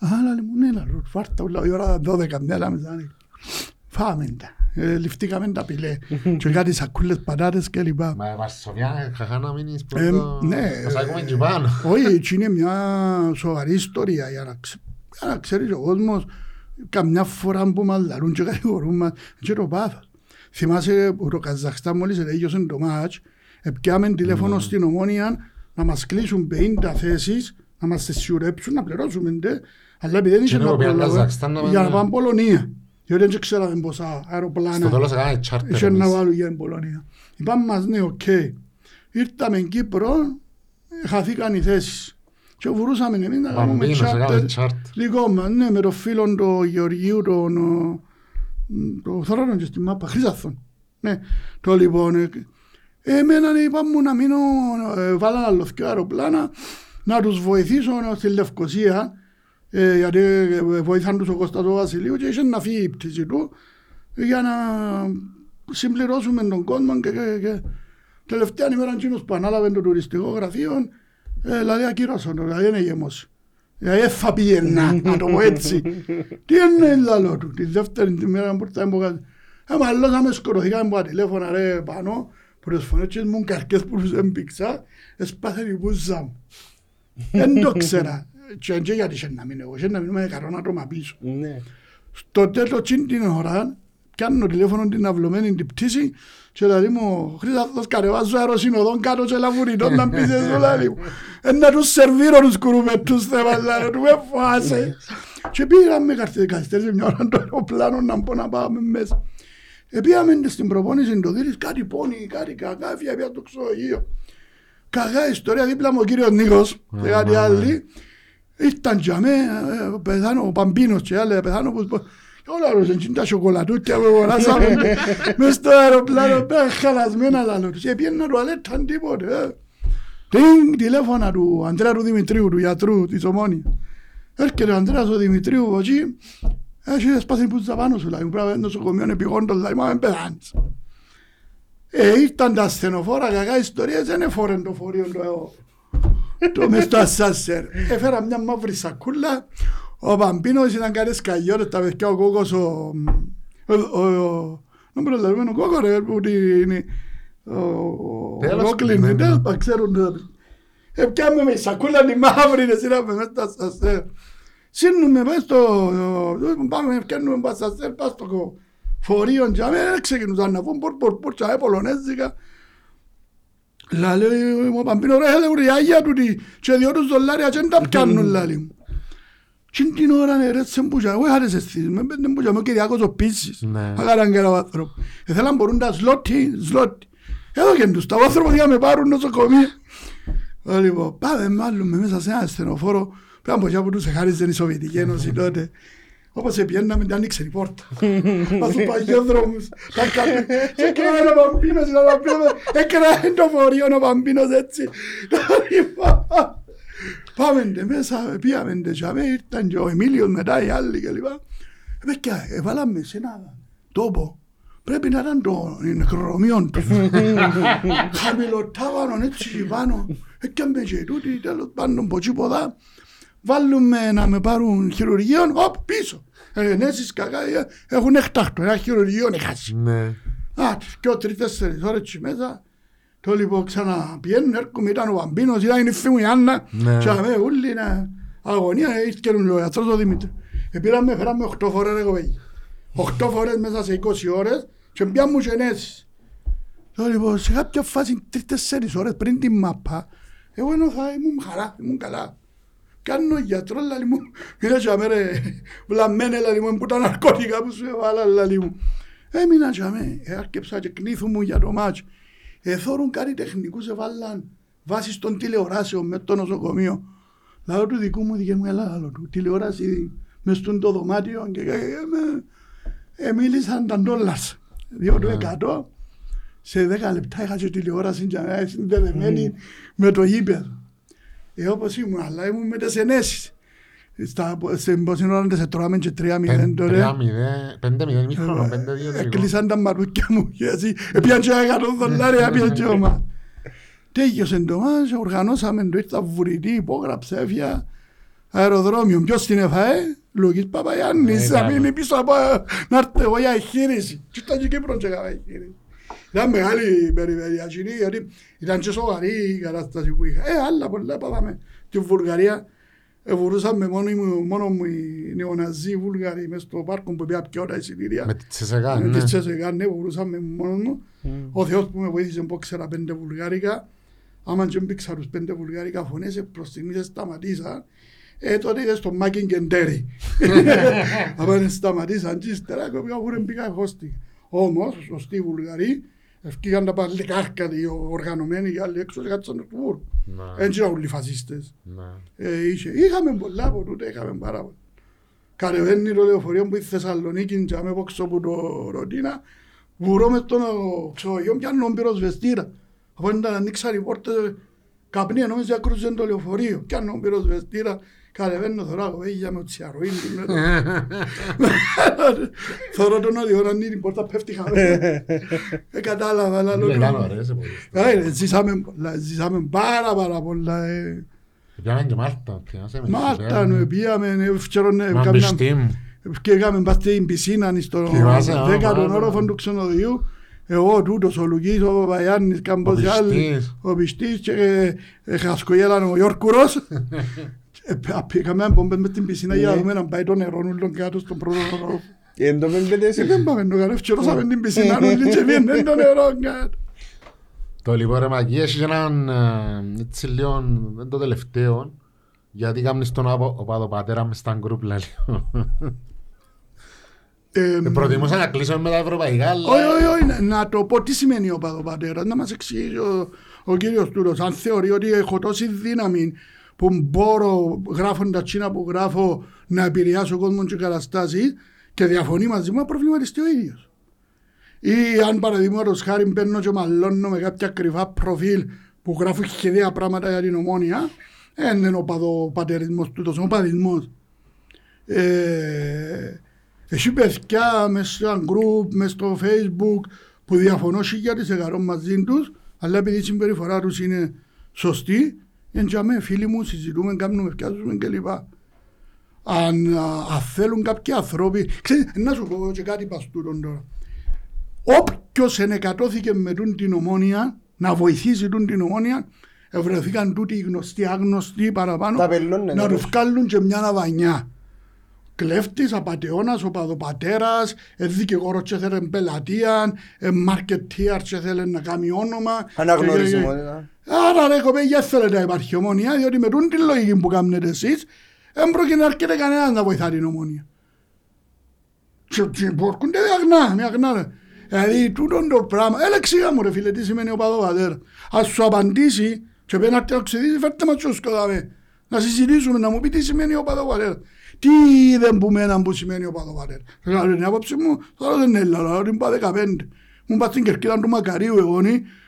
Α, λαλή μου, ναι, λαλό του, φάρτα όλα, η ώρα 12, μια λάμες μεσάνυχτα. Φάμε τα. Ε, Ληφτήκαμε τα πιλέ. Και κάτι σακούλες πατάτες και λοιπά. Μα η Βαρσοβιά, χαχά να μείνεις Ε, πρώτο. ναι. Θα σάκουμε και πάνω. Όχι, έτσι είναι μια σοβαρή ιστορία για να, ξε... για να ξέρει ο κόσμος καμιά φορά που μας λαρούν και κατηγορούν μας και το πάθος. Θυμάσαι που το Καζαχστάν μόλις έλεγιωσε το μάτς, επιάμε τηλέφωνο Ναι. στην Ομόνια να μας κλείσουν 50 θέσεις, να μας τις σιουρέψουν, να πληρώσουμε ντε, αλλά επειδή δεν είχε Και να να πήγαν προλάβω, Καζακστάν να για να πάνε- πάμε Πολωνία. Γιατί δεν ξέραμε πόσα Στο αεροπλάνα τέλος έκαμε charter είχε να εμείς. βάλουν για την Πολωνία. Είπαμε μας ναι, οκ. Ήρθαμε στην Κύπρο, ε, χαθήκαν οι θέσεις. Και βουρούσαμε εμείς να κάνουμε Μπαμπίνος, έκαμε charter. charter. Δικό μας, ναι, με τον φίλον του Γεωργίου, τον... ο, Το θωρώνω και στη μάπα, Χρυσάθον. Ναι, το λοιπόν... ε, Εμένα ναι, είπα μου να μείνω, ε, βάλαν άλλο δυο αεροπλάνα, να τους βοηθήσω ε, στη Λευκοσία, ε, γιατί ε, βοηθάν τους ο Κώστας ο Βασιλείου και είχε να φύγει η πτήση του για να συμπληρώσουμε τον κόσμο και, και, και τελευταία ημέρα εκείνος που ανάλαβε το τουριστικό γραφείο ε, δηλαδή ακύρωσαν το, δηλαδή είναι γεμός. Δηλαδή δεν θα πήγαινα, να το πω έτσι. Τι είναι λαλό του, τη δεύτερη τη μέρα που ήρθαμε από κάτω. Ε, μαλλώσαμε, σκοτωθήκαμε από τα τηλέφωνα ρε πάνω, που τις φωνές και μου καρκές που τους έμπηξα, έσπαθε η πούζα μου. Δεν το ξέρα. Και και γιατί είχε να μείνω εγώ, είχε να μείνω με καρόνα τρόμα πίσω. Ναι. Στο τέλος τσιν την ώρα, κάνω τηλέφωνο την αυλωμένη την πτήση και λέει μου, Χρυσάθος κατεβάζω αεροσυνοδόν κάτω και λαβουριτών να πεις εσύ λέει μου. Ε, να τους σερβίρω τους κουρουμετούς θέμα, λέει τους, με φάσε. Και πήγαμε καθυστέρησε μια ώρα το αεροπλάνο να πω να πάμε μέσα. Επήγαμε στην προπόνηση το δίρις, κάτι πόνι, κάτι κακά, έφυγε πια το ξωγείο. Κακά ιστορία δίπλα μου ο κύριος Νίκος, και κάτι άλλοι. Ήρθαν για με, ε, πεθάνω, ο Παμπίνος και άλλοι, πεθάνω που... Και όλα ρωσαν και τα σοκολατούκια που αγοράσαμε μες στο αεροπλάνο, πέρα χαλασμένα λαλό τους. Και πήγαινα ρουαλέτα τίποτε. ε. Τινγκ, τηλέφωνα του Αντρέα του Δημητρίου, του γιατρού της Ομόνια. Έρχεται ο Ανδρέας ο Δημητρίου από εκεί, έχει σπάσει που πάνω σου, λέει, πρέπει να είναι νοσοκομείο επιγόντως, λέει, μα με πεθάνεις. Ε, ήρθαν τα ασθενοφόρα, κακά ιστορίες, δεν εφόρεν το φορείο το, το μες στο ασάσερ. Έφερα μια μαύρη σακούλα, ο Παμπίνος ήταν κάτι σκαγιώτες, τα παιδιά ο Κόκος, ο... ο, ο, ο δεν μπορώ να λέμε, ο Κόκο ρε, που είναι ο, ο Τέλος, Ρόκλιν, ναι, ναι. τέλος πάντων, ξέρουν τα ε, πιάμε με η σακούλα τη μαύρη, ρε, σειράμε μέσα στο ασάσερ. Σύρνουμε μέσα στο... Πάμε, πιάνουμε μέσα στο ασάσερ, πας στο φορείο, και αμέ, ξεκινούσαν να βγουν πορ, πορ, πορ, και πολωνέζικα. Λάλε μου Παμπίνο ρε έλε ρε άγια του τι και δυο τους δολάρια και δεν τα πιάνουν λάλε μου. Και την ώρα ναι ρε σε μπούζα, εγώ είχα τις αισθήσεις, με πέντε μπούζα, με ο Κυριάκος ο Πίσης. Ναι. Αγάραν και ο άνθρωπος. Ήθελαν μπορούν τα σλότι, σλότι. Εδώ και τους, τα άνθρωπο για να με πάρουν νοσοκομεία. Ε, Λοιπόν, πάμε μάλλον μέσα σε ένα ασθενοφόρο, πρέπει από εκεί που τους εχάριζε η Σοβιετική Ένωση τότε. Όπως επιέναμε, την άνοιξε η πόρτα. Μας τους παγιόδρομους, τα κάτω. Και κράει ο Παμπίνος, ο Παμπίνος, έκρανε το φορείο ο Παμπίνος έτσι. Λοιπόν, Πάμε ντε μέσα, πήγαμε ντε και αμέ, ήρθαν και ο Εμίλιος μετά οι άλλοι και λοιπά. Ε, παιδιά, έβαλαμε σε ένα τόπο. Πρέπει να ήταν το νεκροδρομείο του. Χαμηλοτάβανον έτσι πάνω. Έκαμε και τούτοι τέλος πάντων από εκεί ποδά. Βάλουμε να με πάρουν χειρουργείο, οπ, πίσω. Ε, ενέσεις κακά, ε, έχουν εκτάκτο, ένα χειρουργείο έχασε. Ναι. Α, και ο τρεις τέσσερις ώρες εκεί μέσα. Το λοιπόν ξαναπιένουν, έρχομαι, ήταν ο Βαμπίνος, ήταν η νυφή μου η Άννα. Ναι. Και αμέ ούλοι είναι αγωνία, ήρθε ο γιατρός ο Δημήτρης. Επήραμε, φέραμε 8 φορές ρε κοπέγι. 8 φορές μέσα σε 20 ώρες και πιάνε μου και ενέσεις. Το λοιπόν, σε κάποια φάση, τρεις-τέσσερις ώρες πριν την μάπα, εγώ ενώ θα ήμουν χαρά, ήμουν καλά. Κάνω γιατρός, λαλί μου, μείνα και αμέ βλαμμένε, λαλί μου, που τα ναρκώτικα που σου έβαλα, λαλί μου. Έμεινα και αμέ, έρκεψα και κνήθου μου για το μάτσο. Εθώρουν κάτι τεχνικούς εβάλλαν βάσεις των τηλεοράσεων μες το νοσοκομείο. Λάω του δικού μου, δική μου, έλα, λάω του, τηλεόραση μες στον το δωμάτιο και ε, μίλησαν τα ντόλαρς, δύο του εκατό. Σε δέκα λεπτά είχα και τηλεόραση και συνδεδεμένη με το γήπεδο. Ε, όπως ήμουν, αλλά ήμουν με τις ενέσεις. Στα, σε πόση ώρα σε τρώμε και τρία μηδέν τώρα. Πέντε μηδέν μήχρονο, πέντε δύο τελικό. Έκλεισαν τα μαρούκια μου και έτσι. Επιάν και εκατό δολάρια, επιάν και ομάδα. Τέγιωσε το μας, οργανώσαμε το ήρθα βουρητή, υπόγραψε, έφυγα αεροδρόμιο. Ποιος την έφαε, Λογής Παπαγιάννης, θα μείνει πίσω από να έρθω εγώ για εγχείρηση. Και ήταν και Κύπρος και έκανα εγχείρηση. Ήταν μεγάλη περιπέτεια, γιατί ήταν και σοβαρή η κατάσταση που είχα. Ε, άλλα πολλά είπαμε. Τη Βουλγαρία, ευουρούσαμε μόνο, μόνο μου οι νεοναζί Βουλγαροί μες στο πάρκο που πήγα πιο ώρα εισιτήρια. Με τη Τσεσεγάν, ναι. Με της Τσεσεγάν, ναι, ευουρούσαμε μόνο μου. Ο Θεός που με βοήθησε που ξέρα πέντε Βουλγάρικα. Άμα και μπήξα τους πέντε Βουλγάρικα φωνές, προς στιγμής σταματήσα. Ε, τότε είδες τον Μάκιν Κεντέρι. Άμα σταματήσαν και ύστερα, εγώ πήγα πήγα χώστη. Όμως, σωστοί Βουλγαροί, ευκήγαν τα παλικάρκα οι οργανωμένοι οι άλλοι έξω και κάτσαν του βούρου. Έτσι ήταν όλοι οι φασίστες. Είχαμε πολλά από τούτε, είχαμε πάρα πολλά. Κατεβαίνει το λεωφορείο που η Θεσσαλονίκη και άμε πόξω από το Ροντίνα, βουρώ με τον ξεγωγιό πιάνω πυροσβεστήρα. Από όταν ανοίξαν οι πόρτες, καπνί νόμιζε ακρούζε το λεωφορείο. Πιάνω πυροσβεστήρα, Κατεβαίνω θωρώ αγωγή με τσιαροήν. Θωρώ τον οδηγό να είναι η πόρτα πέφτει χαμένη. Ε, κατάλαβα. αλλά Ήταν ωραίες εποχές. Ζήσαμε πάρα πάρα πολλά. Πιάμε και Μάλτα. Μάλτα, πήγαμε, και έκαμε πάστε στην πισίνα στο δέκατον όροφο του ξενοδίου εγώ τούτος, ο Λουκής, ο Παπαγιάννης, κάμπος άλλοι, ο Πιστής και χασκογέλαν ο Γιόρκουρος Πήγαμε να μες στην πισίνα για να δούμε να πάει το νερό ούλον κάτω στον πρώτο νερό. Εν το πέντε Δεν πάμε το καρεύτσερωσαμε την πισίνα ούλη και βγαίνει το νερό κάτω. Το λοιπόν ρε Μακή έχεις έναν έτσι λίγο το τελευταίο γιατί κάνεις τον οπαδοπατέρα μες στα γκρουπ λαλί. Προτιμούσα να κλείσουμε με τα ευρωπαϊκά αλλά... Όχι, όχι, όχι, να το πω τι σημαίνει οπαδοπατέρα, να μας εξηγήσει ο κύριος Τούρος, αν θεωρεί ότι έχω τόση δύναμη που μπορώ γράφοντα τσίνα που γράφω να επηρεάσω κόσμο και καταστάσεις και διαφωνεί μαζί μου, προβληματιστεί ο ίδιος. Ή αν παραδείγματος χάρη μπαίνω και μαλώνω με κάποια κρυβά προφίλ που γράφω χιλιά πράγματα για την ομόνια, δεν είναι ο παδοπατερισμό τούτος, ο παδισμός. Ε, έχει παιδιά μέσα στο group, μέσα στο facebook που διαφωνώ χιλιά της μαζί τους, αλλά επειδή η συμπεριφορά τους είναι σωστή, Εντιαμέ, φίλοι μου, συζητούμε, κάνουμε, φτιάζουμε κλπ. Αν α, θέλουν κάποιοι άνθρωποι, ξέρετε, να σου πω και κάτι παστούρον τώρα. Όποιος ενεκατώθηκε με την ομόνια, να βοηθήσει την ομόνια, ευρεθήκαν τούτοι οι γνωστοί, άγνωστοι παραπάνω, να ναι. τους βγάλουν και μια ναβανιά. Κλέφτης, απατεώνας, οπαδοπατέρας, ε, δικηγόρος και θέλει πελατεία, ε, μαρκετίαρ και θέλει να κάνει όνομα. Αναγνωρισιμότητα. Άρα ρε κοπέγια θέλετε να υπάρχει ομόνια, διότι με τούν την λογική που κάνετε εσείς, δεν πρόκειται να έρχεται κανένας να βοηθά την ομόνια. Και μπορκούνται με αγνά, με αγνά ρε. Δηλαδή τούτον το πράγμα, έλεξε μου ρε φίλε τι σημαίνει ο παδόπατέρα. Ας σου απαντήσει και πέντε να τεοξιδίσει φέρτε μας τσούσκο δάμε. Να συζητήσουμε, να μου πει τι σημαίνει ο παδόπατέρα. Τι είδε που μένα που σημαίνει ο παδόπατέρα. Δηλαδή την άποψη μου, τώρα δεν είναι Ελλάδα, την πάω 15. Μου πάω στην κερκίδα του Μακαρίου εγώ,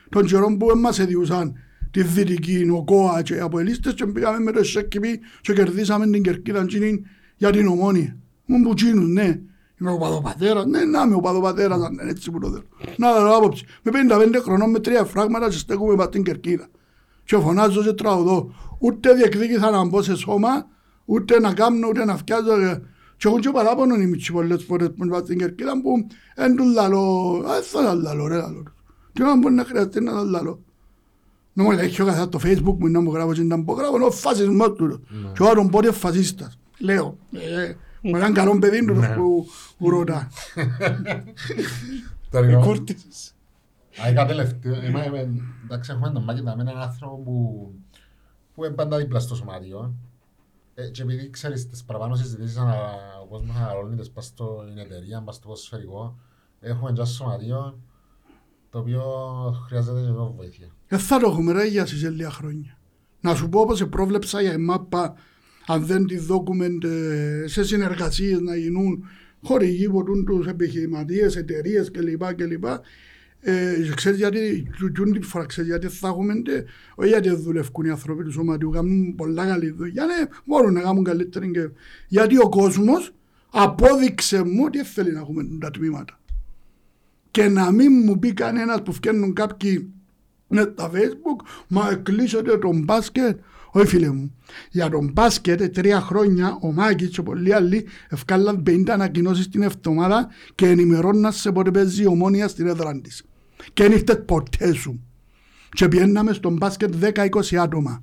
τον καιρό που μας εδιούσαν τη Δυτική, ο ΚΟΑ και οι Αποελίστες και πήγαμε με το ΣΕΚΚΙΠΗ και κερδίσαμε την κερκίδα για την ομόνια. Μου που τσίνους, ναι. Είμαι ο παδοπατέρας, ναι, να είμαι ο παδοπατέρας, αν είναι έτσι που το θέλω. Να δω άποψη. Με 55 χρονών με τρία φράγματα και στέκουμε πάνω την κερκίδα. Και φωνάζω και τραγουδώ. Ούτε διεκδίκηθα να μπω σε σώμα, ούτε να κάνω, ούτε να φτιάζω. Και έχουν και παράπονο οι μητσί πολλές φορές που είναι στην κερκίδα που δεν του λαλώ, δεν θα λαλώ ρε λαλώ. Τι να μπορεί να χρειαστεί να λαλώ. No me dejo casar το facebook μου να μου γράφω και να μου γράφω είναι ο φασισμός του. Και ο Άρον Πόρη είναι φασίστας. Λέω. Με έναν καλό παιδί του που ρωτά. Κούρτης. Άικα τελευταίο. Εντάξει έχουμε τον Μάκη με έναν άνθρωπο που που είναι πάντα δίπλα στο σωματιό. Ε, και επειδή ξέρεις τις παραπάνω συζητήσεις ανα, ο κόσμος αναλώνεται πας στην εταιρεία, πας στο ποσφαιρικό, έχουμε και ένα σωματείο το οποίο χρειάζεται και εδώ βοήθεια. Δεν θα το έχουμε ρε για σε λίγα χρόνια. Να σου πω όπως πρόβλεψα για η μάπα αν δεν τη document ε, σε συνεργασίες να γίνουν χορηγοί ποτούν τους επιχειρηματίες, εταιρείες κλπ. κλπ. Ε, ξέρεις γιατί, τούτη τη φορά ξέρεις γιατί θα έχουμε, τε, όχι γιατί δουλεύουν οι άνθρωποι τους σωματιού, κάνουν πολλά καλή δουλειά, ναι, μπορούν να κάνουν καλύτερη και... Γιατί ο κόσμος απόδειξε μου ότι θέλει να έχουμε τα τμήματα. Και να μην μου πει κανένας που φτιάχνουν κάποιοι με τα facebook, μα κλείσετε τον μπάσκετ, όχι φίλε μου, για τον μπάσκετ τρία χρόνια ο Μάκης και πολλοί άλλοι ευκάλαν 50 ανακοινώσεις την εβδομάδα και ενημερώναν σε πότε παίζει η ομόνια στην έδρα της. Και δεν ήρθε ποτέ σου. Και πιέναμε στον μπάσκετ 10-20 άτομα.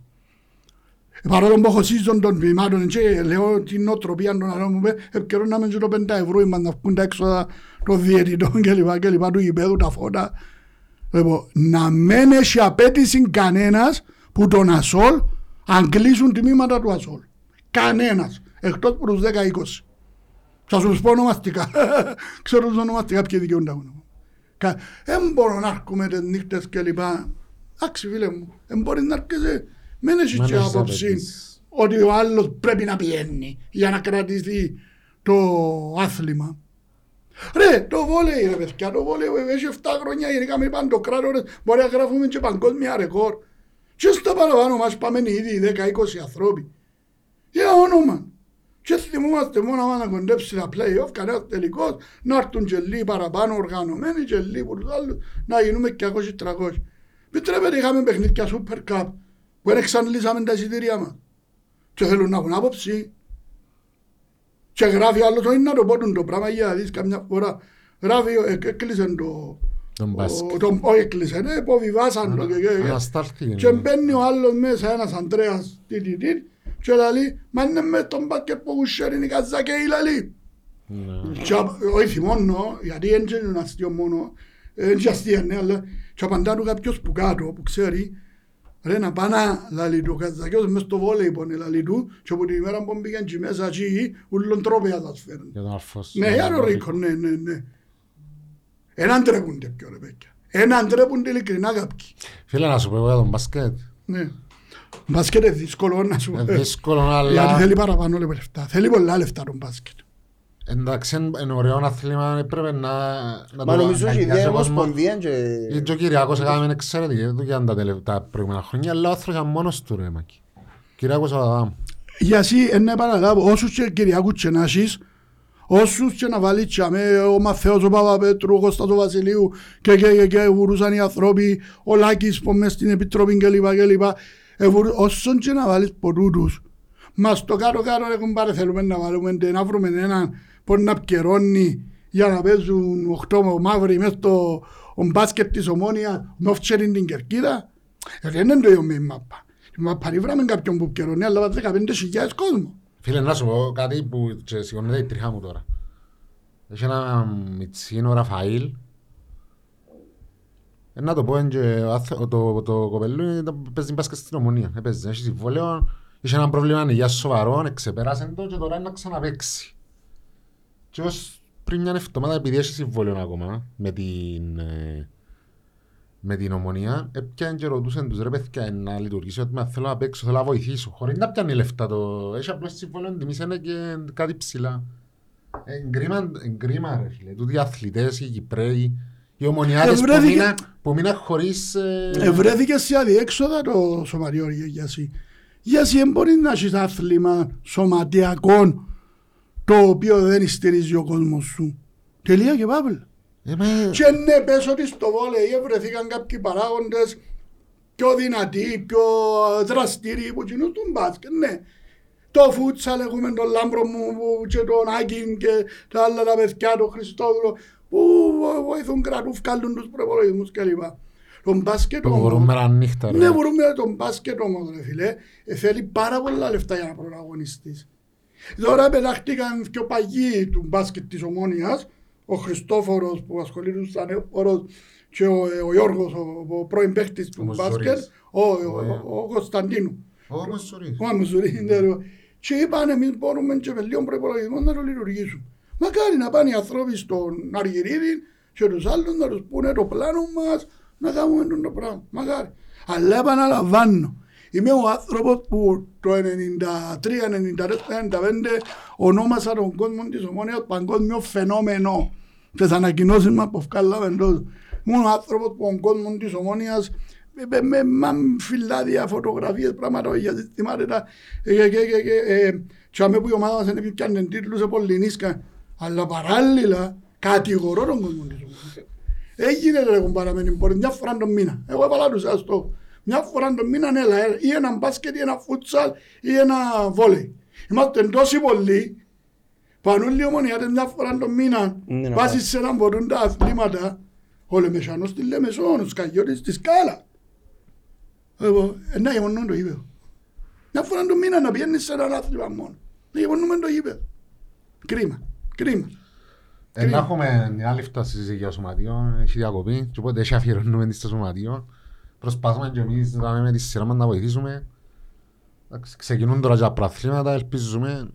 Παρόλο που έχω σύζον των βημάτων και λέω την νοοτροπία των άλλων μου επικαιρώναμε και το 5 ευρώ είμαστε να βγουν τα έξοδα των διαιτητών και λοιπά και λοιπά του γηπέδου τα φώτα. Λοιπόν, να μην έχει απέτηση κανένας που τον ασόλ αν κλείσουν τμήματα του ασόλ. Κανένας. Εκτός από τους 10-20. Θα σου πω ονομαστικά. Ξέρω τους ονομαστικά ποιοι δικαιούνται. Δεν μπορώ να έρχομαι τις νύχτες και λοιπά. Εντάξει φίλε μου, δεν μπορεί να έρχεσαι. Μην έχεις και άποψη ότι ο άλλος πρέπει να πιένει για να κρατηθεί το άθλημα. Ρε, το βόλεϊ ρε παιδιά, το βόλεϊ έχει 7 χρόνια γενικά με είπαν το κράτος, μπορεί να γράφουμε και παγκόσμια ρεκόρ. Και στο παραπάνω μας πάμε ήδη 10-20 ανθρώποι. Για όνομα. Και θυμούμαστε μόνο να κοντέψει τα play-off, κανένας τελικός, να έρθουν και λίγοι παραπάνω οργανωμένοι και λίγοι που τους άλλους, να γίνουμε και 200-300. Επιτρέπετε είχαμε παιχνίδια Super Cup, που δεν εξαντλήσαμε τα εισιτήρια μας. Και θέλουν να έχουν άποψη. Και γράφει άλλος το είναι να το πω το πράγμα για να δεις καμιά φορά. Γράφει, έκλεισε το... Τον μπάσκετ. Τον όχι έκλεισε, ναι, υποβιβάσαν το. Και μπαίνει ο άλλος μέσα, ένας Ανδρέας, τι τι τι, και λέει, μα είναι με τον μπάσκετ που γουσέρει η Καζάκη, λέει. Όχι θυμώνω, γιατί δεν είναι αστείο μόνο, είναι αστείο, ναι, αλλά και απαντά του κάποιος που κάτω, που ξέρει, Ρε να πάνε λαλί του Καζακιός μες στο βόλεϊ πόνε λαλί του και από την ημέρα που πήγαν και μέσα εκεί ούλον τρόπια θα σφέρουν. Για τον Αλφός. Ναι, για τον Ρίκο, ναι, ναι, ναι. Έναν τρέπονται πιο ρε παιδιά. Έναν τρέπονται ειλικρινά κάποιοι. Φίλε να σου πω για τον μπασκέτ. Ναι. Μπάσκετ είναι δύσκολο να σου πω. Είναι δύσκολο αλλά... Γιατί θέλει παραπάνω λεφτά. Θέλει πολλά λεφτά τον μπάσκετ. Εντάξει, είναι ωραίο αθλήμα, πρέπει να, να Μα το νομίζω ότι η ιδέα αγκαλιάσει ο κόσμος. ομοσπονδία και... Και ο Κυριάκος έκαμε εξαιρετική δουλειά τα τελε- τα προηγούμενα χρόνια, αλλά ο άνθρωπος ήταν μόνος του ρε Μάκη. Κυριάκος Αδάμ. Γιατί είναι παραλάβω όσους και Κυριακούς και να έχεις, όσους και να βάλεις και με ο Μαθαίος, ο Παπαπέτρου, ο Κώστας ο Βασιλείου και, και, και, και βουρούσαν οι άνθρωποι, ο Λάκης που μες στην Επιτροπή κλπ. Κλπ. Ε, βουρού- Όσον και να βάλεις ποτούτους, μας στο κάτω κάτω έχουν πάρει θέλουμε να βάλουμε τε, να βρούμε έναν που να πιερώνει για να παίζουν οχτώ μαύροι μες στο ο μπάσκετ της Ομόνιας με φτιέριν την κερκίδα. Ε, Δεν είναι το ίδιο με η μάπα. Η μάπα βράμε κάποιον που πιερώνει αλλά βάζει 15.000 κόσμο. Φίλε, να σου πω κάτι που και σηκώνεται η τριχά μου τώρα. Έχει ένα μιτσίνο Ραφαήλ. Ε, να το πω, είναι και ο άθε- το, το, το κοπελού ήταν- παίζει μπάσκετ στην ομονία. Έπαιζε, έχει συμβόλαιο, είχε ένα πρόβλημα υγείας σοβαρό, εξεπέρασε το και τώρα είναι να ξαναπαίξει. Και ως πριν μια εβδομάδα, επειδή έχει συμβόλαιο ακόμα με την, ε, με την ομονία, έπιαν και ρωτούσαν τους ρε παιδιά να λειτουργήσει ότι με θέλω να παίξω, θέλω να βοηθήσω. Χωρίς να πιάνει λεφτά το... Έχει απλώς συμβόλαιο τιμής είναι και κάτι ψηλά. Εγκρίμα, εγκρίμα ρε φίλε. Τούτοι οι αθλητές, οι Κυπρέοι, οι ομονιάτες που Ευρέθηκε- μείναν, που μείναν χωρίς... ε, Ευρέθηκε σε αδιέξοδα το σωματιό γιατί. Γιατί δεν μπορεί να έχεις άθλημα σωματιακό το οποίο δεν στηρίζει ο κόσμος σου. Τελεία και παύλα. ε, με- Και ναι, πες ότι στο βόλεϊ βρεθήκαν κάποιοι παράγοντες πιο δυνατοί, πιο δραστήριοι που κινούν τον μπάσκετ, ναι. Το φούτσαλ έχουμε τον Λάμπρο μου που- και τον Άκιν και τα άλλα τα παιδιά, τον Χριστόδουλο που βοηθούν κρατούν, βγάλουν τους προπολογισμούς κλπ. Τον μπάσκετ Το όμως, μπορούμε να νύχτα ρε. ναι, μπορούμε να τον μπάσκετ όμως, ρε φίλε. Ε, θέλει πάρα πολλά λεφτά για να πρωταγωνιστείς. Τώρα πετάχτηκαν πιο παγιοί του μπάσκετ της Ομόνιας, ο Χριστόφορος που ασχολείται σαν νεόφορος και ο, ε, ο Γιώργος, ο, ο πρώην παίχτης του Ο Μοσορής. μπάσκετ, ο, ο, Ο, ε. ο, ο Κωνσταντίνου. Όμως, sorry. Ο Αμουσουρή, ναι, ρε. και είπαν εμείς μπορούμε και με λίγο προϋπολογισμό να το λειτουργήσουμε. Μακάρι να πάνε οι άνθρωποι στον Αργυρίδη και τους άλλους να τους πούνε το πλάνο μας να κάνουμε το πράγμα. Μακάρι. Αλλά επαναλαμβάνω, είμαι ο άνθρωπος που το 93, 94, 95 ονόμασα τον κόσμο της ομόνιας παγκόσμιο φαινόμενο. Τις ανακοινώσεις μας που βγάλαμε τότε. Ήμουν ο άνθρωπος που ο κόσμος της ομόνιας με, με, με φυλάδια, φωτογραφίες, πράγματα για συστημάτια και, και, και, και, ε, και αμέ που η ομάδα μας είναι πιάνε τίτλους από Ελληνίσκα αλλά παράλληλα κατηγορώ τον κόσμο της ομάδας. Έγινε ρε κουμπάραμενη μπορεί μια φορά τον μήνα. Εγώ έβαλα τους αστό. Μια φορά τον μήνα έλα, ή ένα μπάσκετ ή ένα φούτσαλ ή ένα βόλεϊ. Είμαστε τόσοι πολλοί Πανούλοι ομονιάτες μια φορά τον μήνα Ναι, να βάζεις σε έναν μπορούν τα αθλήματα ο Λεμεσανός στη Λεμεσόν, ο Σκαγιώτης στη Σκάλα. Εγώ, ε, να γεμονούν το γήπεδο. Μια φορά τον μήνα να πιένεις σε έναν άθλημα μόνο. Να γεμονούμε το γήπεδο. Κρίμα, κρίμα. Ε, να έχουμε μια άλλη φτάση για σωματείο, έχει διακοπή και οπότε έχει αφιερώνουμε τη στο σωματείο. Προσπαθούμε και εμείς να με τη σειρά μας να βοηθήσουμε. Εντάξει, Ξεκινούν τώρα τα πραθλήματα, ελπίζουμε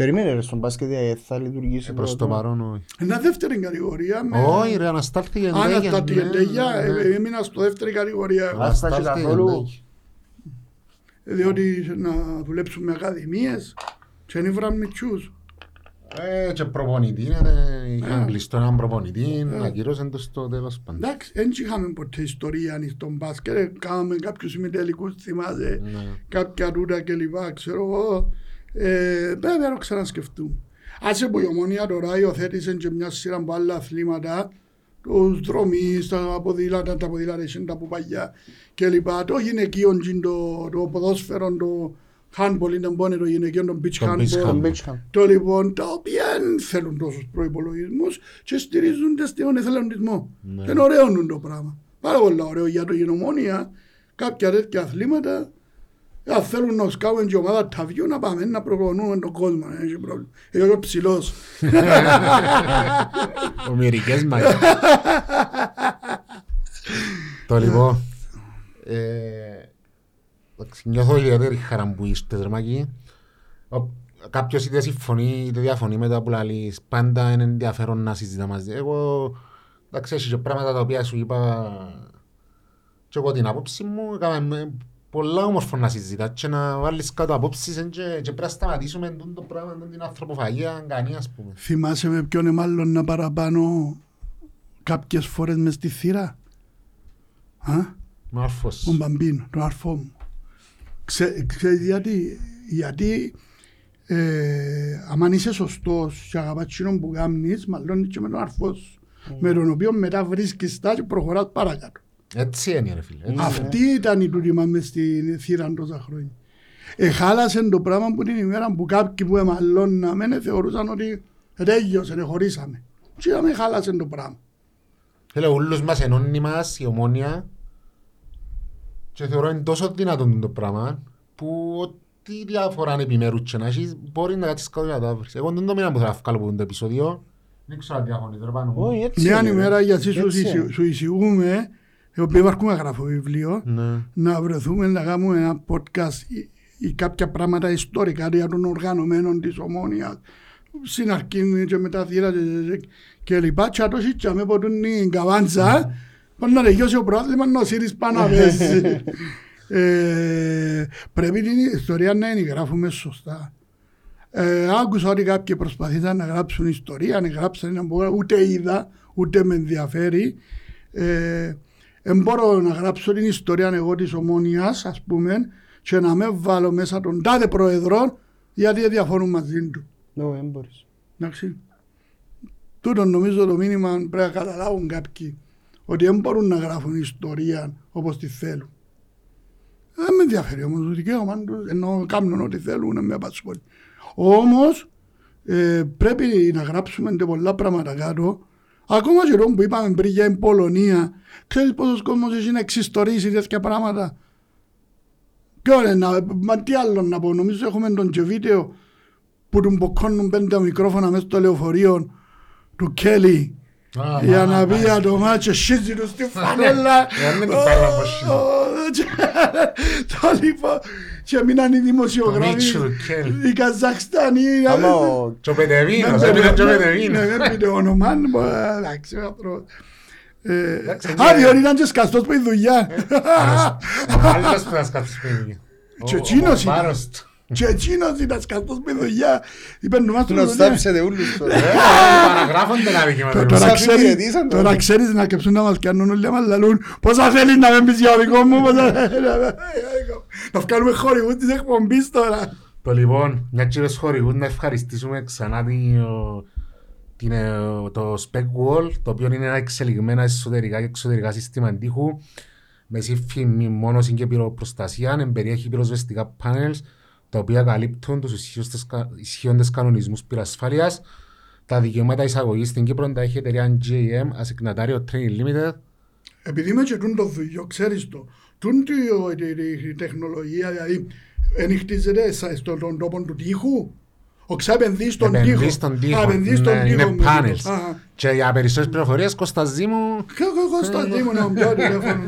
Περίμενε ρε στον μπάσκετ ε, θα λειτουργήσει ε, προς το παρόν όχι. Ένα δεύτερη κατηγορία με... Όχι ρε, αναστάλθηκε η Αν Εντέγια, αυτά τη ναι, Εντεγιά, ναι, ναι. ε, έμεινα στο δεύτερη κατηγορία. εγώ. Αναστάλθηκε Αναστάλθηκε η καθόλου. Εντέγια. Διότι να δουλέψουμε με ακαδημίες και δεν βράμε μητσούς. Ε, και προπονητή, ε, είχαν κλειστό έναν προπονητή, ακυρώσαν το στο τέλος πάντων. Εντάξει, δεν είχαμε ποτέ ιστορία στον μπάσκετ. ε, Κάναμε κάποιους ημιτελικούς, θυμάσαι, Ναι. κάποια ρούτα κλπ. Ξέρω εγώ. Ε, Πρέπει να το ξανασκεφτούμε. Άσε που η ομόνια τώρα υιοθέτησε και μια σειρά από άλλα αθλήματα, τους δρομείς, τα ποδήλατα, τα ποδήλατα, τα πουπαγιά κλπ. Το γυναικείο, το, το ποδόσφαιρο, το handball είναι πόνε το γυναικείο, το beach Το beach handball. Τον handball. Μπέτσχαμ. Το λοιπόν, τα οποία δεν θέλουν τόσους προϋπολογισμούς και στηρίζονται στον εθελοντισμό. Ναι. Και είναι ωραίο είναι το πράγμα. Πάρα πολύ ωραίο για το γενομόνια, κάποια τέτοια αθλήματα, αν θέλουν να σκάβουν και ομάδα ταβιού να πάμε να προπονούμε τον κόσμο, δεν έχει πρόβλημα. Εγώ είμαι ψηλός. Ο μερικές μας. Το λοιπόν, ε, εντάξει, νιώθω ιδιαίτερη χαρά που είστε δερμάκι. Κάποιος είτε συμφωνεί είτε διαφωνεί με τα που λαλείς, πάντα είναι ενδιαφέρον να συζητά μαζί. Εγώ, εντάξει, έχει και πράγματα τα οποία σου είπα και εγώ την άποψη μου, έκαμε πολλά όμορφο να συζητάς και να βάλεις κάτω απόψεις και, και πρέπει να σταματήσουμε τούτο το πράγμα, τούτη την ανθρωποφαγία κανείς ας πούμε. Θυμάσαι με ποιον είναι μάλλον να παραπάνω κάποιες φορές μες στη θύρα; Α; Με άρφος. Ο Μπαμπίνο, το αρφό μου. Ξέ, ξέρεις γιατί, γιατί ε, αν είσαι σωστός και αγαπάς εκείνον που κάνεις, μάλλον και με τον αρφός σου, με τον οποίο μετά βρίσκεις τα και προχωράς παρακάτω. Έτσι είναι ρε φίλε. έτσι. Αυτή ήταν η τούτη μας μες στη θύρα τόσα χρόνια. Εχάλασε το πράγμα που την ημέρα που κάποιοι που εμαλώναμε θεωρούσαν ότι ρέγιωσε, ρε, χωρίσαμε. Και είδαμε χάλασε το πράγμα. Φίλε, ούλους μας ενώνει μας η ομόνια και θεωρώ είναι τόσο δυνατόν το πράγμα που ό,τι διαφορά είναι επιμέρους και να έχεις μπορεί να κάτσεις κάτω και να τα βρεις. Εγώ δεν το μήνα που θέλω να βγάλω από το επεισόδιο. Δεν ξέρω αν διαφωνείτε ρε πάνω μου. Όχι, έτσι Μια είναι, ημέρα ρε. γιατί σου, Έτσι εισι- είναι. σου εισηγούμε, επειδή υπάρχουμε γράφω βιβλίο, Ναι. να βρεθούμε να κάνουμε ένα podcast ή, ή κάποια πράγματα ιστορικά για των οργανωμένων της ομόνιας στην αρχή και μετά θύρα και, και, και λοιπά και αν το σύτσαμε από την καβάντσα πάνω να τελειώσει ο πρόθλημα να ο Σύρις πάνω να πέσεις. ε, πρέπει την ιστορία να εγγράφουμε σωστά. Ε, άκουσα ότι κάποιοι προσπαθήσαν να γράψουν ιστορία, αν γράψαν ένα που ούτε είδα, ούτε με ενδιαφέρει. Ε, δεν μπορώ να γράψω την ιστορία εγώ της ομόνιας, ας πούμε, και να με βάλω μέσα τον τάδε πρόεδρο, γιατί δεν διαφωνούν μαζί του. Όχι, δεν μπορείς. Εντάξει. Τούτο νομίζω το μήνυμα πρέπει να καταλάβουν κάποιοι, ότι δεν μπορούν να γράφουν ιστορία όπως τη θέλουν. Δεν με ενδιαφέρει όμως το δικαίωμα τους, ενώ κάνουν ό,τι θέλουν, να με απασχολεί. Όμως ε, πρέπει να γράψουμε και πολλά πράγματα κάτω. Ακόμα και εδώ που είπαμε πριν για την Πολωνία, ξέρεις πόσος κόσμος έχει να εξιστορήσει τέτοια πράγματα; Ποιο είναι, να, μα τι άλλο να πω, νομίζω έχουμε τον και βίντεο που του μποκώνουν πέντε μικρόφωνα μέσα στο λεωφορείο του Κέλλη Α, για μα, να μα, πει για το μάτσο σύζι του στη φανέλα. Ε, αν δεν την πάρω από σύζι. Ω, και- Το λοιπόν, και μείναν οι δημοσιογράφοι, Μίτσου Κέλ. οι Καζακστανοί. Άμα ο- Και ο Πετεβίνος, Ναι, έπαιρνε και ο ναι, Πετεβίνος. Ναι, δεν πείτε όνομα, μπο, εντάξει, ο άνθρωπος. Ε, Εντάξει, Α, ναι. διότι ήταν και σκαστός που η δουλειά. Ο άλλος που θα σκάτσει σπίτι. Και Ο- εκείνος ο ήταν. βάρος του. Και εκείνος ήταν σκαστός που η δουλειά. Είπε νομάς Του του να δουλειά. στάψετε ούλους τώρα. Ε, Παραγράφονται τα δικαιώματα. Τώρα Τους ξέρεις, αφιπηρετήσαν τώρα. τώρα ξέρεις να κεψούν να μας κάνουν όλοι να μας λαλούν πόσα θέλεις να με πεις για δικό μου πόσα θέλεις να με- να βγάλουμε χορηγούς της εκπομπής τώρα Το λοιπόν, μια και είπες χορηγούς, να ευχαριστήσουμε ξανά την, ο, την, ε, το Spec Wall, το οποίο είναι ένα εξελιγμένα εσωτερικά και εξωτερικά σύστημα τείχου με σύμφη μόνωση και πυροπροστασία, εμπεριέχει πυροσβεστικά panels, τα οποία καλύπτουν τους ισχύοντες κα- ισχύοντες κανονισμούς πυρασφάλειας. Τα δικαιώματα εισαγωγής στην Κύπρο τα έχει η εταιρεία GM, ασυγκνατάριο Training Limited. επειδή είμαι και τούν το δουλειό ξέρεις το τούν τη- ο- η- η- η τεχνολογία δηλαδή εν χτίζεται σα- στον τόπο του τείχου ο ξαπενδύει στον τείχο Επενδύει στον τείχο, Α, επενδύει στον ναι, τείχο είναι με panels. τείχο. Α, α. Και για περισσότερες πληροφορίες, Κώστας Δήμου, Εγώ στα δίμο να μπιώ τηλέφωνο.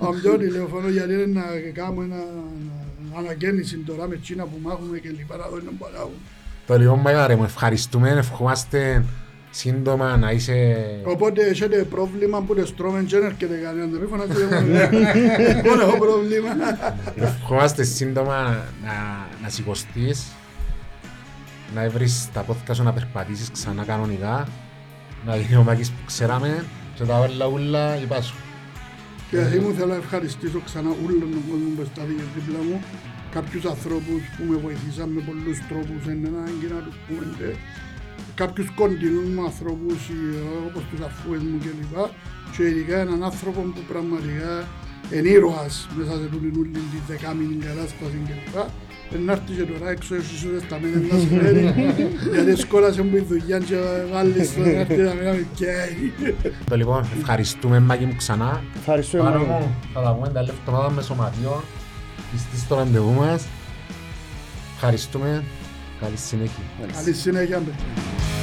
Να μπιώ τηλέφωνο γιατί είναι να κάνουμε ένα ένα αναγέννηση τώρα με τσίνα που μάχουμε και λοιπά να δω είναι παράγουν. Το λοιπόν Μαγάρε μου ευχαριστούμε, ευχόμαστε σύντομα να είσαι... Οπότε έχετε πρόβλημα που δεν στρώμεν και δεν έρχεται κανένα. Μην φωνάζετε μόνο έχω πρόβλημα. Ευχόμαστε σύντομα να, να σηκωστείς, να βρεις τα πόδια σου να περπατήσεις ξανά κανονικά, να γίνει ο Μάκης που ξέραμε και τα όλα ούλα είπα σου. Και εσύ μου θέλω να ευχαριστήσω ξανά όλον τον κόσμο που στάθηκε δίπλα μου. Κάποιους ανθρώπους που με βοηθήσαν με πολλούς τρόπους εν ανάγκη να τους πούμε. ντε. Κάποιους κοντινούς μου ανθρώπους ε, όπως τους αφούες μου κλπ. Και ειδικά έναν άνθρωπο που πραγματικά είναι ήρωας μέσα σε τούτη όλη της δεκάμινης κατάσταση κλπ. Να έρθει και τώρα έξω ίσως στα μένα να σου φέρει γιατί σκόλασε μου η δουλειά και βάλεις το να έρθει να με καίει. Το λοιπόν ευχαριστούμε Μάκη μου ξανά. Ευχαριστούμε. Πάνω Μάκη. μου θα τα πούμε τα άλλη εβδομάδα με σωματείο. Πιστείς στο ραντεβού μας. Ευχαριστούμε. Καλή συνέχεια. Καλή συνέχεια, παιδιά.